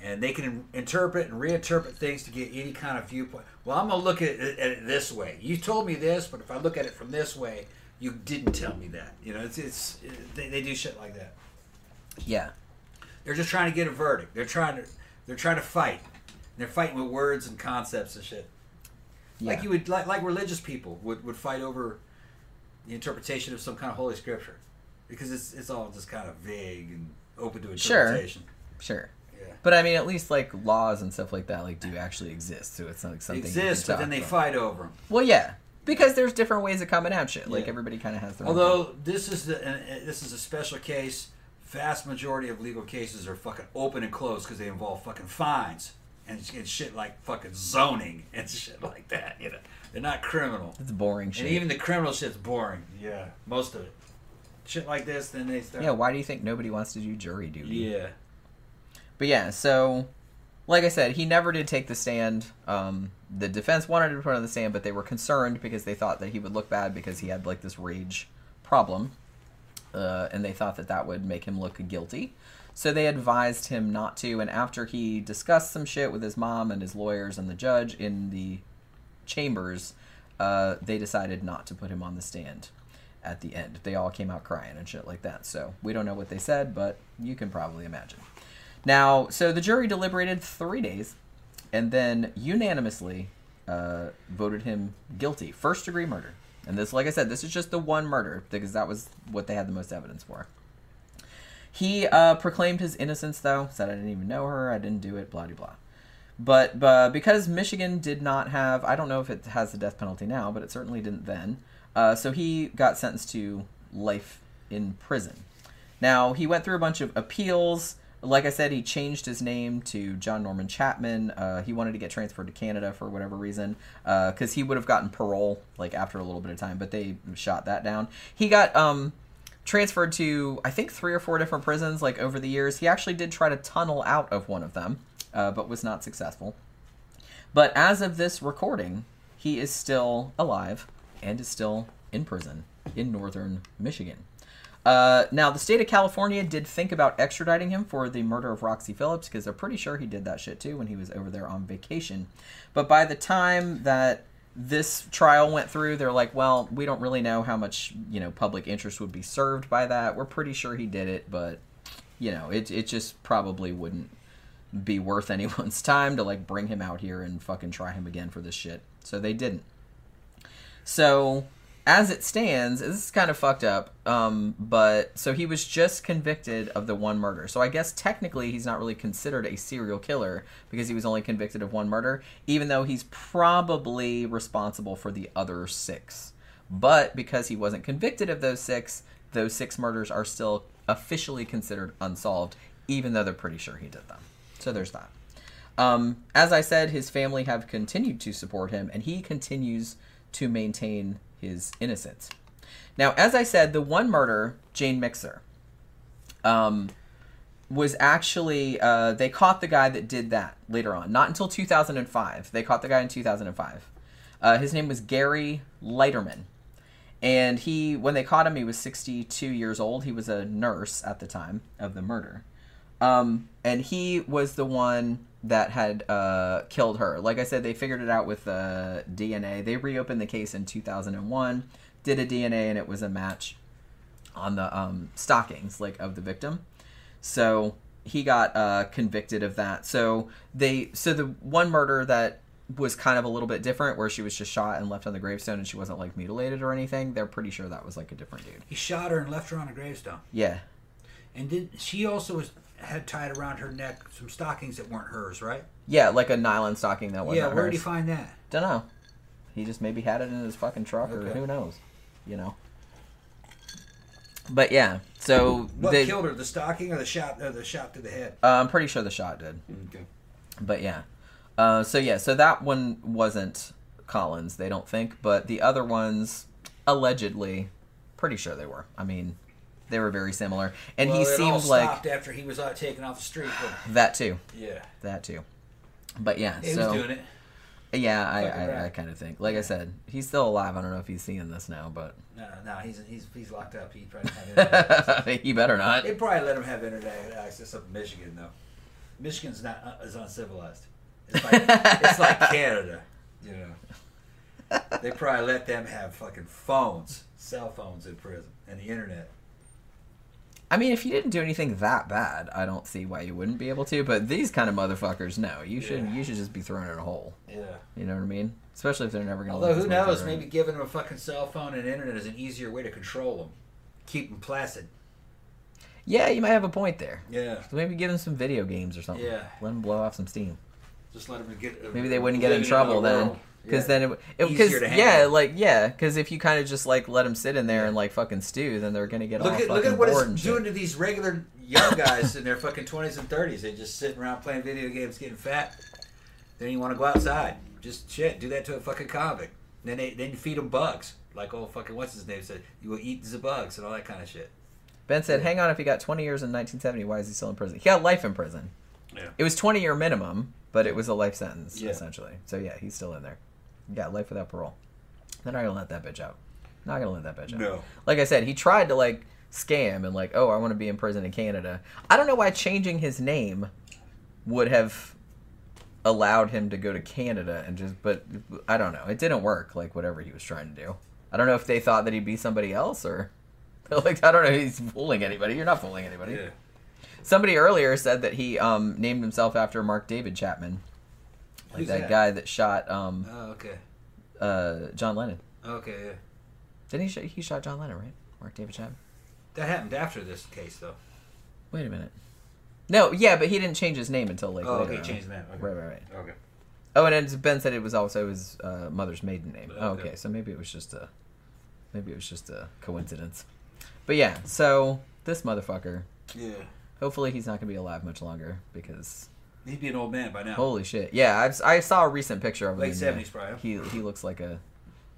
Speaker 5: And they can interpret and reinterpret things to get any kind of viewpoint. Well, I'm gonna look at it, at it this way. You told me this, but if I look at it from this way, you didn't tell me that. You know, it's it's they, they do shit like that.
Speaker 4: Yeah.
Speaker 5: They're just trying to get a verdict. They're trying to they're trying to fight. They're fighting with words and concepts and shit.
Speaker 4: Yeah.
Speaker 5: Like you would like like religious people would, would fight over the interpretation of some kind of holy scripture. Because it's it's all just kind of vague and open to interpretation.
Speaker 4: Sure.
Speaker 5: Yeah.
Speaker 4: But I mean, at least like laws and stuff like that, like do actually exist. So it's not like something you
Speaker 5: exist,
Speaker 4: can
Speaker 5: but then they
Speaker 4: about.
Speaker 5: fight over them.
Speaker 4: Well, yeah, because there's different ways of coming at shit. Like
Speaker 5: Yeah.
Speaker 4: everybody kind of has their. own.
Speaker 5: Although this is the uh, this is a special case. Vast majority of legal cases are fucking open and closed because they involve fucking fines and, and shit like fucking zoning and shit like that. You know, they're not criminal.
Speaker 4: it's boring shit.
Speaker 5: And even the criminal shit's boring. Yeah, most of it. Shit like this, then they start.
Speaker 4: yeah, why do you think nobody wants to do jury duty?
Speaker 5: Yeah.
Speaker 4: But yeah, so like I said, he never did take the stand. Um, the defense wanted to put on the stand, but they were concerned because they thought that he would look bad because he had like this rage problem, uh, and they thought that that would make him look guilty. So they advised him not to. And after he discussed some shit with his mom and his lawyers and the judge in the chambers, uh, they decided not to put him on the stand at the end. They all came out crying and shit like that. So we don't know what they said, but you can probably imagine. Now, so the jury deliberated three days and then unanimously uh, voted him guilty. First degree murder. And this, like I said, this is just the one murder because that was what they had the most evidence for. He uh, proclaimed his innocence, though, said, I didn't even know her, I didn't do it, blah, blah, blah. But uh, because Michigan did not have, I don't know if it has the death penalty now, but it certainly didn't then. Uh, so he got sentenced to life in prison. Now, he went through a bunch of appeals. Like I said, he changed his name to John Norman Chapman. Uh, he wanted to get transferred to Canada for whatever reason, because he would have gotten parole like after a little bit of time, but they shot that down. He got um, transferred to I think three or four different prisons like over the years. He actually did try to tunnel out of one of them, uh, but was not successful. But as of this recording, he is still alive and is still in prison in northern Michigan. Uh, now, the state of California did think about extraditing him for the murder of Roxie Phillips because they're pretty sure he did that shit too when he was over there on vacation. But by the time that this trial went through, they're like, well, we don't really know how much you know public interest would be served by that. We're pretty sure he did it, but you know, it it just probably wouldn't be worth anyone's time to like bring him out here and fucking try him again for this shit. So they didn't. So as it stands, this is kind of fucked up. Um, but so he was just convicted of the one murder. So I guess technically he's not really considered a serial killer because he was only convicted of one murder, even though he's probably responsible for the other six. But because he wasn't convicted of those six, those six murders are still officially considered unsolved, even though they're pretty sure he did them. So there's that. Um, as I said, his family have continued to support him, and he continues to maintain his innocence. Now, as I said, the one murder, Jane Mixer, um, was actually uh, they caught the guy that did that later on. Not until 2005. They caught the guy in 2005. Uh, his name was Gary Leiterman, and he when they caught him, he was 62 years old. He was a nurse at the time of the murder, um, and he was the one that had uh, killed her. Like I said, they figured it out with uh, DNA. They reopened the case in 2001, did a DNA, and it was a match on the um, stockings, like of the victim. So he got uh, convicted of that. So they, so the one murder that was kind of a little bit different, where she was just shot and left on the gravestone, and she wasn't like mutilated or anything. They're pretty sure that was like a different dude.
Speaker 5: He shot her and left her on a gravestone.
Speaker 4: Yeah,
Speaker 5: And did she also was, had tied around her neck some stockings that weren't hers, right?
Speaker 4: yeah, like a nylon stocking that wasn't
Speaker 5: yeah, where did he find that?
Speaker 4: Don't know. He just maybe had it in his fucking truck, or who knows, you know. But yeah, so
Speaker 5: What
Speaker 4: they,
Speaker 5: killed her? The stocking or the shot? Or the shot to the head?
Speaker 4: uh, I'm pretty sure the shot did.
Speaker 5: Okay.
Speaker 4: But yeah. Uh, so yeah, so that one wasn't Collins, they don't think, but the other ones allegedly pretty sure they were. I mean, they were very similar. And
Speaker 5: well,
Speaker 4: he seemed like
Speaker 5: after he was uh, taken off the street. But,
Speaker 4: that too.
Speaker 5: yeah,
Speaker 4: That too. But yeah,
Speaker 5: he
Speaker 4: so
Speaker 5: was doing it.
Speaker 4: yeah, I, I, I kind of think. Like I said, he's still alive. I don't know if he's seeing this now, but
Speaker 5: No, no, no, he's he's he's locked up. He probably have
Speaker 4: he better not.
Speaker 5: they probably let him have internet access up in Michigan though. Michigan's not uh, is uncivilized. It's like it's like Canada, you know. They probably let them have fucking phones, cell phones in prison, and the internet.
Speaker 4: I mean, if you didn't do anything that bad, I don't see why you wouldn't be able to. But these kind of motherfuckers, no, you should
Speaker 5: Yeah.
Speaker 4: you should just be thrown in a hole.
Speaker 5: Yeah.
Speaker 4: You know what I mean? Especially if they're never gonna.
Speaker 5: Although
Speaker 4: let
Speaker 5: who knows,
Speaker 4: in.
Speaker 5: maybe giving them a fucking cell phone and internet is an easier way to control them, keep them placid.
Speaker 4: Yeah, you might have a point there.
Speaker 5: Yeah.
Speaker 4: So maybe give them some video games or something.
Speaker 5: Yeah.
Speaker 4: Let them blow off some steam.
Speaker 5: Just let them get.
Speaker 4: Maybe they wouldn't get in trouble then.
Speaker 5: World.
Speaker 4: because
Speaker 5: Yeah.
Speaker 4: then it
Speaker 5: Easier
Speaker 4: because
Speaker 5: to
Speaker 4: yeah
Speaker 5: handle.
Speaker 4: like yeah because if you kind of just like let them sit in there
Speaker 5: Yeah.
Speaker 4: and like fucking stew then they're gonna get all
Speaker 5: Look at
Speaker 4: fucking
Speaker 5: look at what
Speaker 4: bored
Speaker 5: it's doing to these regular young guys in their fucking twenties and thirties. They just sitting around playing video games, getting fat. Then you want to go outside. Just shit. Do that to a fucking convict. Then they then you feed them bugs. Like old fucking what's his name said, you will eat the bugs and all that kind of shit.
Speaker 4: Ben said, "Hang on, if he got 20 years in 1970, why is he still in prison? He got life in prison.
Speaker 5: Yeah.
Speaker 4: It was 20 year minimum, but it was a life sentence
Speaker 5: Yeah.
Speaker 4: essentially. So yeah, he's still in there. Yeah, life without parole. They're not gonna let that bitch out. Not gonna let that bitch out.
Speaker 5: No.
Speaker 4: Like I said, he tried to like scam and like, oh, I want to be in prison in Canada. I don't know why changing his name would have allowed him to go to Canada and just, but I don't know. It didn't work. Like whatever he was trying to do. I don't know if they thought that he'd be somebody else or. Like I don't know, if he's fooling anybody. You're not fooling anybody.
Speaker 5: Yeah.
Speaker 4: Somebody earlier said that he um, named himself after Mark David Chapman, like
Speaker 5: Who's
Speaker 4: that,
Speaker 5: that?
Speaker 4: guy that shot um,
Speaker 5: Oh, okay.
Speaker 4: uh, John Lennon.
Speaker 5: Okay, yeah.
Speaker 4: Didn't he? Sh- he shot John Lennon, right? Mark David Chapman.
Speaker 5: That happened after this case, though.
Speaker 4: Wait a minute. No, yeah, but he didn't change his name until like
Speaker 5: Oh,
Speaker 4: later
Speaker 5: okay,
Speaker 4: on.
Speaker 5: change the name. Okay.
Speaker 4: Right, right, right.
Speaker 5: Okay.
Speaker 4: Oh, and Ben said it was also his uh, mother's maiden name. Oh,
Speaker 5: Okay.
Speaker 4: okay, so maybe it was just a, maybe it was just a coincidence. But yeah, so this motherfucker.
Speaker 5: Yeah.
Speaker 4: Hopefully, he's not gonna be alive much longer because
Speaker 5: He'd be an old man by now.
Speaker 4: holy shit. Yeah, I've, I saw a recent picture of him.
Speaker 5: Late
Speaker 4: uh,
Speaker 5: seventies, probably.
Speaker 4: He he looks like a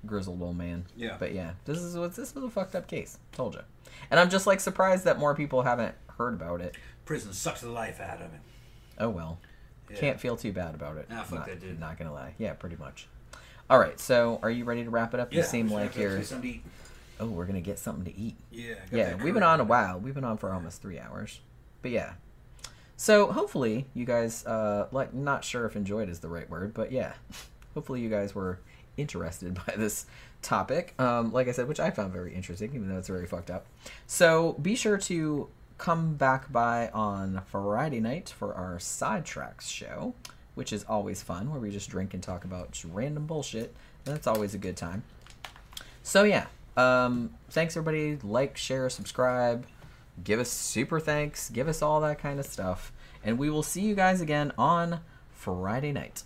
Speaker 4: grizzled old man.
Speaker 5: Yeah.
Speaker 4: But yeah, this is what this was a fucked up case. Told you. And I'm just like surprised that more people haven't heard about it.
Speaker 5: Prison sucks the life out of him.
Speaker 4: Oh well.
Speaker 5: Yeah.
Speaker 4: Can't feel too bad about it.
Speaker 5: Nah, fuck
Speaker 4: not,
Speaker 5: that dude.
Speaker 4: Not gonna lie. Yeah, pretty much. All right. So, are you ready to wrap it up? You
Speaker 5: Yeah,
Speaker 4: seem like you're.
Speaker 5: get something to eat.
Speaker 4: Oh, we're gonna get something to eat.
Speaker 5: Yeah.
Speaker 4: Yeah, we've been on a while. We've been on for almost three hours. But yeah. So hopefully you guys, uh, like, not sure if enjoyed is the right word, but yeah, hopefully you guys were interested by this topic. Um, like I said, which I found very interesting, even though it's very fucked up. So be sure to come back by on Friday night for our sidetracks show, which is always fun, where we just drink and talk about random bullshit. And that's always a good time. So yeah, um, thanks everybody. Like, share, subscribe, give us super thanks, give us all that kind of stuff, and we will see you guys again on Friday night.